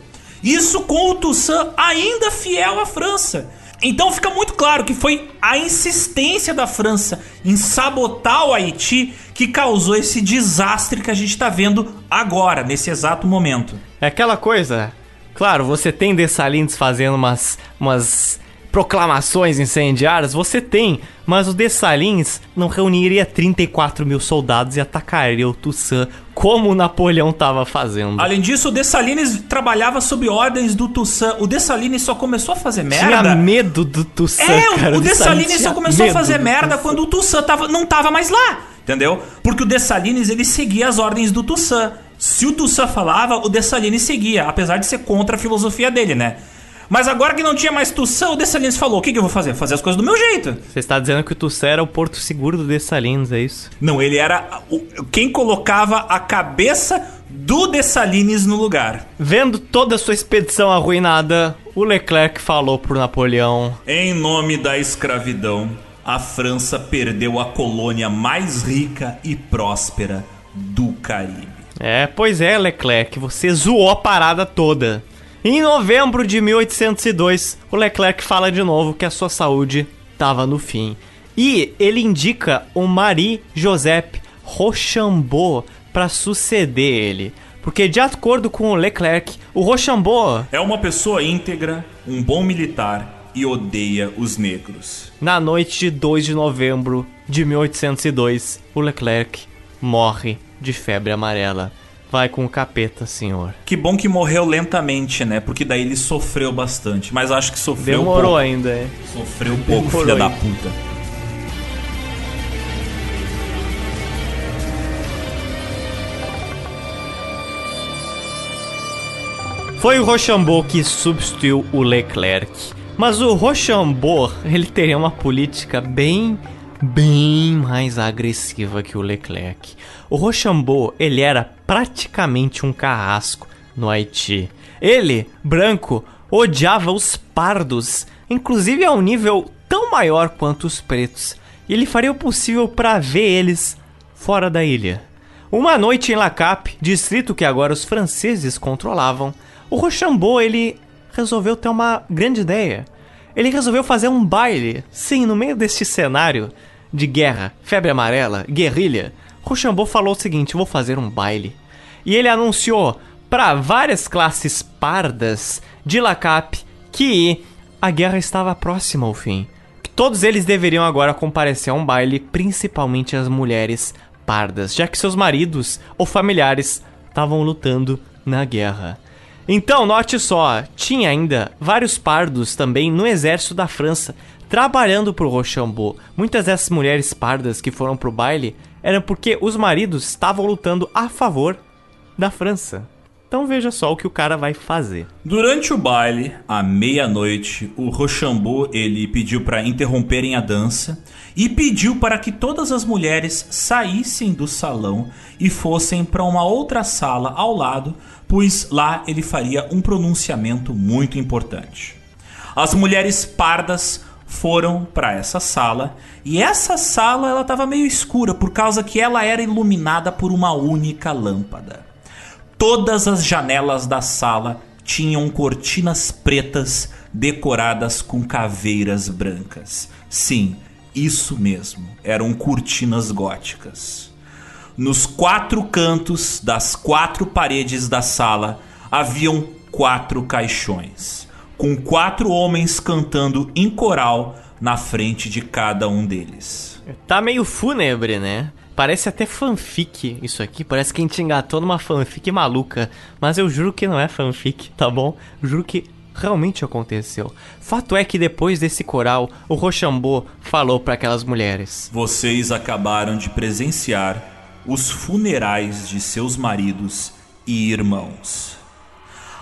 Isso com o Toussaint ainda fiel à França. Então fica muito claro que foi a insistência da França em sabotar o Haiti que causou esse desastre que a gente está vendo agora, nesse exato momento. É aquela coisa. Claro, você tem Dessalines fazendo umas, umas proclamações incendiárias, você tem, mas o Dessalines não reuniria 34 mil soldados e atacaria o Toussaint como o Napoleão estava fazendo. Além disso, o Dessalines trabalhava sob ordens do Toussaint. O Dessalines só começou a fazer merda. Tinha medo do Toussaint. É, cara. o, Dessalines só começou a fazer merda quando o Toussaint tava, não tava mais lá. Entendeu? Porque o Dessalines ele seguia as ordens do Toussaint. Se o Toussaint falava, o Dessalines seguia, apesar de ser contra a filosofia dele, né? Mas agora que não tinha mais Tussão, o Dessalines falou: o que, que eu vou fazer? Fazer as coisas do meu jeito. Você está dizendo que o Tussão era o porto seguro do Dessalines, é isso? Não, ele era o, quem colocava a cabeça do Dessalines no lugar. Vendo toda a sua expedição arruinada, o Leclerc falou pro Napoleão: Em nome da escravidão, a França perdeu a colônia mais rica e próspera do Caribe. É, pois é, Leclerc, você zoou a parada toda. Em novembro de 1802, o Leclerc fala de novo que a sua saúde estava no fim. E ele indica o Marie-Joseph Rochambeau para suceder ele. Porque, de acordo com o Leclerc, o Rochambeau é uma pessoa íntegra, um bom militar e odeia os negros. Na noite de 2 de novembro de 1802, o Leclerc morre de febre amarela. Vai com o capeta, senhor. Que bom que morreu lentamente, né? Porque daí ele sofreu bastante. Mas acho que sofreu Demorou pouco. ainda, é. Sofreu um pouco, filha da puta. Foi o Rochambeau que substituiu o Leclerc. Mas o Rochambeau, ele teria uma política bem bem mais agressiva que o Leclerc. O Rochambeau, ele era praticamente um carrasco no Haiti. Ele, branco, odiava os pardos, inclusive a um nível tão maior quanto os pretos. E ele faria o possível para ver eles fora da ilha. Uma noite em Lacap, distrito que agora os franceses controlavam, o Rochambeau ele resolveu ter uma grande ideia. Ele resolveu fazer um baile. Sim, no meio deste cenário de guerra, febre amarela, guerrilha, Rochambeau falou o seguinte: vou fazer um baile. E ele anunciou para várias classes pardas de Lacap que a guerra estava próxima ao fim. Que todos eles deveriam agora comparecer a um baile, principalmente as mulheres pardas, já que seus maridos ou familiares estavam lutando na guerra. Então, note só, tinha ainda vários pardos também no exército da França, trabalhando pro Rochambeau. Muitas dessas mulheres pardas que foram pro baile eram porque os maridos estavam lutando a favor da França. Então veja só o que o cara vai fazer. Durante o baile, à meia-noite, o Rochambeau ele pediu para interromperem a dança e pediu para que todas as mulheres saíssem do salão e fossem para uma outra sala ao lado, pois lá ele faria um pronunciamento muito importante. As mulheres pardas foram para essa sala e essa sala ela estava meio escura por causa que ela era iluminada por uma única lâmpada. Todas as janelas da sala tinham cortinas pretas decoradas com caveiras brancas. Sim, isso mesmo, eram cortinas góticas. Nos quatro cantos das quatro paredes da sala haviam quatro caixões, com quatro homens cantando em coral na frente de cada um deles. Tá meio fúnebre, né? Parece até fanfic isso aqui. Parece que a gente engatou numa fanfic maluca. Mas eu juro que não é fanfic, tá bom? Juro que realmente aconteceu. Fato é que depois desse coral, o Rochambeau falou para aquelas mulheres: Vocês acabaram de presenciar os funerais de seus maridos e irmãos.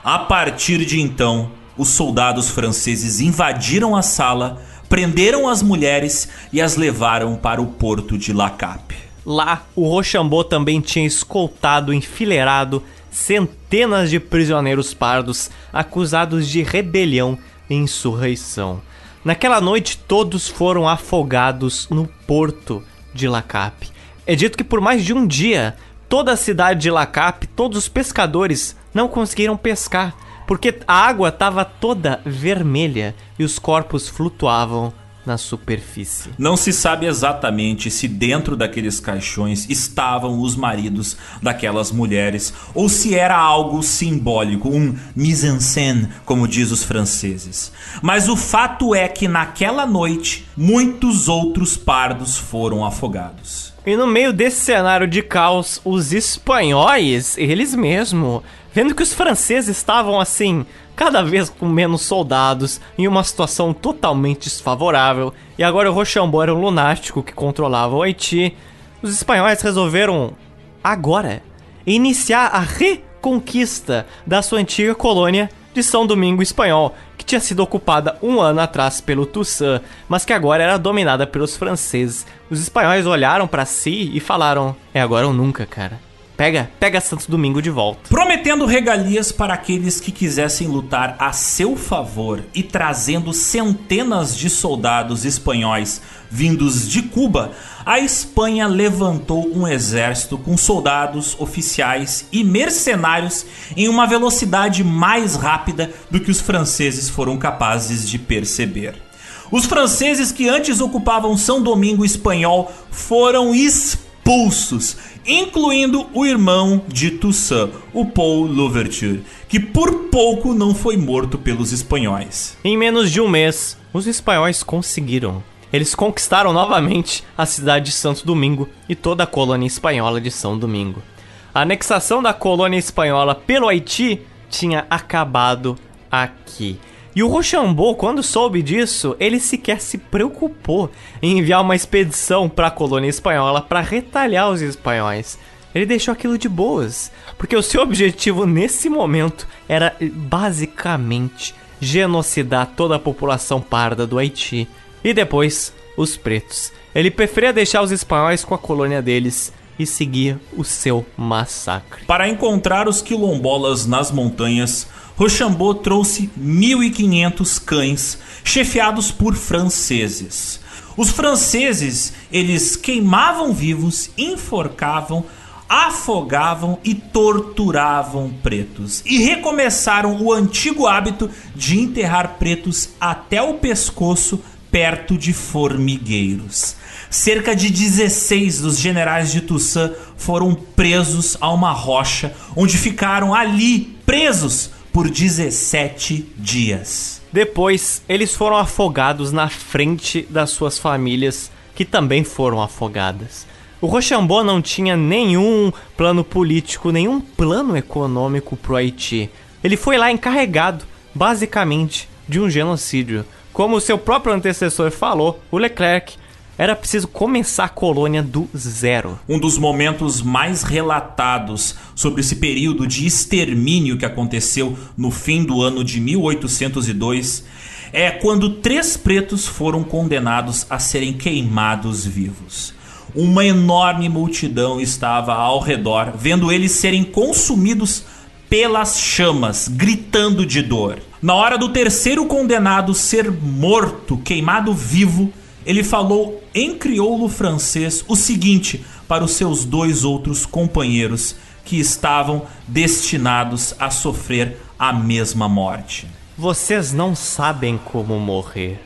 A partir de então, os soldados franceses invadiram a sala, prenderam as mulheres e as levaram para o porto de Lacap. Lá, o Rochambeau também tinha escoltado, enfileirado centenas de prisioneiros pardos acusados de rebelião e insurreição. Naquela noite, todos foram afogados no porto de Lacap. É dito que por mais de um dia, toda a cidade de Lacap, todos os pescadores não conseguiram pescar, porque a água estava toda vermelha e os corpos flutuavam na superfície. Não se sabe exatamente se dentro daqueles caixões estavam os maridos daquelas mulheres ou se era algo simbólico, um mise-en-scène, como diz os franceses. Mas o fato é que naquela noite muitos outros pardos foram afogados. E no meio desse cenário de caos, os espanhóis, eles mesmo, vendo que os franceses estavam assim, cada vez com menos soldados, em uma situação totalmente desfavorável, e agora o Rochambeau era um lunático que controlava o Haiti, os espanhóis resolveram, agora, iniciar a reconquista da sua antiga colônia de São Domingo Espanhol, que tinha sido ocupada um ano atrás pelo Toussaint, mas que agora era dominada pelos franceses. Os espanhóis olharam para si e falaram: é agora ou nunca, cara. Pega, pega Santo Domingo de volta. Prometendo regalias para aqueles que quisessem lutar a seu favor e trazendo centenas de soldados espanhóis vindos de Cuba, a Espanha levantou um exército com soldados, oficiais e mercenários em uma velocidade mais rápida do que os franceses foram capazes de perceber. Os franceses que antes ocupavam São Domingo espanhol foram expulsos incluindo o irmão de Toussaint, o Paul Louverture, que por pouco não foi morto pelos espanhóis. Em menos de um mês, os espanhóis conseguiram. Eles conquistaram novamente a cidade de Santo Domingo e toda a colônia espanhola de São Domingo. A anexação da colônia espanhola pelo Haiti tinha acabado aqui. E o Rochambeau, quando soube disso, ele sequer se preocupou em enviar uma expedição para a colônia espanhola para retalhar os espanhóis. Ele deixou aquilo de boas, porque o seu objetivo nesse momento era basicamente genocidar toda a população parda do Haiti. E depois, os pretos. Ele preferia deixar os espanhóis com a colônia deles e seguir o seu massacre. Para encontrar os quilombolas nas montanhas, Rochambeau trouxe 1.500 cães, chefiados por franceses. Os franceses, eles queimavam vivos, enforcavam, afogavam e torturavam pretos. E recomeçaram o antigo hábito de enterrar pretos até o pescoço perto de formigueiros. Cerca de 16 dos generais de Toussaint foram presos a uma rocha, onde ficaram ali presos por 17 dias. Depois, eles foram afogados na frente das suas famílias, que também foram afogadas. O Rochambeau não tinha nenhum plano político, nenhum plano econômico pro Haiti. Ele foi lá encarregado, basicamente, de um genocídio. Como o seu próprio antecessor falou, o Leclerc, era preciso começar a colônia do zero. Um dos momentos mais relatados sobre esse período de extermínio que aconteceu no fim do ano de 1802 é quando três pretos foram condenados a serem queimados vivos. Uma enorme multidão estava ao redor, vendo eles serem consumidos pelas chamas, gritando de dor. Na hora do terceiro condenado ser morto, queimado vivo, ele falou em crioulo francês o seguinte para os seus dois outros companheiros que estavam destinados a sofrer a mesma morte. Vocês não sabem como morrer.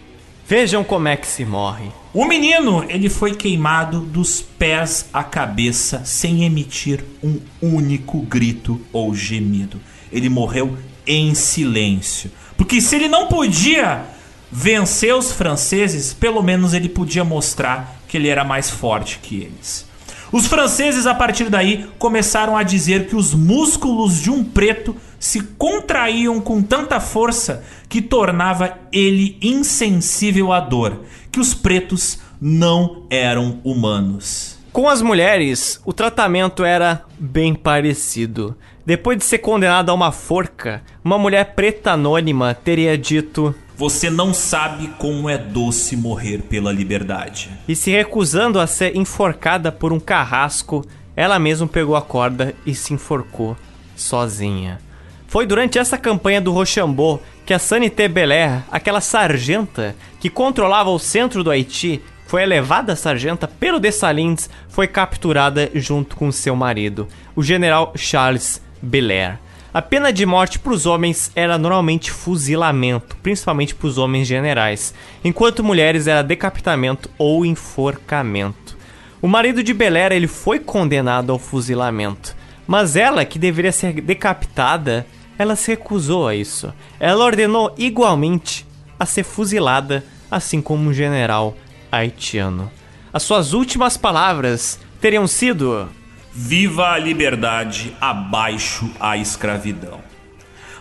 Vejam como é que se morre. O menino, ele foi queimado dos pés à cabeça sem emitir um único grito ou gemido. Ele morreu em silêncio. Porque se ele não podia vencer os franceses, pelo menos ele podia mostrar que ele era mais forte que eles. Os franceses, a partir daí, começaram a dizer que os músculos de um preto se contraíam com tanta força que tornava ele insensível à dor, que os pretos não eram humanos. Com as mulheres, o tratamento era bem parecido. Depois de ser condenado a uma forca, uma mulher preta anônima teria dito: Você não sabe como é doce morrer pela liberdade. E se recusando a ser enforcada por um carrasco, ela mesma pegou a corda e se enforcou sozinha. Foi durante essa campanha do Rochambeau que a Sanité Belair, aquela sargenta que controlava o centro do Haiti, foi elevada a sargenta pelo Dessalines, foi capturada junto com seu marido, o general Charles Belair. A pena de morte para os homens era normalmente fuzilamento, principalmente para os homens generais, enquanto mulheres era decapitamento ou enforcamento. O marido de Belair ele foi condenado ao fuzilamento, mas ela, que deveria ser decapitada, ela se recusou a isso. Ela ordenou igualmente a ser fuzilada, assim como um general haitiano. As suas últimas palavras teriam sido: Viva a liberdade, abaixo a escravidão.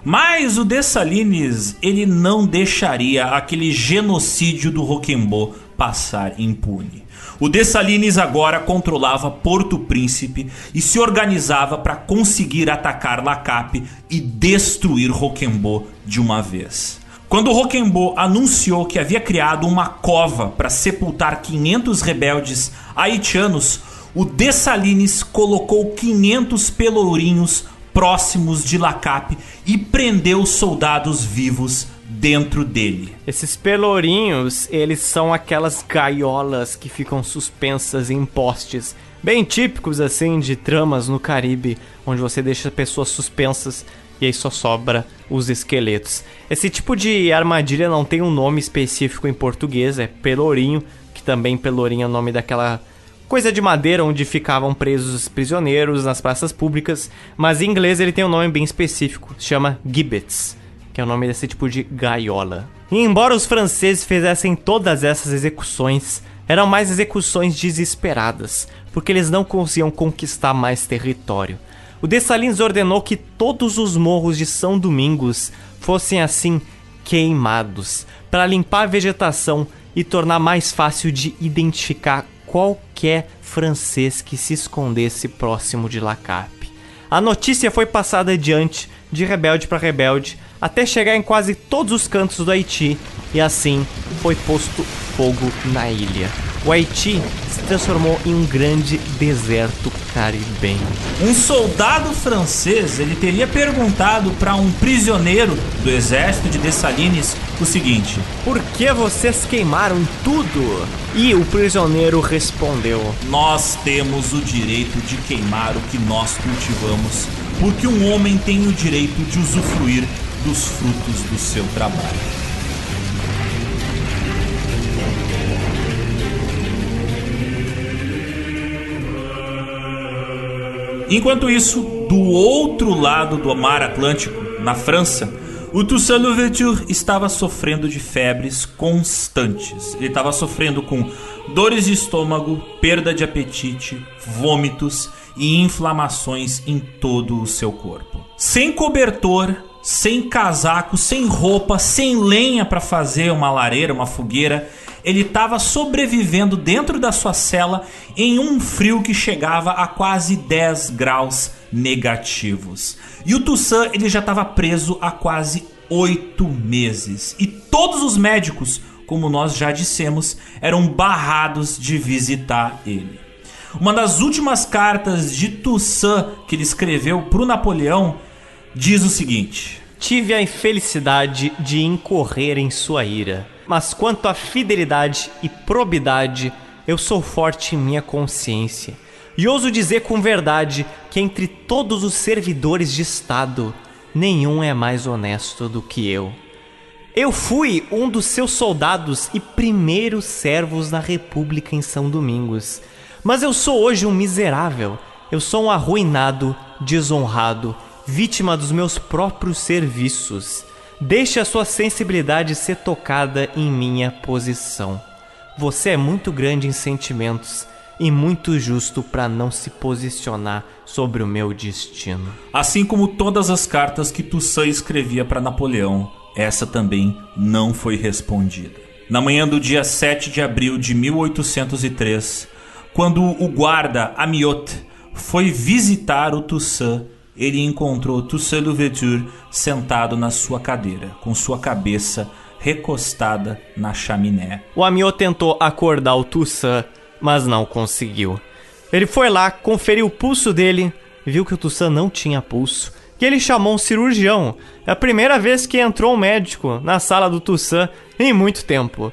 Mas o Dessalines, ele não deixaria aquele genocídio do Roquembo passar impune. O Dessalines agora controlava Porto Príncipe e se organizava para conseguir atacar Lacape e destruir Roquembo de uma vez. Quando Roquembo anunciou que havia criado uma cova para sepultar 500 rebeldes haitianos, o Dessalines colocou 500 pelourinhos próximos de Lacape e prendeu soldados vivos dentro dele. Esses pelourinhos, eles são aquelas gaiolas que ficam suspensas em postes, bem típicos assim de tramas no Caribe, onde você deixa pessoas suspensas e aí só sobra os esqueletos. Esse tipo de armadilha não tem um nome específico em português, é pelourinho, que também pelourinho é o nome daquela coisa de madeira onde ficavam presos prisioneiros nas praças públicas, mas em inglês ele tem um nome bem específico, chama gibbets, que é o nome desse tipo de gaiola. E embora os franceses fizessem todas essas execuções, eram mais execuções desesperadas, porque eles não conseguiam conquistar mais território. O Dessalines ordenou que todos os morros de São Domingos fossem assim queimados, para limpar a vegetação e tornar mais fácil de identificar qualquer francês que se escondesse próximo de Lacape. A notícia foi passada adiante de rebelde para rebelde, até chegar em quase todos os cantos do Haiti, e assim foi posto fogo na ilha. O Haiti se transformou em um grande deserto caribenho. Um soldado francês ele teria perguntado para um prisioneiro do exército de Dessalines o seguinte: Por que vocês queimaram tudo? E o prisioneiro respondeu: Nós temos o direito de queimar o que nós cultivamos, porque um homem tem o direito de usufruir dos frutos do seu trabalho. Enquanto isso, do outro lado do mar Atlântico, na França, o Toussaint Louverture estava sofrendo de febres constantes. Ele estava sofrendo com dores de estômago, perda de apetite, vômitos e inflamações em todo o seu corpo. Sem cobertor, sem casaco, sem roupa, sem lenha para fazer uma lareira, uma fogueira, ele estava sobrevivendo dentro da sua cela em um frio que chegava a quase 10 graus negativos. E o Toussaint ele já estava preso há quase oito meses. E todos os médicos, como nós já dissemos, eram barrados de visitar ele. Uma das últimas cartas de Toussaint que ele escreveu para o Napoleão diz o seguinte: Tive a infelicidade de incorrer em sua ira mas quanto à fidelidade e probidade, eu sou forte em minha consciência. E ouso dizer com verdade que entre todos os servidores de Estado, nenhum é mais honesto do que eu. Eu fui um dos seus soldados e primeiros servos na República em São Domingos. Mas eu sou hoje um miserável. Eu sou um arruinado, desonrado, vítima dos meus próprios serviços. Deixe a sua sensibilidade ser tocada em minha posição. Você é muito grande em sentimentos e muito justo para não se posicionar sobre o meu destino. Assim como todas as cartas que Toussaint escrevia para Napoleão, essa também não foi respondida. Na manhã do dia 7 de abril de 1803, quando o guarda Amiot foi visitar o Toussaint ele encontrou Toussaint Louverture sentado na sua cadeira, com sua cabeça recostada na chaminé. O Amiot tentou acordar o Toussaint, mas não conseguiu. Ele foi lá, conferiu o pulso dele, viu que o Toussaint não tinha pulso, e ele chamou um cirurgião. É a primeira vez que entrou um médico na sala do Toussaint em muito tempo.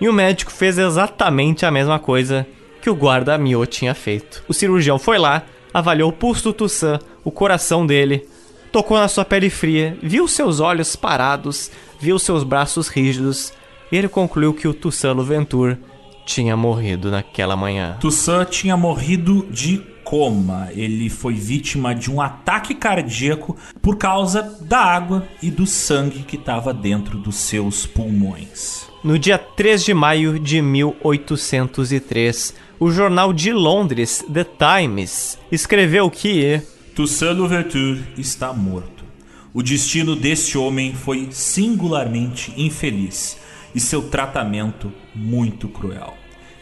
E o médico fez exatamente a mesma coisa que o guarda Amiot tinha feito. O cirurgião foi lá, avaliou o pulso do Toussaint, o coração dele, tocou na sua pele fria, viu seus olhos parados, viu seus braços rígidos, e ele concluiu que o Toussaint Louverture tinha morrido naquela manhã. Toussaint tinha morrido de coma. Ele foi vítima de um ataque cardíaco por causa da água e do sangue que estava dentro dos seus pulmões. No dia 3 de maio de 1803, o jornal de Londres, The Times, escreveu que Toussaint Louverture está morto. O destino deste homem foi singularmente infeliz e seu tratamento muito cruel.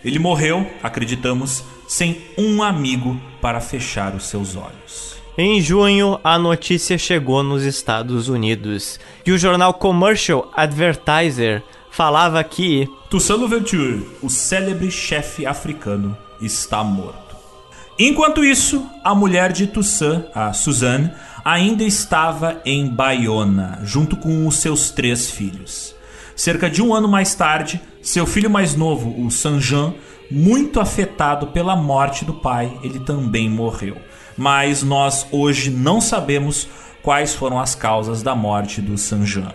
Ele morreu, acreditamos, sem um amigo para fechar os seus olhos. Em junho, a notícia chegou nos Estados Unidos e o jornal Commercial Advertiser falava que Toussaint Louverture, o célebre chefe africano, está morto. Enquanto isso, a mulher de Toussaint, a Suzanne, ainda estava em Bayona, junto com os seus três filhos. Cerca de um ano mais tarde, seu filho mais novo, o Saint-Jean, muito afetado pela morte do pai, ele também morreu. Mas nós hoje não sabemos quais foram as causas da morte do Saint-Jean.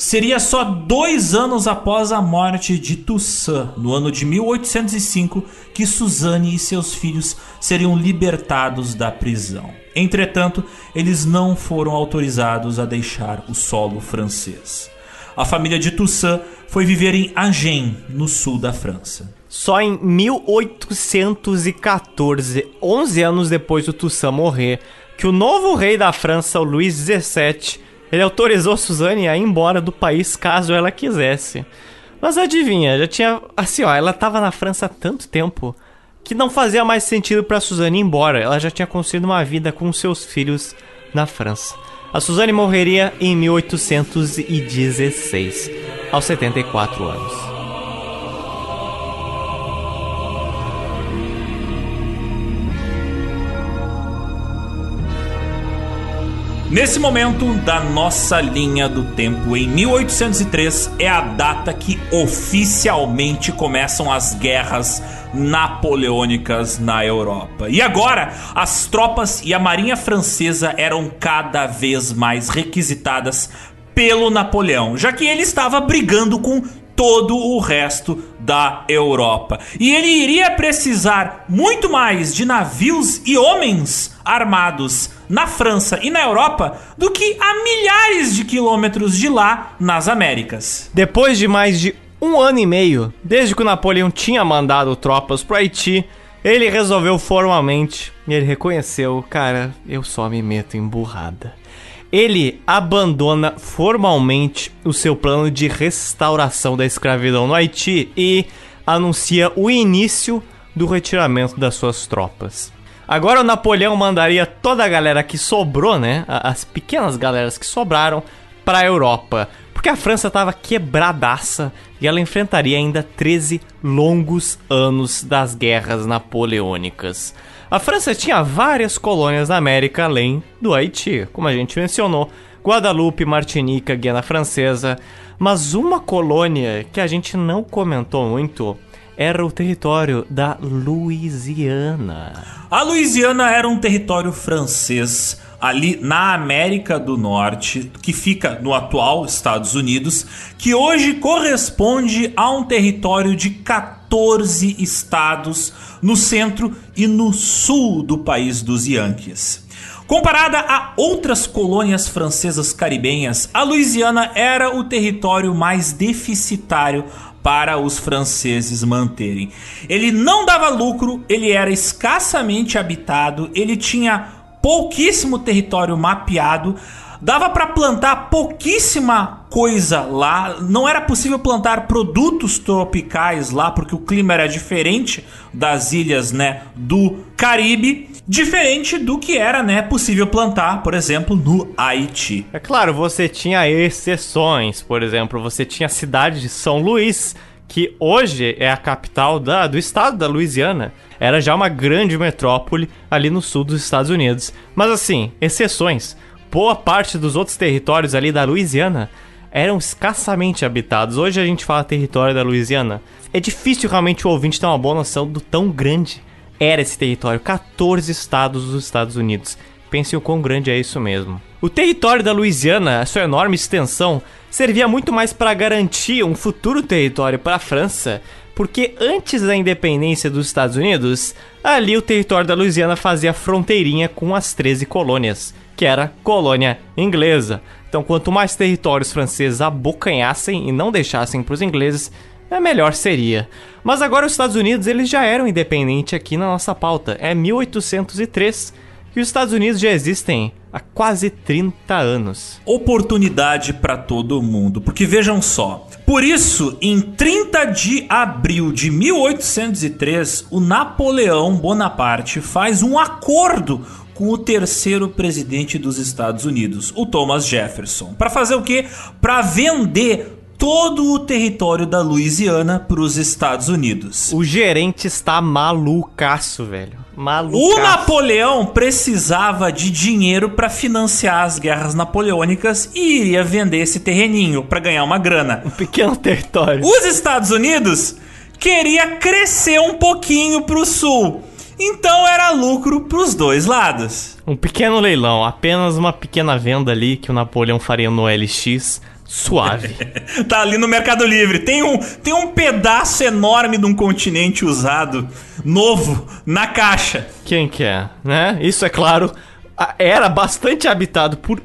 Seria só dois anos após a morte de Toussaint, no ano de 1805, que Suzanne e seus filhos seriam libertados da prisão. Entretanto, eles não foram autorizados a deixar o solo francês. A família de Toussaint foi viver em Agen, no sul da França. Só em 1814, 11 anos depois do Toussaint morrer, que o novo rei da França, o Luís XVII, ele autorizou Suzane a ir embora do país caso ela quisesse. Mas adivinha, já tinha. Assim, ó, ela tava na França há tanto tempo que não fazia mais sentido para Suzane ir embora. Ela já tinha construído uma vida com seus filhos na França. A Suzane morreria em 1816, aos 74 anos. Nesse momento da nossa linha do tempo, em 1803, é a data que oficialmente começam as guerras napoleônicas na Europa. E agora, as tropas e a marinha francesa eram cada vez mais requisitadas pelo Napoleão, já que ele estava brigando com todo o resto da Europa. E ele iria precisar muito mais de navios e homens armados na França e na Europa do que a milhares de quilômetros de lá nas Américas. Depois de mais de um ano e meio, desde que o Napoleão tinha mandado tropas para Haiti, ele resolveu formalmente e ele reconheceu, cara, eu só me meto em burrada ele abandona formalmente o seu plano de restauração da escravidão no Haiti e anuncia o início do retiramento das suas tropas. Agora o Napoleão mandaria toda a galera que sobrou, né, as pequenas galeras que sobraram, para a Europa, porque a França estava quebradaça e ela enfrentaria ainda 13 longos anos das guerras napoleônicas. A França tinha várias colônias na América além do Haiti, como a gente mencionou, Guadalupe, Martinica, Guiana Francesa, mas uma colônia que a gente não comentou muito era o território da Louisiana. A Louisiana era um território francês ali na América do Norte, que fica no atual Estados Unidos, que hoje corresponde a um território de 14 estados no centro e no sul do país dos Yankees. Comparada a outras colônias francesas caribenhas, a Louisiana era o território mais deficitário para os franceses manterem. Ele não dava lucro, ele era escassamente habitado, ele tinha pouquíssimo território mapeado, dava para plantar pouquíssima coisa lá, não era possível plantar produtos tropicais lá porque o clima era diferente das ilhas, né, do Caribe, diferente do que era, né, possível plantar, por exemplo, no Haiti. É claro, você tinha exceções, por exemplo, você tinha a cidade de São Luís, que hoje é a capital da, do estado da Louisiana, era já uma grande metrópole ali no sul dos Estados Unidos. Mas assim, exceções. Boa parte dos outros territórios ali da Louisiana eram escassamente habitados. Hoje a gente fala território da Louisiana. É difícil realmente o ouvinte ter uma boa noção do tão grande era esse território. 14 estados dos Estados Unidos. Pense o quão grande é isso mesmo. O território da Louisiana, a sua enorme extensão, servia muito mais para garantir um futuro território para a França, porque antes da independência dos Estados Unidos, ali o território da Louisiana fazia fronteirinha com as 13 colônias, que era colônia inglesa. Então, quanto mais territórios franceses abocanhassem e não deixassem para os ingleses, é melhor seria. Mas agora os Estados Unidos eles já eram independentes aqui na nossa pauta. É 1803 que os Estados Unidos já existem há quase 30 anos. Oportunidade para todo mundo, porque vejam só. Por isso, em 30 de abril de 1803, o Napoleão Bonaparte faz um acordo com o terceiro presidente dos Estados Unidos, o Thomas Jefferson. Para fazer o quê? Para vender todo o território da Louisiana para os Estados Unidos. O gerente está malucaço, velho. Malucaço. O Napoleão precisava de dinheiro para financiar as guerras napoleônicas e iria vender esse terreninho para ganhar uma grana. Um pequeno território. Os Estados Unidos queria crescer um pouquinho para o sul. Então era lucro para os dois lados. Um pequeno leilão, apenas uma pequena venda ali que o Napoleão faria no LX suave. tá ali no Mercado Livre. Tem um, tem um pedaço enorme de um continente usado, novo, na caixa. Quem quer, né? Isso é claro, era bastante habitado por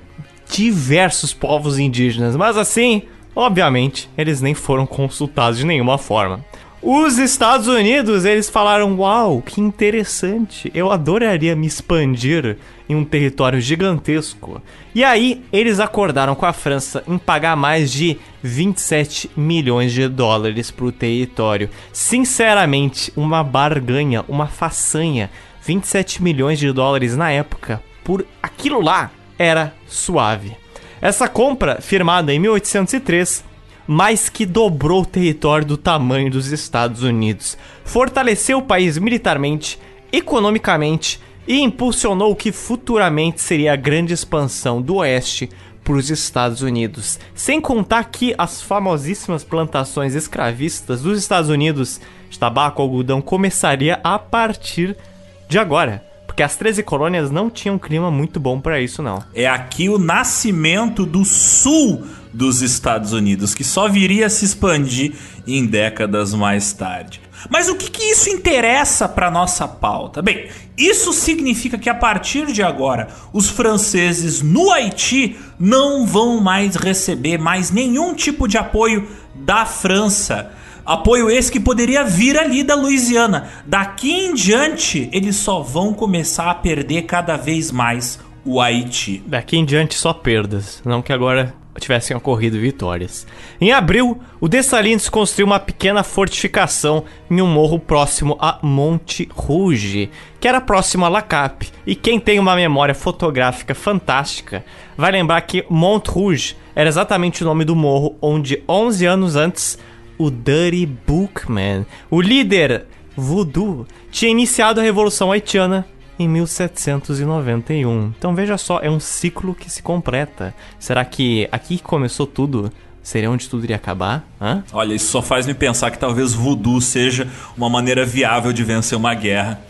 diversos povos indígenas, mas assim, obviamente, eles nem foram consultados de nenhuma forma. Os Estados Unidos, eles falaram: Uau, que interessante, eu adoraria me expandir em um território gigantesco. E aí, eles acordaram com a França em pagar mais de 27 milhões de dólares para o território. Sinceramente, uma barganha, uma façanha. 27 milhões de dólares na época por aquilo lá. era suave. Essa compra, firmada em 1803, mais que dobrou o território do tamanho dos Estados Unidos, fortaleceu o país militarmente, economicamente e impulsionou o que futuramente seria a grande expansão do Oeste para os Estados Unidos. Sem contar que as famosíssimas plantações escravistas dos Estados Unidos de tabaco algodão começaria a partir de agora. Porque as 13 colônias não tinham um clima muito bom para isso, não. É aqui o nascimento do sul dos Estados Unidos, que só viria a se expandir em décadas mais tarde. Mas o que, que isso interessa para nossa pauta? Bem, isso significa que a partir de agora, os franceses no Haiti não vão mais receber mais nenhum tipo de apoio da França. Apoio esse que poderia vir ali da Louisiana. Daqui em diante, eles só vão começar a perder cada vez mais o Haiti. Daqui em diante só perdas, não que agora tivessem ocorrido vitórias. Em abril, o Dessalines construiu uma pequena fortificação em um morro próximo a Monte Rouge, que era próximo a La Cap. E quem tem uma memória fotográfica fantástica vai lembrar que Monte Rouge era exatamente o nome do morro onde 11 anos antes o Dirty Bookman, o líder voodoo, tinha iniciado a Revolução Haitiana em 1791. Então veja só, é um ciclo que se completa. Será que aqui começou tudo? Seria onde tudo iria acabar? Hã? Olha, isso só faz me pensar que talvez voodoo seja uma maneira viável de vencer uma guerra.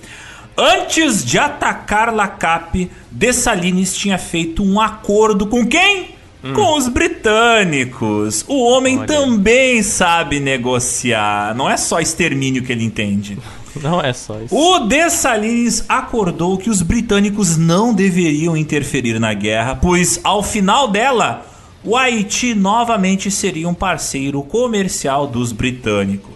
Antes de atacar Lacap, Dessalines tinha feito um acordo com quem? Hum. Com os britânicos. O homem Olha. também sabe negociar. Não é só extermínio que ele entende. Não é só isso. O Dessalines acordou que os britânicos não deveriam interferir na guerra, pois ao final dela o Haiti novamente seria um parceiro comercial dos britânicos.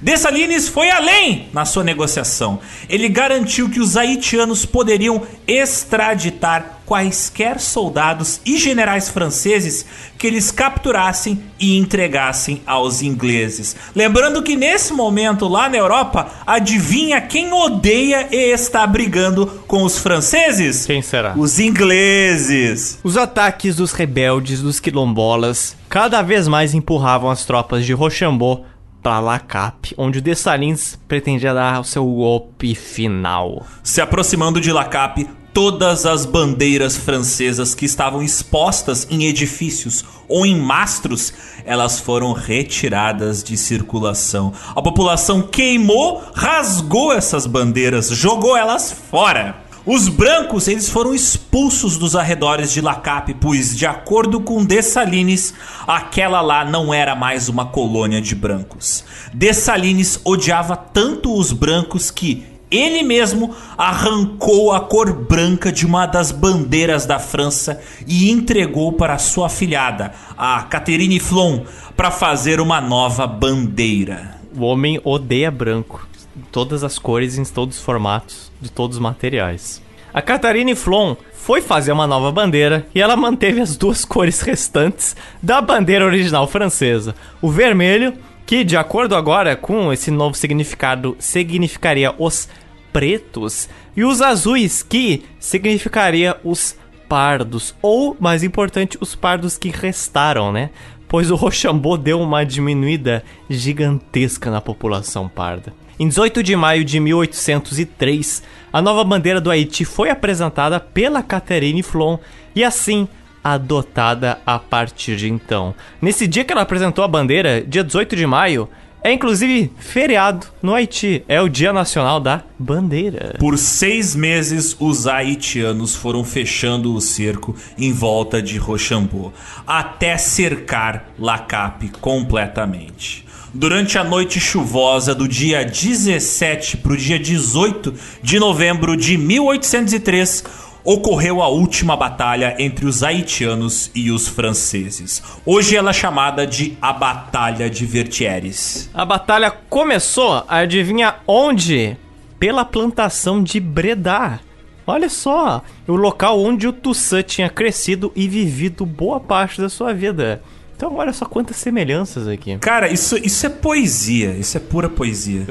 Dessalines foi além na sua negociação. Ele garantiu que os haitianos poderiam extraditar quaisquer soldados e generais franceses que eles capturassem e entregassem aos ingleses. Lembrando que nesse momento lá na Europa, adivinha quem odeia e está brigando com os franceses? Quem será? Os ingleses. Os ataques dos rebeldes dos quilombolas cada vez mais empurravam as tropas de Rochambeau para Lacap, onde Dessalines pretendia dar o seu golpe final. Se aproximando de Lacap, todas as bandeiras francesas que estavam expostas em edifícios ou em mastros, elas foram retiradas de circulação. A população queimou, rasgou essas bandeiras, jogou elas fora. Os brancos eles foram expulsos dos arredores de Lacap, pois, de acordo com Dessalines, aquela lá não era mais uma colônia de brancos. Dessalines odiava tanto os brancos que ele mesmo arrancou a cor branca de uma das bandeiras da França e entregou para sua afilhada, a Catherine Flon, para fazer uma nova bandeira. O homem odeia branco todas as cores, em todos os formatos, de todos os materiais. A Catarine Flon foi fazer uma nova bandeira e ela manteve as duas cores restantes da bandeira original francesa. O vermelho, que de acordo agora com esse novo significado, significaria os pretos, e os azuis, que significaria os pardos, ou, mais importante, os pardos que restaram, né? Pois o Rochambeau deu uma diminuída gigantesca na população parda. Em 18 de maio de 1803, a nova bandeira do Haiti foi apresentada pela Catherine Flon e assim adotada a partir de então. Nesse dia que ela apresentou a bandeira, dia 18 de maio, é inclusive feriado no Haiti. É o Dia Nacional da Bandeira. Por seis meses, os haitianos foram fechando o cerco em volta de Rochambeau, até cercar Lacap completamente. Durante a noite chuvosa do dia 17 para o dia 18 de novembro de 1803, ocorreu a última batalha entre os haitianos e os franceses. Hoje ela é chamada de a Batalha de Vertières. A batalha começou, adivinha onde? Pela plantação de Breda. Olha só, o local onde o Toussaint tinha crescido e vivido boa parte da sua vida. Então, olha só quantas semelhanças aqui. Cara, isso, isso é poesia. Isso é pura poesia.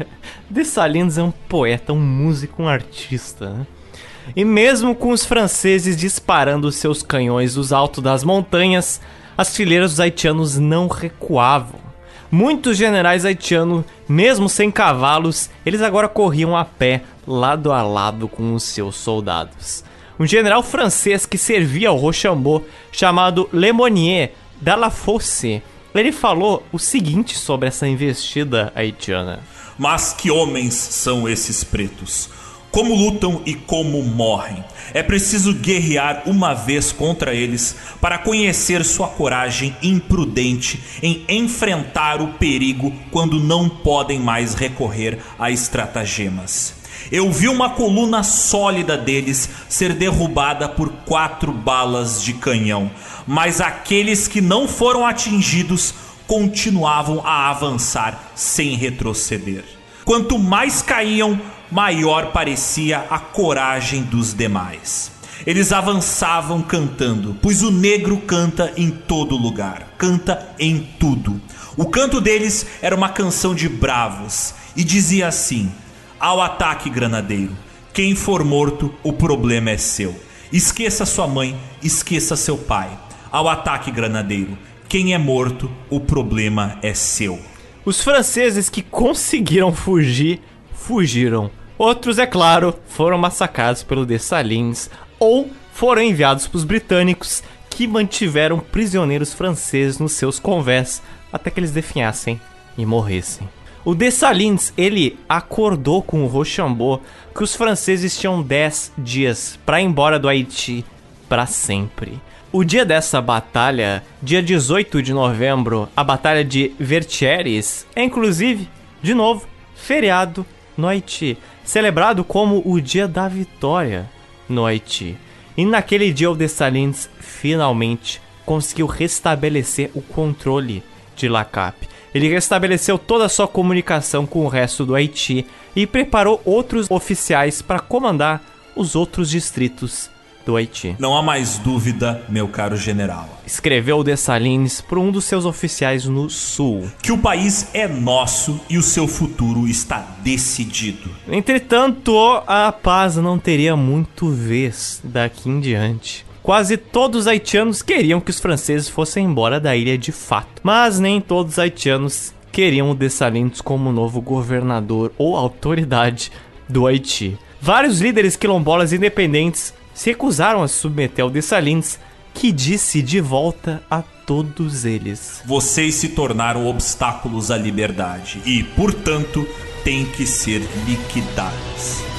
Dessalines é um poeta, um músico, um artista. Né? E mesmo com os franceses disparando seus canhões dos altos das montanhas, as fileiras dos haitianos não recuavam. Muitos generais haitianos, mesmo sem cavalos, eles agora corriam a pé, lado a lado com os seus soldados. Um general francês que servia ao Rochambeau, chamado Lemonnier Dalafosse, ele falou o seguinte sobre essa investida haitiana. Mas que homens são esses pretos? Como lutam e como morrem. É preciso guerrear uma vez contra eles para conhecer sua coragem imprudente em enfrentar o perigo quando não podem mais recorrer a estratagemas. Eu vi uma coluna sólida deles ser derrubada por quatro balas de canhão, mas aqueles que não foram atingidos continuavam a avançar sem retroceder. Quanto mais caíam, maior parecia a coragem dos demais. Eles avançavam cantando, pois o negro canta em todo lugar, canta em tudo. O canto deles era uma canção de bravos e dizia assim: Ao ataque, granadeiro, quem for morto, o problema é seu. Esqueça sua mãe, esqueça seu pai. Ao ataque, granadeiro, quem é morto, o problema é seu. Os franceses que conseguiram fugir, fugiram. Outros, é claro, foram massacrados pelo Dessalines ou foram enviados para os britânicos que mantiveram prisioneiros franceses nos seus convés até que eles definhassem e morressem. O Dessalines, ele acordou com o Rochambeau que os franceses tinham 10 dias para ir embora do Haiti para sempre. O dia dessa batalha, dia 18 de novembro, a Batalha de Vertières, é inclusive, de novo, feriado no Haiti, celebrado como o Dia da Vitória no Haiti. E naquele dia o Dessalines finalmente conseguiu restabelecer o controle de Lacap. Ele restabeleceu toda a sua comunicação com o resto do Haiti e preparou outros oficiais para comandar os outros distritos do Haiti. Não há mais dúvida, meu caro general. Escreveu Dessalines para um dos seus oficiais no sul. Que o país é nosso e o seu futuro está decidido. Entretanto, a paz não teria muito vez daqui em diante. Quase todos os haitianos queriam que os franceses fossem embora da ilha de fato, mas nem todos os haitianos queriam o Dessalines como novo governador ou autoridade do Haiti. Vários líderes quilombolas independentes se recusaram a se submeter ao Dessalines, que disse de volta a todos eles: Vocês se tornaram obstáculos à liberdade e, portanto, têm que ser liquidados.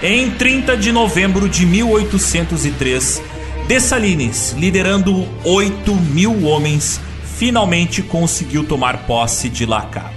Em 30 de novembro de 1803, Dessalines, liderando 8 mil homens, finalmente conseguiu tomar posse de Lacap.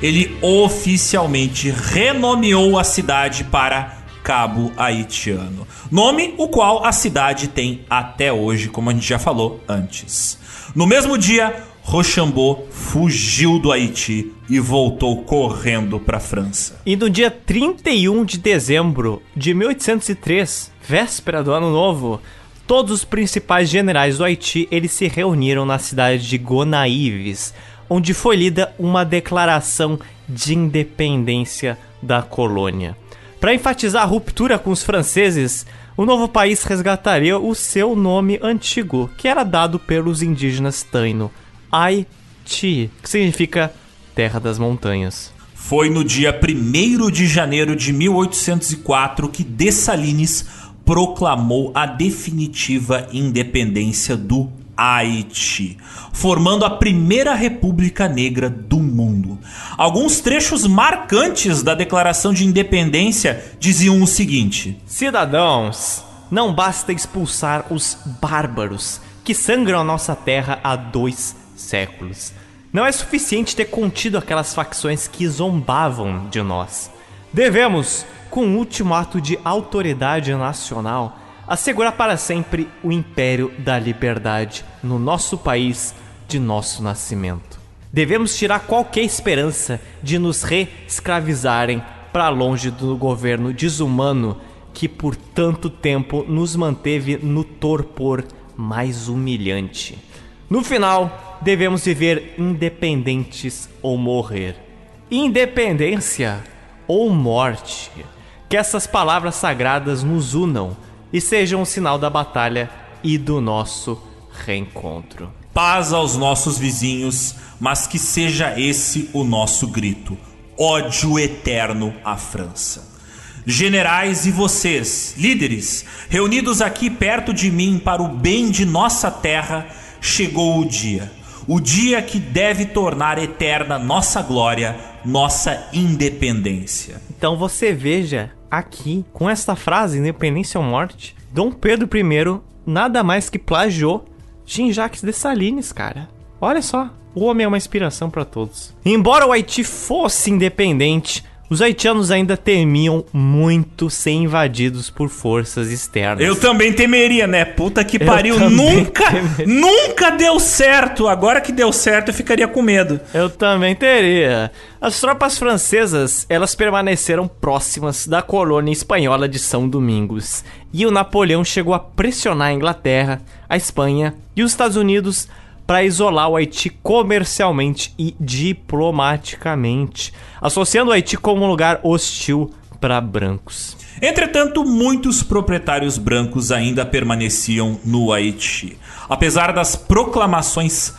Ele oficialmente renomeou a cidade para Cabo Haitiano, nome o qual a cidade tem até hoje, como a gente já falou antes. No mesmo dia, Rochambeau fugiu do Haiti e voltou correndo para a França. E no dia 31 de dezembro de 1803, véspera do Ano Novo, todos os principais generais do Haiti eles se reuniram na cidade de Gonaíves, onde foi lida uma declaração de independência da colônia. Para enfatizar a ruptura com os franceses, o novo país resgataria o seu nome antigo, que era dado pelos indígenas Taino, Haiti, que significa Terra das Montanhas. Foi no dia 1 de janeiro de 1804 que Dessalines proclamou a definitiva independência do Haiti, formando a primeira república negra do mundo. Alguns trechos marcantes da Declaração de Independência diziam o seguinte: Cidadãos, não basta expulsar os bárbaros que sangram a nossa terra há dois séculos. Não é suficiente ter contido aquelas facções que zombavam de nós. Devemos com o último ato de autoridade nacional, assegurar para sempre o império da liberdade no nosso país de nosso nascimento. Devemos tirar qualquer esperança de nos reescravizarem para longe do governo desumano que por tanto tempo nos manteve no torpor mais humilhante. No final, devemos viver independentes ou morrer. Independência ou morte. Que essas palavras sagradas nos unam e sejam um sinal da batalha e do nosso reencontro. Paz aos nossos vizinhos, mas que seja esse o nosso grito: ódio eterno à França. Generais e vocês, líderes, reunidos aqui perto de mim para o bem de nossa terra, chegou o dia. O dia que deve tornar eterna nossa glória, nossa independência. Então você veja aqui, com esta frase, independência ou morte, Dom Pedro I nada mais que plagiou Jean-Jacques Dessalines, cara. Olha só, o homem é uma inspiração para todos. Embora o Haiti fosse independente, os haitianos ainda temiam muito ser invadidos por forças externas. Eu também temeria, né? Puta que pariu. Nunca, temeria. nunca deu certo. Agora que deu certo, eu ficaria com medo. Eu também teria. As tropas francesas, elas permaneceram próximas da colônia espanhola de São Domingos. E o Napoleão chegou a pressionar a Inglaterra, a Espanha e os Estados Unidos para isolar o Haiti comercialmente e diplomaticamente, associando o Haiti como um lugar hostil para brancos. Entretanto, muitos proprietários brancos ainda permaneciam no Haiti. Apesar das proclamações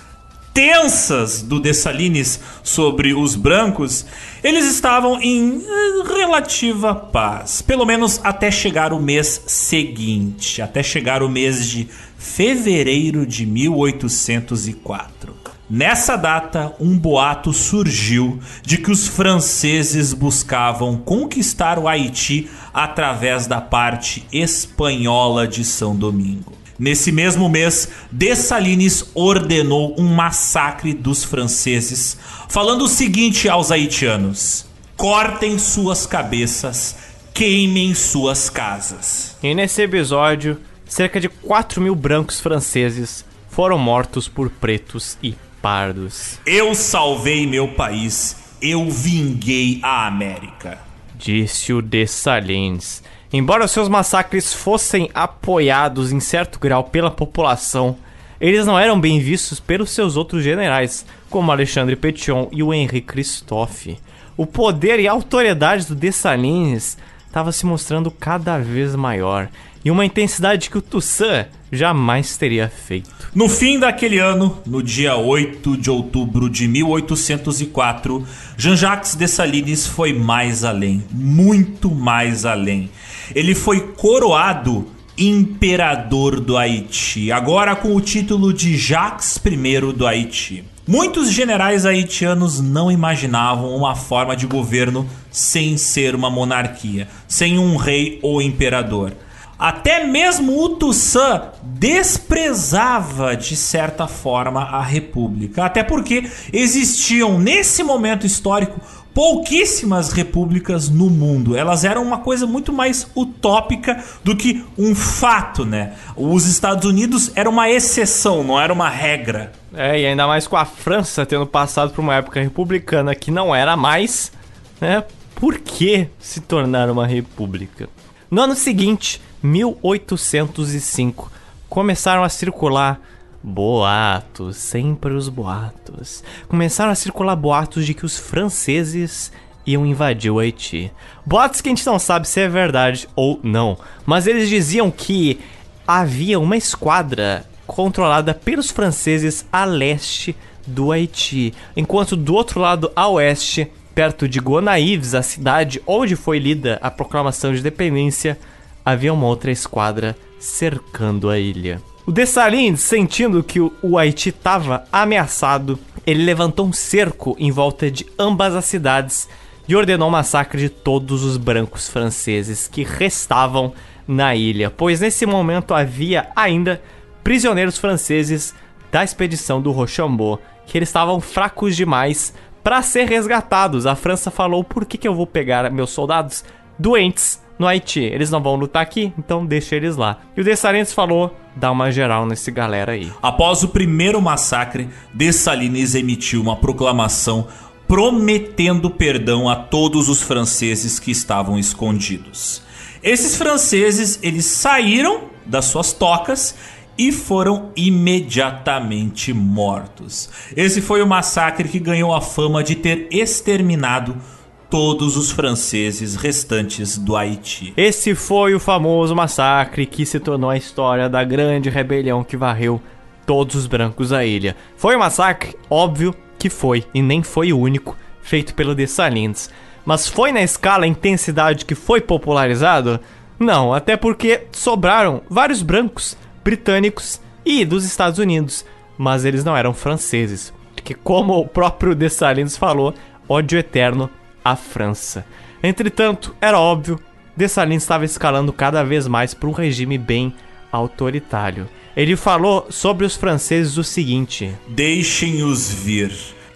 tensas do Dessalines sobre os brancos, eles estavam em eh, relativa paz, pelo menos até chegar o mês seguinte, até chegar o mês de fevereiro de 1804. Nessa data, um boato surgiu de que os franceses buscavam conquistar o Haiti através da parte espanhola de São Domingo. Nesse mesmo mês, Dessalines ordenou um massacre dos franceses, falando o seguinte aos haitianos: cortem suas cabeças, queimem suas casas. E nesse episódio, cerca de 4 mil brancos franceses foram mortos por pretos e pardos. Eu salvei meu país, eu vinguei a América, disse o Dessalines Embora seus massacres fossem apoiados em certo grau pela população, eles não eram bem vistos pelos seus outros generais, como Alexandre Petion e o Henri Christophe. O poder e a autoridade do Dessalines estava se mostrando cada vez maior, e uma intensidade que o Toussaint jamais teria feito. No fim daquele ano, no dia 8 de outubro de 1804, Jean-Jacques Dessalines foi mais além, muito mais além. Ele foi coroado imperador do Haiti, agora com o título de Jacques I do Haiti. Muitos generais haitianos não imaginavam uma forma de governo sem ser uma monarquia, sem um rei ou imperador. Até mesmo o Toussaint desprezava de certa forma a república, até porque existiam nesse momento histórico pouquíssimas repúblicas no mundo. Elas eram uma coisa muito mais utópica do que um fato, né? Os Estados Unidos era uma exceção, não era uma regra. É, e ainda mais com a França tendo passado por uma época republicana que não era mais, né? Por que se tornar uma república? No ano seguinte, 1805, começaram a circular boatos, sempre os boatos. Começaram a circular boatos de que os franceses iam invadir o Haiti. Boatos que a gente não sabe se é verdade ou não, mas eles diziam que havia uma esquadra controlada pelos franceses a leste do Haiti, enquanto do outro lado a oeste, perto de Gonaïves, a cidade onde foi lida a proclamação de independência, havia uma outra esquadra cercando a ilha. O Dessalines, sentindo que o Haiti estava ameaçado, ele levantou um cerco em volta de ambas as cidades e ordenou o massacre de todos os brancos franceses que restavam na ilha, pois nesse momento havia ainda prisioneiros franceses da expedição do Rochambeau, que eles estavam fracos demais para ser resgatados. A França falou: por que, que eu vou pegar meus soldados doentes no Haiti. Eles não vão lutar aqui, então deixa eles lá. E o Dessalines falou: dá uma geral nesse galera aí. Após o primeiro massacre, Dessalines emitiu uma proclamação prometendo perdão a todos os franceses que estavam escondidos. Esses franceses, eles saíram das suas tocas e foram imediatamente mortos. Esse foi o massacre que ganhou a fama de ter exterminado todos os franceses restantes do Haiti. Esse foi o famoso massacre que se tornou a história da grande rebelião que varreu todos os brancos da ilha. Foi um massacre? Óbvio que foi, e nem foi o único feito pelo Dessalines. Mas foi na escala e intensidade que foi popularizado? Não, até porque sobraram vários brancos britânicos e dos Estados Unidos, mas eles não eram franceses. Porque, como o próprio Dessalines falou, ódio eterno à França. Entretanto, era óbvio, Dessalines estava escalando cada vez mais para um regime bem autoritário. Ele falou sobre os franceses o seguinte: Deixem-os vir.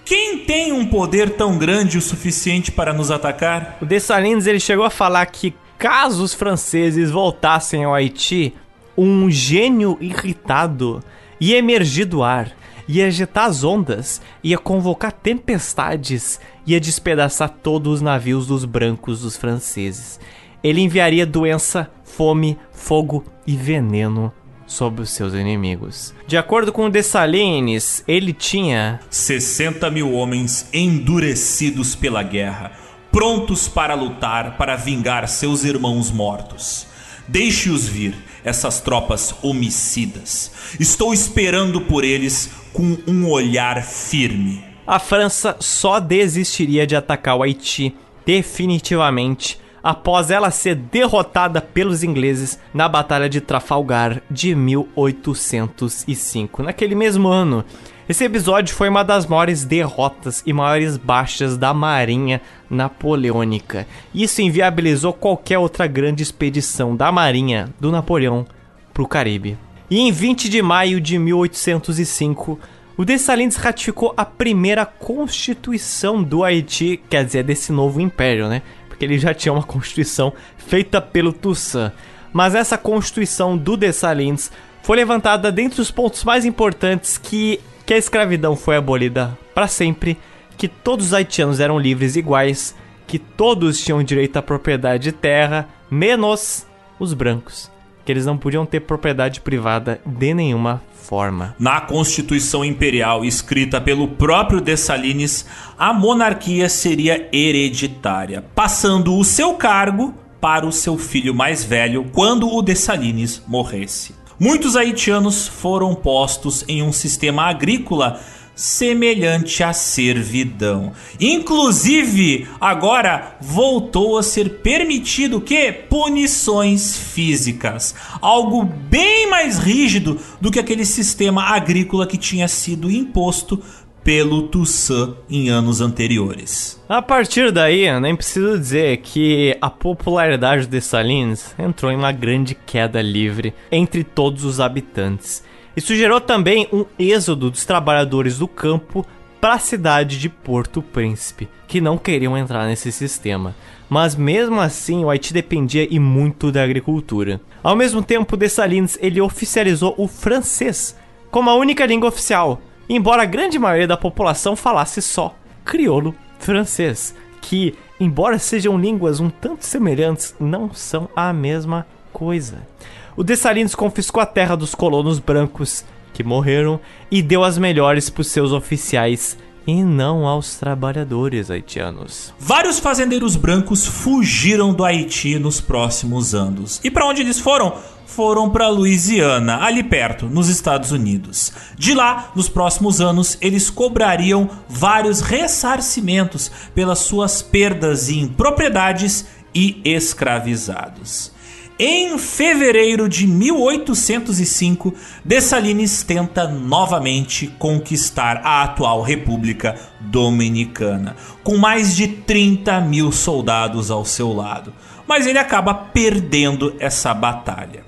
Quem tem um poder tão grande o suficiente para nos atacar? O Dessalines ele chegou a falar que caso os franceses voltassem ao Haiti, um gênio irritado ia emergir do ar, ia agitar as ondas, ia convocar tempestades, ia despedaçar todos os navios dos brancos dos franceses. Ele enviaria doença, fome, fogo e veneno sobre os seus inimigos. De acordo com Dessalines, ele tinha 60 mil homens endurecidos pela guerra, prontos para lutar para vingar seus irmãos mortos. Deixe-os vir, essas tropas homicidas. Estou esperando por eles com um olhar firme. A França só desistiria de atacar o Haiti definitivamente após ela ser derrotada pelos ingleses na Batalha de Trafalgar de 1805. Naquele mesmo ano, esse episódio foi uma das maiores derrotas e maiores baixas da Marinha Napoleônica. Isso inviabilizou qualquer outra grande expedição da Marinha do Napoleão para o Caribe. E em 20 de maio de 1805, o Dessalines ratificou a primeira constituição do Haiti, quer dizer, desse novo império, né? Porque ele já tinha uma constituição feita pelo Toussaint. Mas essa constituição do Dessalines foi levantada dentre os pontos mais importantes que, que a escravidão foi abolida para sempre, que todos os haitianos eram livres iguais, que todos tinham direito à propriedade de terra, menos os brancos que eles não podiam ter propriedade privada de nenhuma forma. Na Constituição Imperial, escrita pelo próprio Dessalines, a monarquia seria hereditária, passando o seu cargo para o seu filho mais velho quando o Dessalines morresse. Muitos haitianos foram postos em um sistema agrícola semelhante à servidão. Inclusive, agora voltou a ser permitido que punições físicas, algo bem mais rígido do que aquele sistema agrícola que tinha sido imposto pelo Toussaint em anos anteriores. A partir daí, nem preciso dizer que a popularidade de Salines entrou em uma grande queda livre entre todos os habitantes. Isso gerou também um êxodo dos trabalhadores do campo para a cidade de Porto Príncipe, que não queriam entrar nesse sistema. Mas mesmo assim, o Haiti dependia e muito da agricultura. Ao mesmo tempo, Dessalines ele oficializou o francês como a única língua oficial, embora a grande maioria da população falasse só crioulo francês, que, embora sejam línguas um tanto semelhantes, não são a mesma coisa. O Dessalines confiscou a terra dos colonos brancos que morreram e deu as melhores para os seus oficiais e não aos trabalhadores haitianos. Vários fazendeiros brancos fugiram do Haiti nos próximos anos. E para onde eles foram? Foram para Louisiana, ali perto, nos Estados Unidos. De lá, nos próximos anos, eles cobrariam vários ressarcimentos pelas suas perdas em propriedades e escravizados. Em fevereiro de 1805, Dessalines tenta novamente conquistar a atual República Dominicana, com mais de 30 mil soldados ao seu lado, mas ele acaba perdendo essa batalha.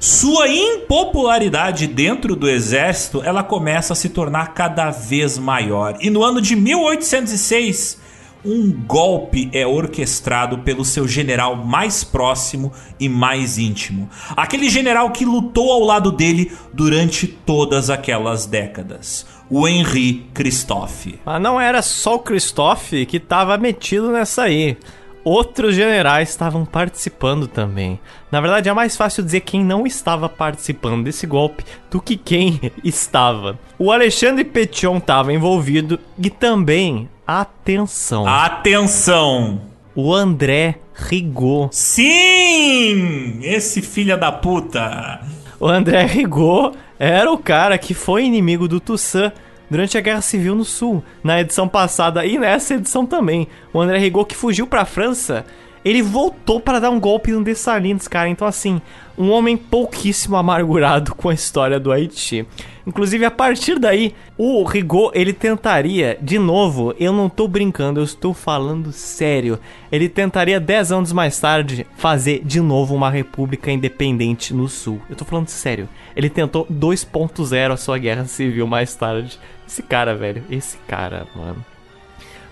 Sua impopularidade dentro do exército ela começa a se tornar cada vez maior, e no ano de 1806 um golpe é orquestrado pelo seu general mais próximo e mais íntimo. Aquele general que lutou ao lado dele durante todas aquelas décadas. O Henri Christophe. Mas não era só o Christophe que estava metido nessa aí. outros generais estavam participando também. Na verdade, é mais fácil dizer quem não estava participando desse golpe do que quem estava. O Alexandre Petion estava envolvido e também, atenção, Atenção! o André Rigaud. Sim! Esse filho da puta! O André Rigaud era o cara que foi inimigo do Toussaint durante a Guerra Civil no Sul, na edição passada e nessa edição também. O André Rigaud que fugiu pra França, ele voltou para dar um golpe no Dessalines, cara. Então assim, um homem pouquíssimo amargurado com a história do Haiti. Inclusive, a partir daí, o Rigaud, ele tentaria, de novo, eu não tô brincando, eu estou falando sério. Ele tentaria 10 anos mais tarde fazer de novo uma república independente no sul. Eu tô falando sério. Ele tentou 2.0 a sua guerra civil mais tarde. Esse cara, velho, esse cara, mano.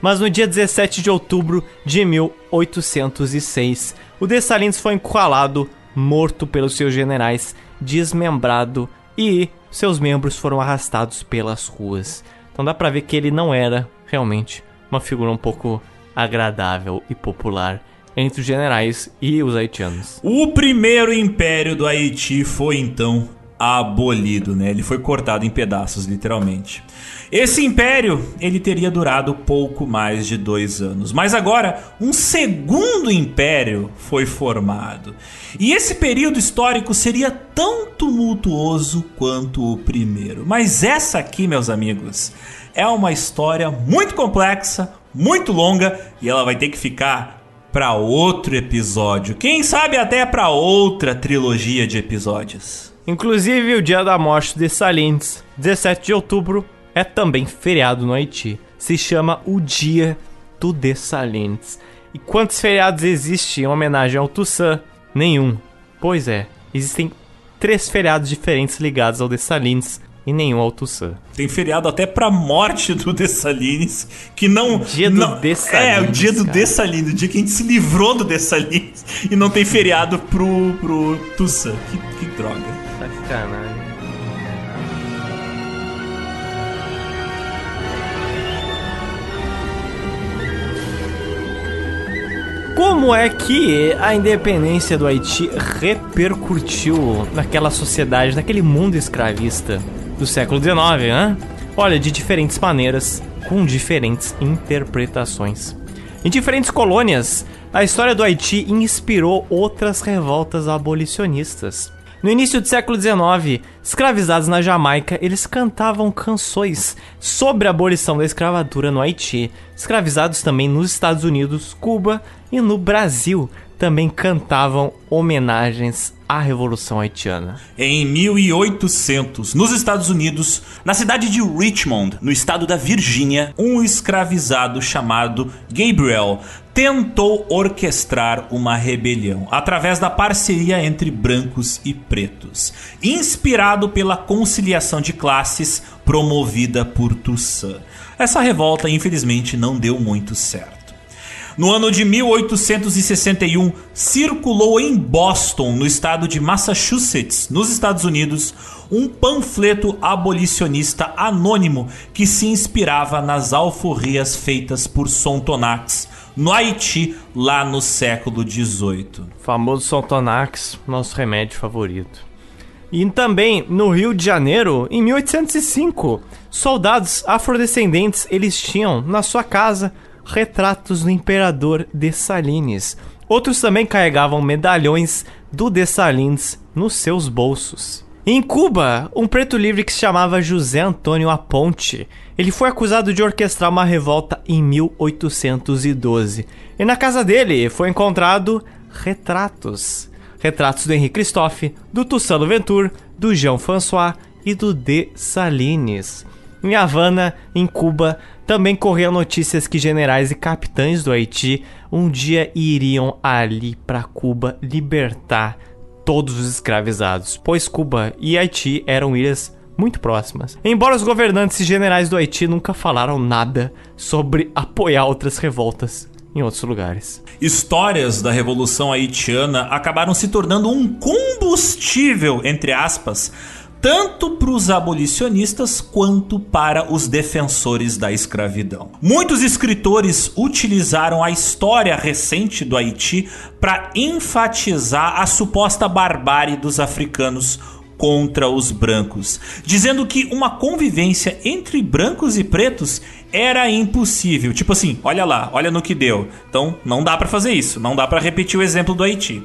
Mas no dia 17 de outubro de 1806, o Dessalines foi encurralado, morto pelos seus generais, desmembrado e seus membros foram arrastados pelas ruas. Então dá pra ver que ele não era realmente uma figura um pouco agradável e popular entre os generais e os haitianos. O primeiro império do Haiti foi então abolido, né? Ele foi cortado em pedaços, literalmente. Esse império ele teria durado pouco mais de dois anos, mas agora um segundo império foi formado. E esse período histórico seria tão tumultuoso quanto o primeiro. Mas essa aqui, meus amigos, é uma história muito complexa, muito longa e ela vai ter que ficar para outro episódio. Quem sabe até para outra trilogia de episódios. Inclusive, o dia da morte de Dessalines, 17 de outubro, é também feriado no Haiti. Se chama o Dia do Dessalines. E quantos feriados existem em homenagem ao Toussaint? Nenhum. Pois é, existem três feriados diferentes ligados ao Dessalines e nenhum ao Toussaint. Tem feriado até pra morte do Dessalines, que não... Dia do não, Dessalines, É, o dia do cara. Dessalines, o dia que a gente se livrou do Dessalines e não tem feriado pro, pro Toussaint. Que, que droga. Sacanagem. Como é que a independência do Haiti repercutiu naquela sociedade, naquele mundo escravista do século XIX, né? Olha, de diferentes maneiras, com diferentes interpretações. Em diferentes colônias, a história do Haiti inspirou outras revoltas abolicionistas. No início do século XIX, escravizados na Jamaica, eles cantavam canções sobre a abolição da escravatura no Haiti. Escravizados também nos Estados Unidos, Cuba e no Brasil também cantavam homenagens à Revolução Haitiana. Em 1800, nos Estados Unidos, na cidade de Richmond, no estado da Virgínia, um escravizado chamado Gabriel tentou orquestrar uma rebelião através da parceria entre brancos e pretos, inspirado pela conciliação de classes promovida por Toussaint. Essa revolta, infelizmente, não deu muito certo. No ano de 1861, circulou em Boston, no estado de Massachusetts, nos Estados Unidos, um panfleto abolicionista anônimo que se inspirava nas alforrias feitas por Sontonax no Haiti, lá no século XVIII. Famoso Sontonax, nosso remédio favorito. E também no Rio de Janeiro, em 1805, soldados afrodescendentes eles tinham na sua casa retratos do imperador Dessalines. Outros também carregavam medalhões do Dessalines nos seus bolsos. Em Cuba, um preto livre que se chamava José Antônio Aponte, ele foi acusado de orquestrar uma revolta em 1812. E na casa dele foi encontrado retratos. Retratos do Henri Christophe, do Toussaint Louverture, do Jean François e do Dessalines. Em Havana, em Cuba, também corriam notícias que generais e capitães do Haiti um dia iriam ali para Cuba libertar todos os escravizados, pois Cuba e Haiti eram ilhas muito próximas. Embora os governantes e generais do Haiti nunca falaram nada sobre apoiar outras revoltas em outros lugares. Histórias da Revolução Haitiana acabaram se tornando um combustível, entre aspas, tanto para os abolicionistas quanto para os defensores da escravidão. Muitos escritores utilizaram a história recente do Haiti para enfatizar a suposta barbárie dos africanos contra os brancos, dizendo que uma convivência entre brancos e pretos era impossível. Tipo assim, olha lá, olha no que deu. Então não dá para fazer isso, não dá para repetir o exemplo do Haiti.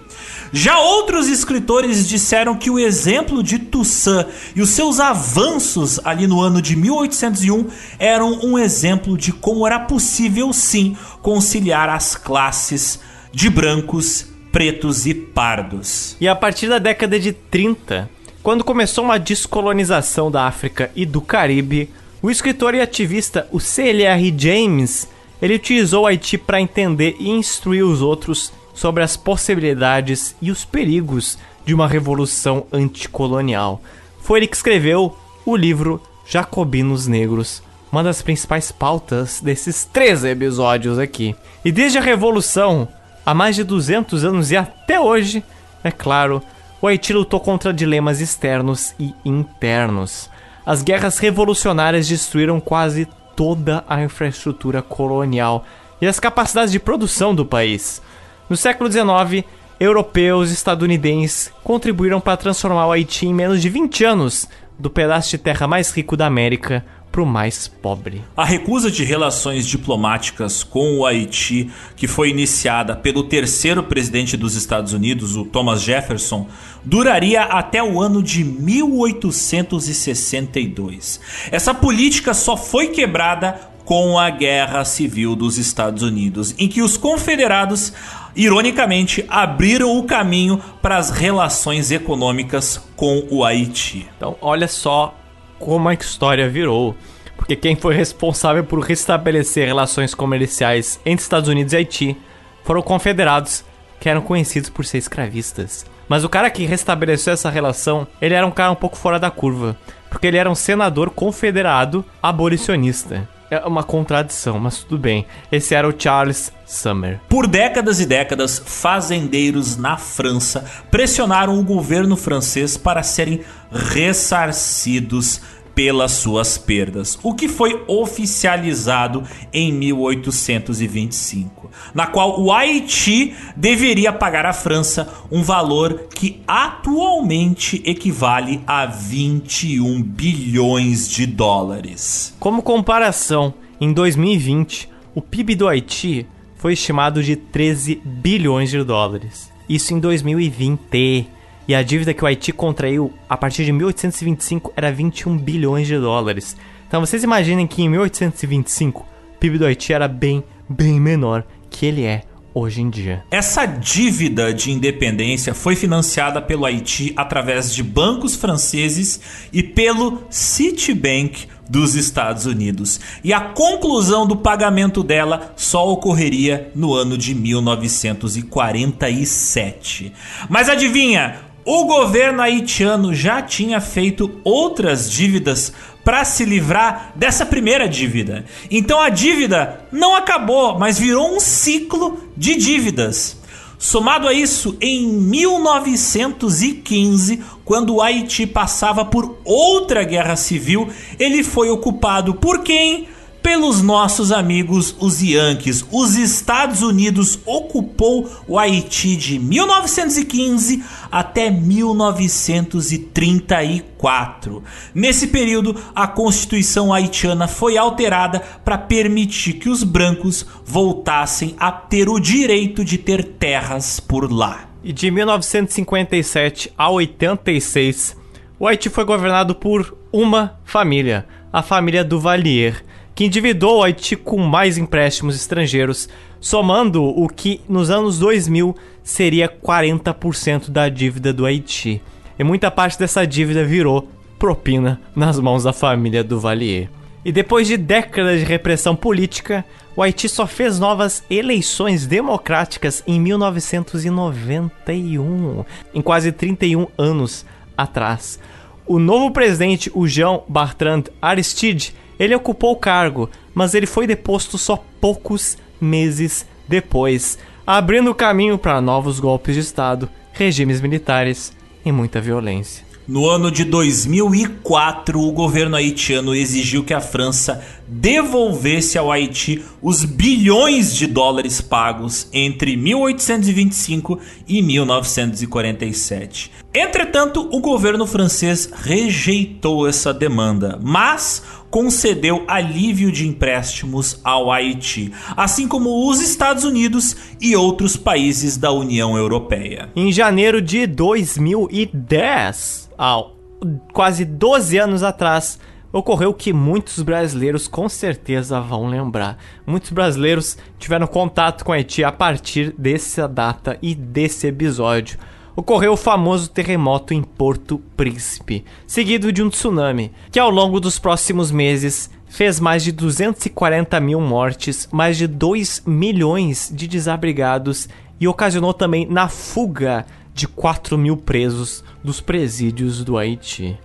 Já outros escritores disseram que o exemplo de Toussaint e os seus avanços ali no ano de 1801 eram um exemplo de como era possível sim conciliar as classes de brancos, pretos e pardos. E a partir da década de 30, quando começou uma descolonização da África e do Caribe, o escritor e ativista o C.L.R. James, ele utilizou o Haiti para entender e instruir os outros sobre as possibilidades e os perigos de uma revolução anticolonial. Foi ele que escreveu o livro Jacobinos Negros, uma das principais pautas desses três episódios aqui. E desde a revolução, há mais de 200 anos e até hoje, é claro, o Haiti lutou contra dilemas externos e internos. As guerras revolucionárias destruíram quase toda a infraestrutura colonial e as capacidades de produção do país. No século XIX, europeus e estadunidenses contribuíram para transformar o Haiti em menos de 20 anos do pedaço de terra mais rico da América para o mais pobre. A recusa de relações diplomáticas com o Haiti, que foi iniciada pelo terceiro presidente dos Estados Unidos, o Thomas Jefferson, duraria até o ano de 1862. Essa política só foi quebrada com a Guerra Civil dos Estados Unidos, em que os confederados, ironicamente, abriram o caminho para as relações econômicas com o Haiti. Então, olha só como a história virou. Porque quem foi responsável por restabelecer relações comerciais entre Estados Unidos e Haiti foram confederados, que eram conhecidos por ser escravistas. Mas o cara que restabeleceu essa relação, ele era um cara um pouco fora da curva, porque ele era um senador confederado abolicionista. É uma contradição, mas tudo bem. Esse era o Charles Summer. Por décadas e décadas, fazendeiros na França pressionaram o governo francês para serem ressarcidos pelas suas perdas, o que foi oficializado em 1825, na qual o Haiti deveria pagar à França um valor que atualmente equivale a 21 bilhões de dólares. Como comparação, em 2020, o PIB do Haiti foi estimado de 13 bilhões de dólares. Isso em 2020 e a dívida que o Haiti contraiu a partir de 1825 era 21 bilhões de dólares. Então vocês imaginem que em 1825 o PIB do Haiti era bem, bem menor que ele é hoje em dia. Essa dívida de independência foi financiada pelo Haiti através de bancos franceses e pelo Citibank dos Estados Unidos. E a conclusão do pagamento dela só ocorreria no ano de 1947. Mas adivinha? O governo haitiano já tinha feito outras dívidas para se livrar dessa primeira dívida. Então a dívida não acabou, mas virou um ciclo de dívidas. Somado a isso, em 1915, quando o Haiti passava por outra guerra civil, ele foi ocupado por quem? Pelos nossos amigos os Yankees. Os Estados Unidos ocupou o Haiti de 1915 até 1934. Nesse período, a Constituição haitiana foi alterada para permitir que os brancos voltassem a ter o direito de ter terras por lá. E de 1957 a 86, o Haiti foi governado por uma família, a família Duvalier que endividou o Haiti com mais empréstimos estrangeiros, somando o que nos anos 2000 seria 40% da dívida do Haiti. E muita parte dessa dívida virou propina nas mãos da família do Valier. E depois de décadas de repressão política, o Haiti só fez novas eleições democráticas em 1991, em quase 31 anos atrás. O novo presidente, o Jean Aristide, ele ocupou o cargo, mas ele foi deposto só poucos meses depois, abrindo caminho para novos golpes de Estado, regimes militares e muita violência. No ano de 2004, o governo haitiano exigiu que a França devolvesse ao Haiti os bilhões de dólares pagos entre 1825 e 1947. Entretanto, o governo francês rejeitou essa demanda, mas concedeu alívio de empréstimos ao Haiti, assim como os Estados Unidos e outros países da União Europeia. Em janeiro de 2010, há quase 12 anos atrás, ocorreu que muitos brasileiros com certeza vão lembrar. Muitos brasileiros tiveram contato com Haiti a partir dessa data e desse episódio ocorreu o famoso terremoto em Porto Príncipe, seguido de um tsunami, que ao longo dos próximos meses fez mais de 240 mil mortes, mais de 2 milhões de desabrigados e ocasionou também na fuga de 4 mil presos dos presídios do Haiti.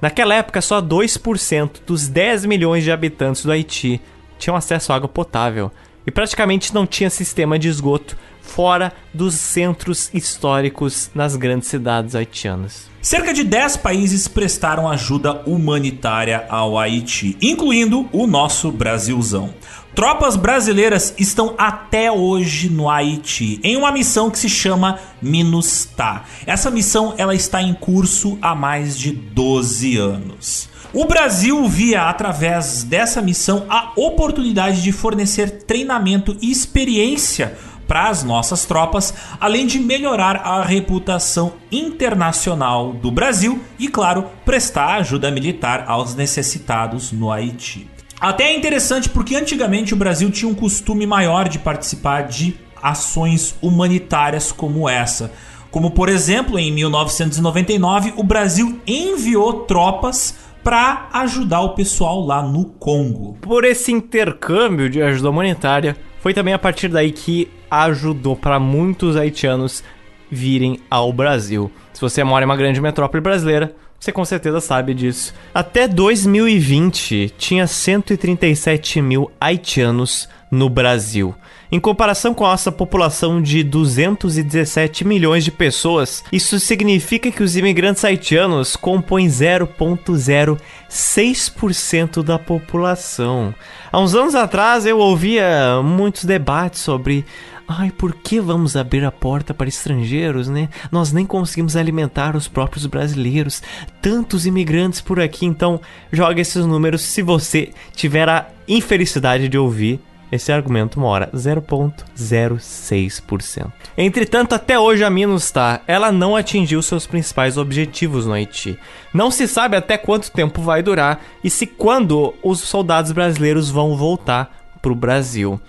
Naquela época, só 2% dos 10 milhões de habitantes do Haiti tinham acesso à água potável e praticamente não tinha sistema de esgoto fora dos centros históricos nas grandes cidades haitianas. Cerca de 10 países prestaram ajuda humanitária ao Haiti, incluindo o nosso Brasilzão. Tropas brasileiras estão até hoje no Haiti, em uma missão que se chama MINUSTAH. Essa missão ela está em curso há mais de 12 anos. O Brasil via através dessa missão a oportunidade de fornecer treinamento e experiência para as nossas tropas, além de melhorar a reputação internacional do Brasil e, claro, prestar ajuda militar aos necessitados no Haiti. Até é interessante porque antigamente o Brasil tinha um costume maior de participar de ações humanitárias como essa. Como, por exemplo, em 1999, o Brasil enviou tropas para ajudar o pessoal lá no Congo. Por esse intercâmbio de ajuda humanitária, foi também a partir daí que ajudou para muitos haitianos virem ao Brasil. Se você mora em uma grande metrópole brasileira, você com certeza sabe disso. Até 2020, tinha 137 mil haitianos no Brasil. Em comparação com a nossa população de 217 milhões de pessoas, isso significa que os imigrantes haitianos compõem 0,06% da população. Há uns anos atrás eu ouvia muitos debates sobre Ai, por que vamos abrir a porta para estrangeiros, né? Nós nem conseguimos alimentar os próprios brasileiros. Tantos imigrantes por aqui, então joga esses números se você tiver a infelicidade de ouvir esse argumento mora 0,06%. Entretanto, até hoje a Minustar ela não atingiu seus principais objetivos no Haiti. Não se sabe até quanto tempo vai durar e se quando os soldados brasileiros vão voltar para o Brasil.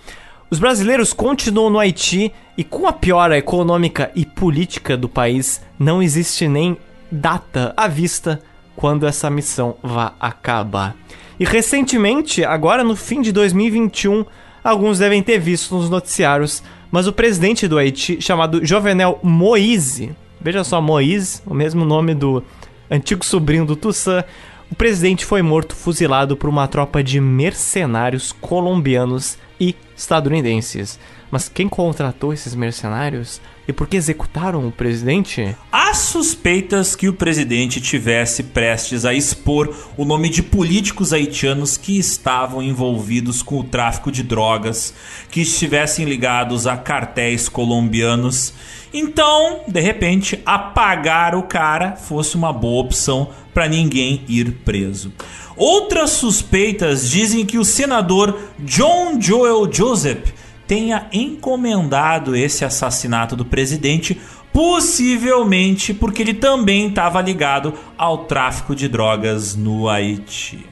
Os brasileiros continuam no Haiti e com a piora econômica e política do país, não existe nem data à vista quando essa missão vai acabar. E recentemente, agora no fim de 2021, alguns devem ter visto nos noticiários, mas o presidente do Haiti, chamado Jovenel Moise, veja só, Moise, o mesmo nome do antigo sobrinho do Toussaint, o presidente foi morto fuzilado por uma tropa de mercenários colombianos estadunidenses. Mas quem contratou esses mercenários e por que executaram o presidente? Há suspeitas que o presidente tivesse prestes a expor o nome de políticos haitianos que estavam envolvidos com o tráfico de drogas, que estivessem ligados a cartéis colombianos. Então, de repente, apagar o cara fosse uma boa opção para ninguém ir preso. Outras suspeitas dizem que o senador John Joel Joseph tenha encomendado esse assassinato do presidente, possivelmente porque ele também estava ligado ao tráfico de drogas no Haiti.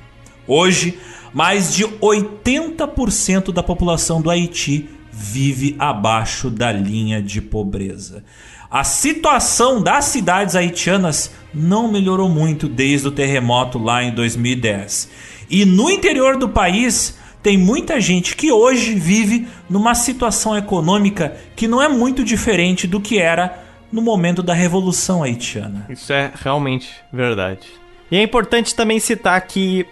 Hoje, mais de 80% da população do Haiti vive abaixo da linha de pobreza. A situação das cidades haitianas não melhorou muito desde o terremoto lá em 2010. E no interior do país, tem muita gente que hoje vive numa situação econômica que não é muito diferente do que era no momento da Revolução Haitiana. Isso é realmente verdade. E é importante também citar que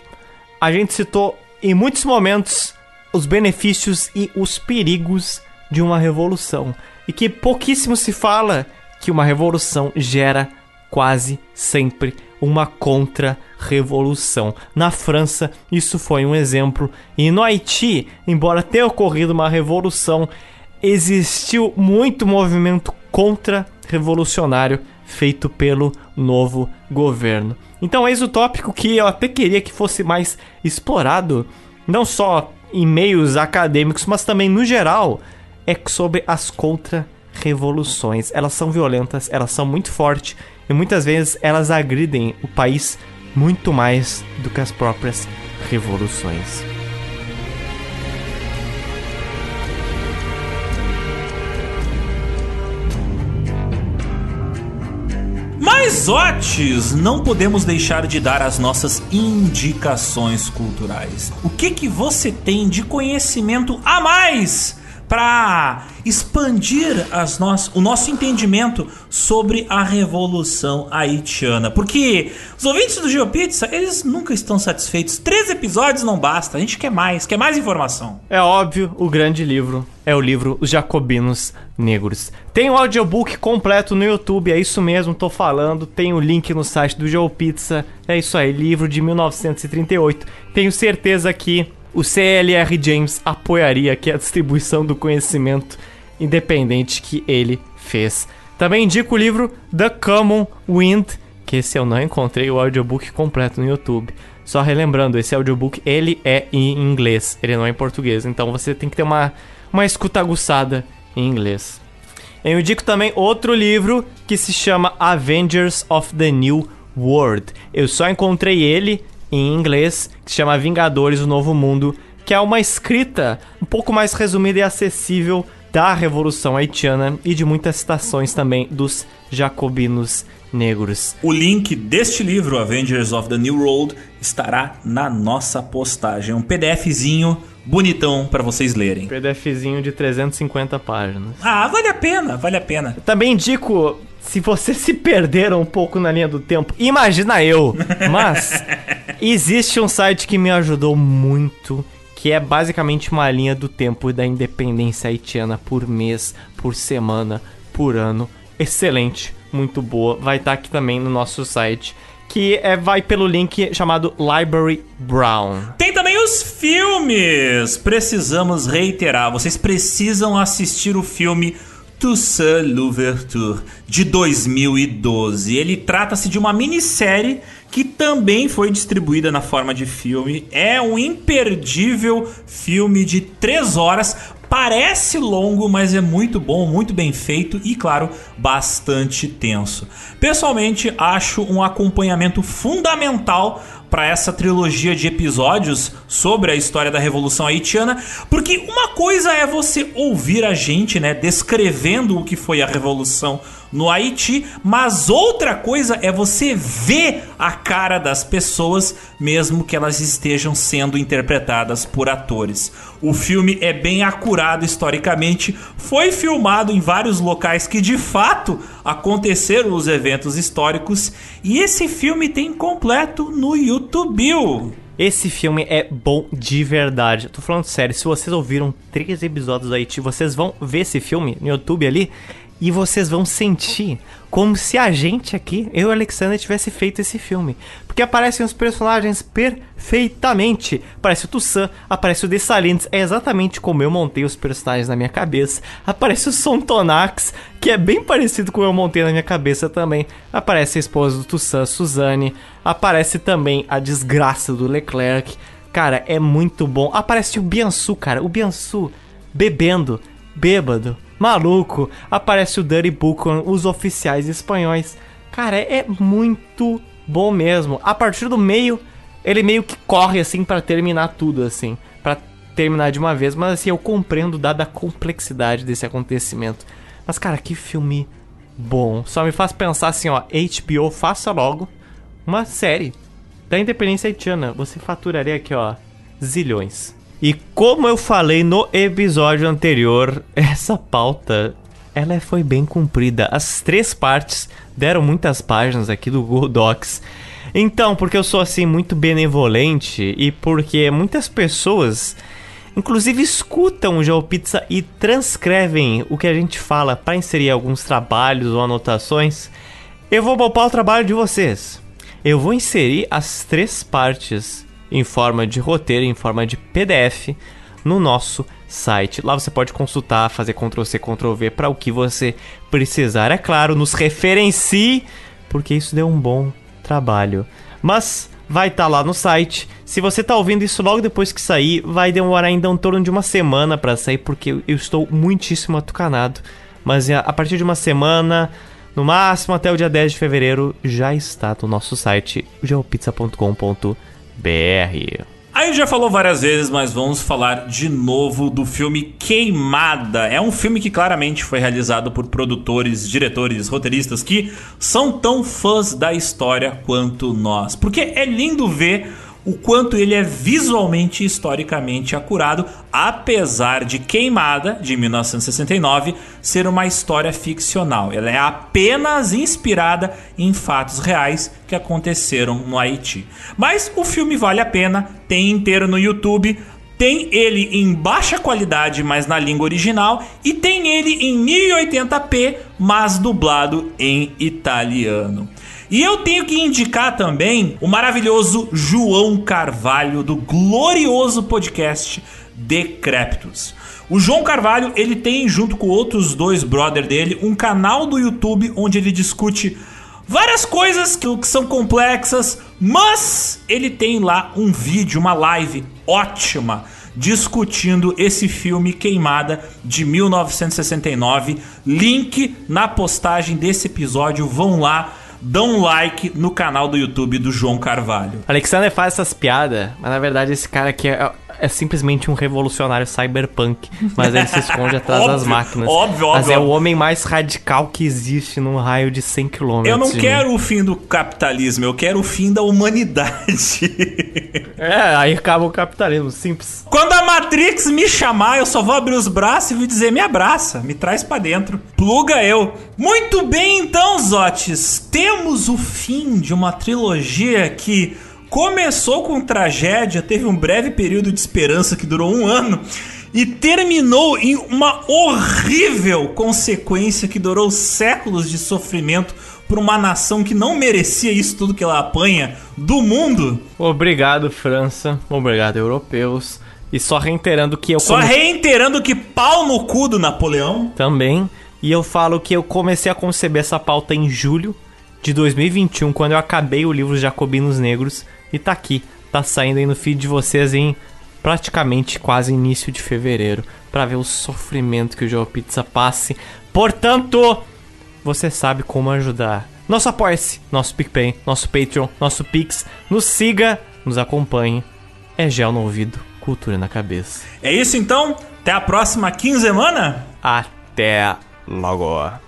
a gente citou em muitos momentos os benefícios e os perigos de uma revolução. E que pouquíssimo se fala que uma revolução gera quase sempre uma contra-revolução. Na França, isso foi um exemplo, e no Haiti, embora tenha ocorrido uma revolução, existiu muito movimento contra-revolucionário feito pelo novo governo. Então, eis o tópico que eu até queria que fosse mais explorado, não só em meios acadêmicos, mas também no geral, é sobre as contra-revoluções. Elas são violentas, elas são muito fortes e muitas vezes elas agridem o país muito mais do que as próprias revoluções. Mas, Otis, não podemos deixar de dar as nossas indicações culturais. O que que você tem de conhecimento a mais para expandir as no o nosso entendimento sobre a Revolução Haitiana. Porque os ouvintes do GeoPizza, eles nunca estão satisfeitos. Três episódios não basta, a gente quer mais, quer mais informação. É óbvio, o grande livro é o livro Os Jacobinos Negros. Tem o audiobook completo no YouTube, é isso mesmo, tô falando. Tem o link no site do GeoPizza. É isso aí, livro de 1938. Tenho certeza que o CLR James apoiaria aqui a distribuição do conhecimento independente que ele fez. Também indico o livro The Common Wind, que esse eu não encontrei o audiobook completo no YouTube. Só relembrando, esse audiobook ele é em inglês, ele não é em português, então você tem que ter uma, uma escuta aguçada em inglês. Eu indico também outro livro que se chama Avengers of the New World. Eu só encontrei ele em inglês, que se chama Vingadores, o Novo Mundo, que é uma escrita um pouco mais resumida e acessível da Revolução Haitiana e de muitas citações também dos jacobinos negros. O link deste livro, Avengers of the New World, estará na nossa postagem. Um PDFzinho bonitão para vocês lerem. PDFzinho de 350 páginas. Ah, vale a pena, vale a pena. também indico se você se perder um pouco na linha do tempo, imagina eu. Mas existe um site que me ajudou muito, que é basicamente uma linha do tempo da independência haitiana por mês, por semana, por ano. Excelente, muito boa. Vai estar aqui também no nosso site que é, vai pelo link chamado Library Brown. Tem também os filmes! Precisamos reiterar, vocês precisam assistir o filme Toussaint Louverture, de 2012. Ele trata-se de uma minissérie que também foi distribuída na forma de filme. É um imperdível filme de 3 horas. Parece longo, mas é muito bom, muito bem feito e, claro, bastante tenso. Pessoalmente, acho um acompanhamento fundamental para essa trilogia de episódios sobre a história da Revolução Haitiana, porque uma coisa é você ouvir a gente, né, descrevendo o que foi a Revolução no Haiti, mas outra coisa é você ver a cara das pessoas, mesmo que elas estejam sendo interpretadas por atores. O filme é bem acurado historicamente, foi filmado em vários locais que de fato aconteceram os eventos históricos, e esse filme tem completo no YouTube. Esse filme é bom de verdade. Tô falando sério, se vocês ouviram três episódios do Haiti, vocês vão ver esse filme no YouTube ali e vocês vão sentir como se a gente aqui, eu e Alexander, tivesse feito esse filme. Porque aparecem os personagens perfeitamente. Aparece o Toussaint, aparece o Dessalines, é exatamente como eu montei os personagens na minha cabeça. Aparece o Sontonax, que é bem parecido com eu montei na minha cabeça também. Aparece a esposa do Toussaint, Suzanne. Aparece também a desgraça do Leclerc. Cara, é muito bom. Aparece o Biansu, cara. O Biansu bebendo, bêbado maluco, aparece o Dirty Buchan, os oficiais espanhóis. Cara, é muito bom mesmo. A partir do meio, ele meio que corre assim para terminar tudo assim, para terminar de uma vez, mas assim eu compreendo dada a complexidade desse acontecimento. Mas cara, que filme bom. Só me faz pensar assim, ó, HBO faça logo uma série da independência haitiana. Você faturaria aqui, ó, zilhões. E como eu falei no episódio anterior, essa pauta ela foi bem cumprida. As três partes deram muitas páginas aqui do Google Docs. Então, porque eu sou assim muito benevolente e porque muitas pessoas inclusive escutam o GeoPizza e transcrevem o que a gente fala para inserir alguns trabalhos ou anotações, eu vou poupar o trabalho de vocês. eu vou inserir as três partes em forma de roteiro, em forma de PDF, no nosso site. Lá você pode consultar, fazer Ctrl C, Ctrl V para o que você precisar. É claro, nos referencie, porque isso deu um bom trabalho. Mas vai estar tá lá no site. Se você está ouvindo isso logo depois que sair, vai demorar ainda um torno de uma semana para sair, porque eu estou muitíssimo atucanado. Mas a partir de uma semana, no máximo até o dia 10 de fevereiro, já está no nosso site geopizza.com.br. Aí já falou várias vezes, mas vamos falar de novo do filme Queimada. É um filme que claramente foi realizado por produtores, diretores, roteiristas que são tão fãs da história quanto nós. Porque é lindo ver o quanto ele é visualmente e historicamente acurado, apesar de Queimada, de 1969, ser uma história ficcional. Ela é apenas inspirada em fatos reais que aconteceram no Haiti. Mas o filme vale a pena, tem inteiro no YouTube. Tem ele em baixa qualidade, mas na língua original, e tem ele em 1080p, mas dublado em italiano. E eu tenho que indicar também o maravilhoso João Carvalho do glorioso podcast Decréptos. O João Carvalho, ele tem junto com outros dois brother dele um canal do YouTube onde ele discute várias coisas que são complexas, mas ele tem lá um vídeo, uma live ótima discutindo esse filme Queimada de 1969. Link na postagem desse episódio, vão lá dão um like no canal do YouTube do João Carvalho. Alexander faz essas piadas, mas na verdade esse cara aqui é, é simplesmente um revolucionário cyberpunk, mas ele se esconde atrás das máquinas. Óbvio, óbvio. Mas é o homem mais radical que existe num raio de 100 km. Eu não quero mim. o fim do capitalismo, eu quero o fim da humanidade. é, aí acaba o capitalismo, simples. Quando a Matrix me chamar, eu só vou abrir os braços e vou dizer: me abraça, me traz para dentro. Pluga eu. Muito bem, então, Zotes. Temos o fim de uma trilogia que começou com tragédia, teve um breve período de esperança que durou um ano e terminou em uma horrível consequência que durou séculos de sofrimento por uma nação que não merecia isso tudo que ela apanha do mundo. Obrigado, França. Obrigado, europeus. E só reiterando que eu. Só come... reiterando que pau no cu do Napoleão. Também. E eu falo que eu comecei a conceber essa pauta em julho de 2021, quando eu acabei o livro Jacobinos Negros. E tá aqui, tá saindo aí no feed de vocês em praticamente quase início de fevereiro, para ver o sofrimento que o Joe Pizza passe. Portanto, você sabe como ajudar. Nosso apoia-se, nosso PicPay, nosso Patreon, nosso Pix. Nos siga, nos acompanhe. É gel no ouvido, cultura na cabeça. É isso então? Até a próxima quinzena? Até logo.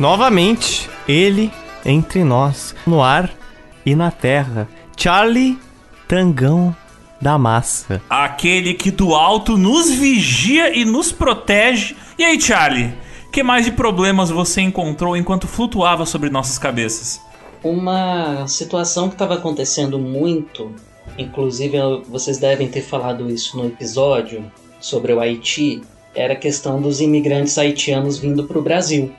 Novamente, ele entre nós, no ar e na terra. Charlie Tangão da Massa. Aquele que do alto nos vigia e nos protege. E aí, Charlie? Que mais de problemas você encontrou enquanto flutuava sobre nossas cabeças? Uma situação que estava acontecendo muito, inclusive vocês devem ter falado isso no episódio sobre o Haiti, era a questão dos imigrantes haitianos vindo para o Brasil.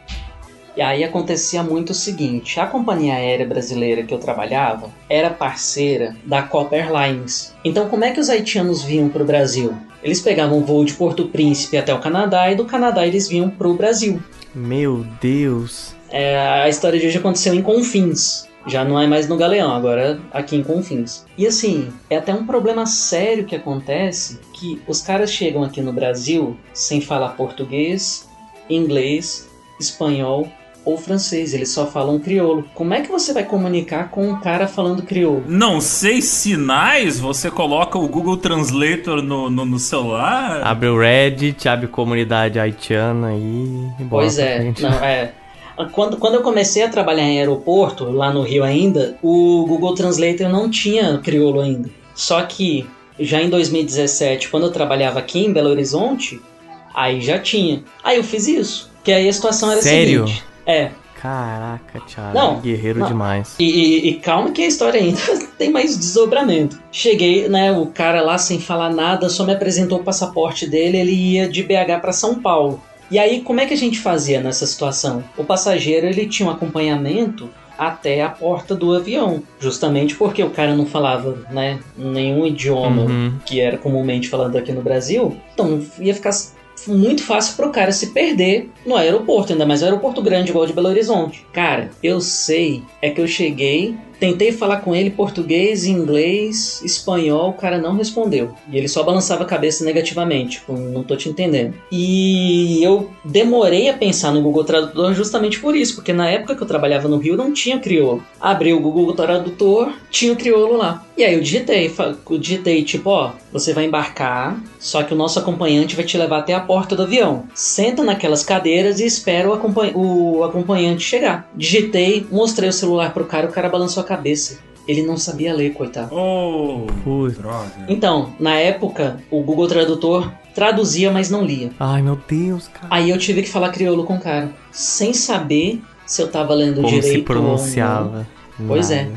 E aí acontecia muito o seguinte: a companhia aérea brasileira que eu trabalhava era parceira da Copa Airlines. Então, como é que os haitianos vinham para o Brasil? Eles pegavam um voo de Porto Príncipe até o Canadá e do Canadá eles vinham para o Brasil. Meu Deus! É, a história de hoje aconteceu em Confins. Já não é mais no Galeão, agora aqui em Confins. E assim, é até um problema sério que acontece que os caras chegam aqui no Brasil sem falar português, inglês, espanhol ou francês, eles só falam crioulo. Como é que você vai comunicar com um cara falando crioulo? Não sei sinais, você coloca o Google Translator no, no, no celular. Abre o Reddit, abre comunidade haitiana e. Pois é, não, é. Quando, quando eu comecei a trabalhar em aeroporto, lá no Rio ainda, o Google Translator não tinha crioulo ainda. Só que já em 2017, quando eu trabalhava aqui em Belo Horizonte, aí já tinha. Aí eu fiz isso. Que aí a situação era Sério? a seguinte. É. Caraca, Thiago. Não, guerreiro não. demais. E, e- e calma que a história ainda tem mais desdobramento. Cheguei, né? O cara lá sem falar nada, só me apresentou o passaporte dele, ele ia de BH para São Paulo. E aí, como é que a gente fazia nessa situação? O passageiro ele tinha um acompanhamento até a porta do avião, justamente porque o cara não falava, né, nenhum idioma Uhum. que era comumente falado aqui no Brasil, então ia ficar muito fácil pro cara se perder no aeroporto, ainda mais um aeroporto grande igual de Belo Horizonte. Cara, eu sei, é que eu cheguei, tentei falar com ele português, inglês, espanhol, o cara não respondeu. E ele só balançava a cabeça negativamente, tipo, não tô te entendendo. E eu demorei a pensar no Google Tradutor justamente por isso, porque na época que eu trabalhava no Rio não tinha crioulo. Abri o Google Tradutor, tinha o crioulo lá. E aí eu digitei, eu digitei tipo, ó, você vai embarcar, só que o nosso acompanhante vai te levar até a porta do avião. Senta naquelas cadeiras e espera o, acompanha- o acompanhante chegar. Digitei, mostrei o celular pro cara, o cara balançou a cabeça. Ele não sabia ler, coitado. Oh, Putz. droga. Então, na época, o Google Tradutor traduzia, mas não lia. Ai, meu Deus, cara. Aí eu tive que falar crioulo com o cara, sem saber se eu tava lendo Como direito se ou não. pronunciava. Pois é.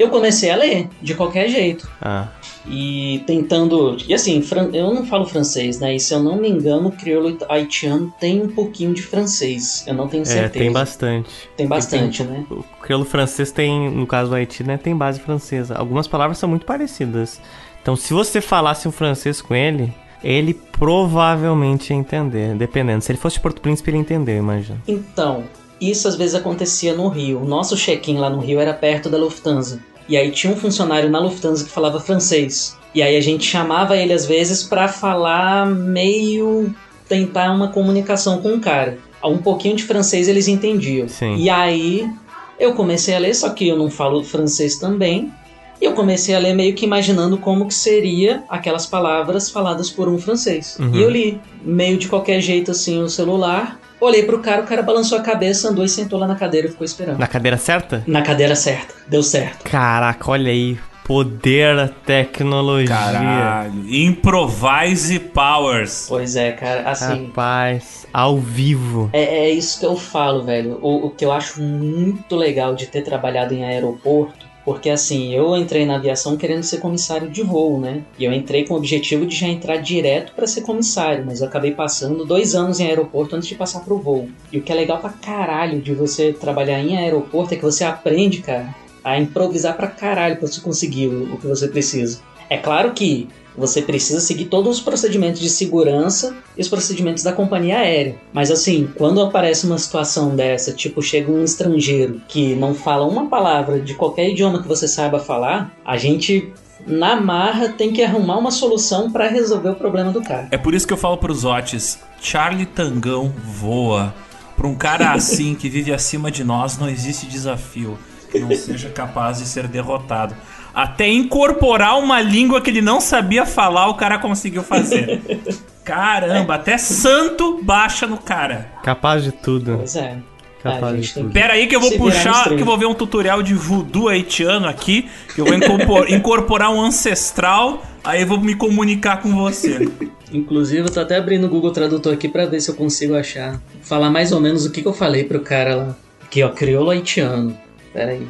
Eu comecei a ler, de qualquer jeito. Ah, E tentando. E assim, eu não falo francês, né? E se eu não me engano, o crioulo haitiano tem um pouquinho de francês. Eu não tenho é, certeza. tem bastante. Tem bastante, né? O crioulo francês tem, no caso do Haiti, né, tem base francesa. Algumas palavras são muito parecidas. Então, se você falasse um francês com ele, ele provavelmente ia entender, dependendo. Se ele fosse de Porto Príncipe, ele entendeu, imagina. Então, isso às vezes acontecia no Rio. O nosso check-in lá no Rio era perto da Lufthansa. E aí tinha um funcionário na Lufthansa que falava francês. E aí a gente chamava ele às vezes pra falar meio tentar uma comunicação com o cara. Um pouquinho de francês eles entendiam. Sim. E aí eu comecei a ler, só que eu não falo francês também. E eu comecei a ler meio que imaginando como que seria aquelas palavras faladas por um francês. Uhum. E eu li meio de qualquer jeito assim o celular. Olhei pro cara, o cara balançou a cabeça, andou e sentou lá na cadeira e ficou esperando. Na cadeira certa? Na cadeira certa. Deu certo. Caraca, olha aí. Poder da tecnologia. Caralho. Improvise Powers. Pois é, cara. Assim, Rapaz, ao vivo. É, é isso que eu falo, velho. O, o que eu acho muito legal de ter trabalhado em aeroporto, porque assim, eu entrei na aviação querendo ser comissário de voo, né? E eu entrei com o objetivo de já entrar direto pra ser comissário, mas eu acabei passando dois anos em aeroporto antes de passar pro voo. E o que é legal pra caralho de você trabalhar em aeroporto é que você aprende, cara, a improvisar pra caralho pra você conseguir o que você precisa. É claro que você precisa seguir todos os procedimentos de segurança e os procedimentos da companhia aérea. Mas assim, quando aparece uma situação dessa, tipo, chega um estrangeiro que não fala uma palavra de qualquer idioma que você saiba falar, a gente na marra tem que arrumar uma solução pra resolver o problema do cara. É por isso que eu falo pros Otis, Charlie Tangão voa. Pra um cara assim que vive acima de nós, não existe desafio que não seja capaz de ser derrotado. Até incorporar uma língua que ele não sabia falar, o cara conseguiu fazer. Caramba, até santo baixa no cara. Capaz de tudo. Pois é. Capaz a de tudo. Pera aí que eu vou puxar, que 30. eu vou ver um tutorial de voodoo haitiano aqui, que eu vou incorpor- incorporar um ancestral, aí eu vou me comunicar com você. Inclusive, eu tô até abrindo o Google Tradutor aqui pra ver se eu consigo achar. Falar mais ou menos o que, que eu falei pro cara lá. Aqui, ó, crioulo haitiano. Pera aí.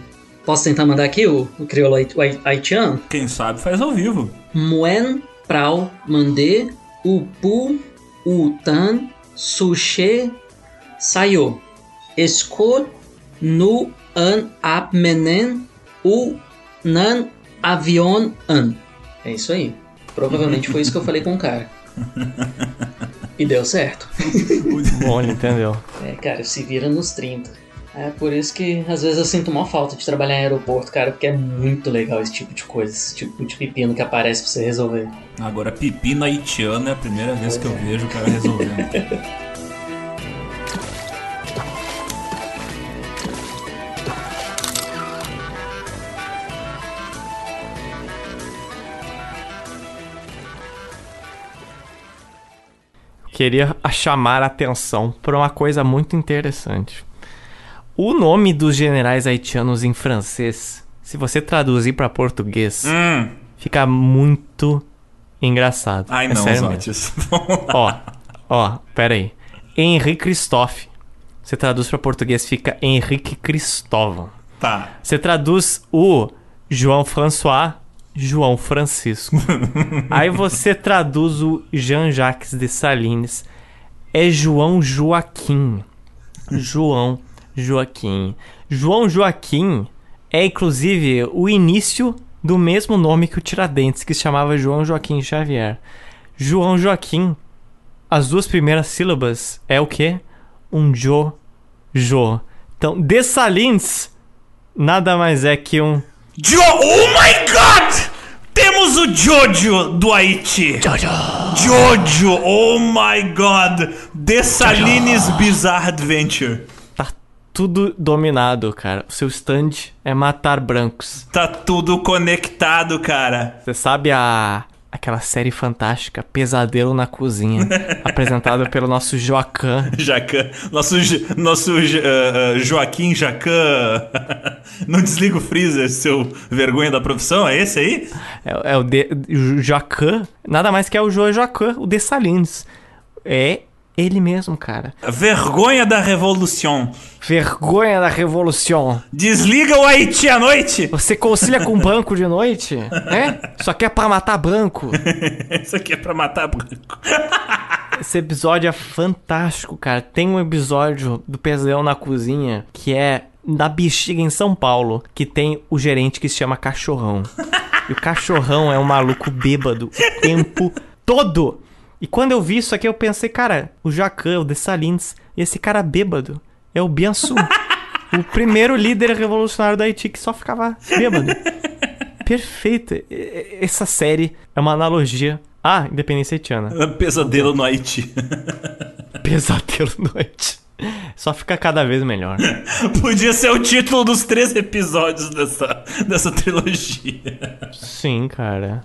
Posso tentar mandar aqui o, o crioulo hait- hait- haitiano? Quem sabe faz ao vivo. Muen prau mandé upu utan suche sayo. Escot nu an apmenen u nan avion an. É isso aí. Provavelmente foi isso que eu falei com o cara. E deu certo. Bom, ele entendeu. É, cara, se vira nos 30. É por isso que às vezes eu sinto uma falta de trabalhar em aeroporto, cara, porque é muito legal esse tipo de coisa, esse tipo de pepino que aparece pra você resolver. Agora, pepino haitiano é a primeira vez que eu vejo o cara resolvendo. Queria chamar a atenção para uma coisa muito interessante. O nome dos generais haitianos em francês, se você traduzir para português, hum, fica muito engraçado. Ai, É não. Zotis. Ó, ó, pera aí. Henrique Christophe. Você traduz pra português, fica Henrique Cristóvão. tá. Você traduz o João François, João Francisco. Aí você traduz o Jean-Jacques Dessalines, é João Joaquim. João Joaquim. João Joaquim é inclusive o início do mesmo nome que o Tiradentes, que se chamava João Joaquim Xavier. João Joaquim, as duas primeiras sílabas é o quê? Um Jo, Jo. Então, Dessalines nada mais é que um Jo oh my god! Temos o Jojo do Haiti. Jojo. Jojo, oh my god! Dessalines Bizarre Adventure. Tudo dominado, cara. O seu stand é matar brancos. Tá tudo conectado, cara. Você sabe a aquela série fantástica Pesadelo na Cozinha, apresentada pelo nosso Joaquim. Jacan. Nosso, nosso eh, Joaquim Jacan. Não desliga o freezer, seu vergonha da profissão, é esse aí? É, é o, de, Joaquim, nada mais que é o Jo Joaquim, o Dessalines. É ele mesmo, cara. Vergonha da revolução. Vergonha da revolução. Desliga o Haiti à noite. Você concilia com banco de noite? É? Só quer pra matar branco. Isso aqui é pra matar branco. Esse episódio é fantástico, cara. Tem um episódio do Pesadelo na Cozinha que é da Bexiga em São Paulo, que tem o gerente que se chama Cachorrão. E o Cachorrão é um maluco bêbado o tempo todo. E quando eu vi isso aqui, eu pensei, cara, o Jacan, o Dessalines, e esse cara bêbado é o Biansu. o primeiro líder revolucionário da Haiti que só ficava bêbado. Perfeito. Essa série é uma analogia à independência haitiana. Pesadelo no Haiti. Pesadelo noite. Só fica cada vez melhor. Podia ser o título dos três episódios dessa, dessa trilogia. Sim, cara.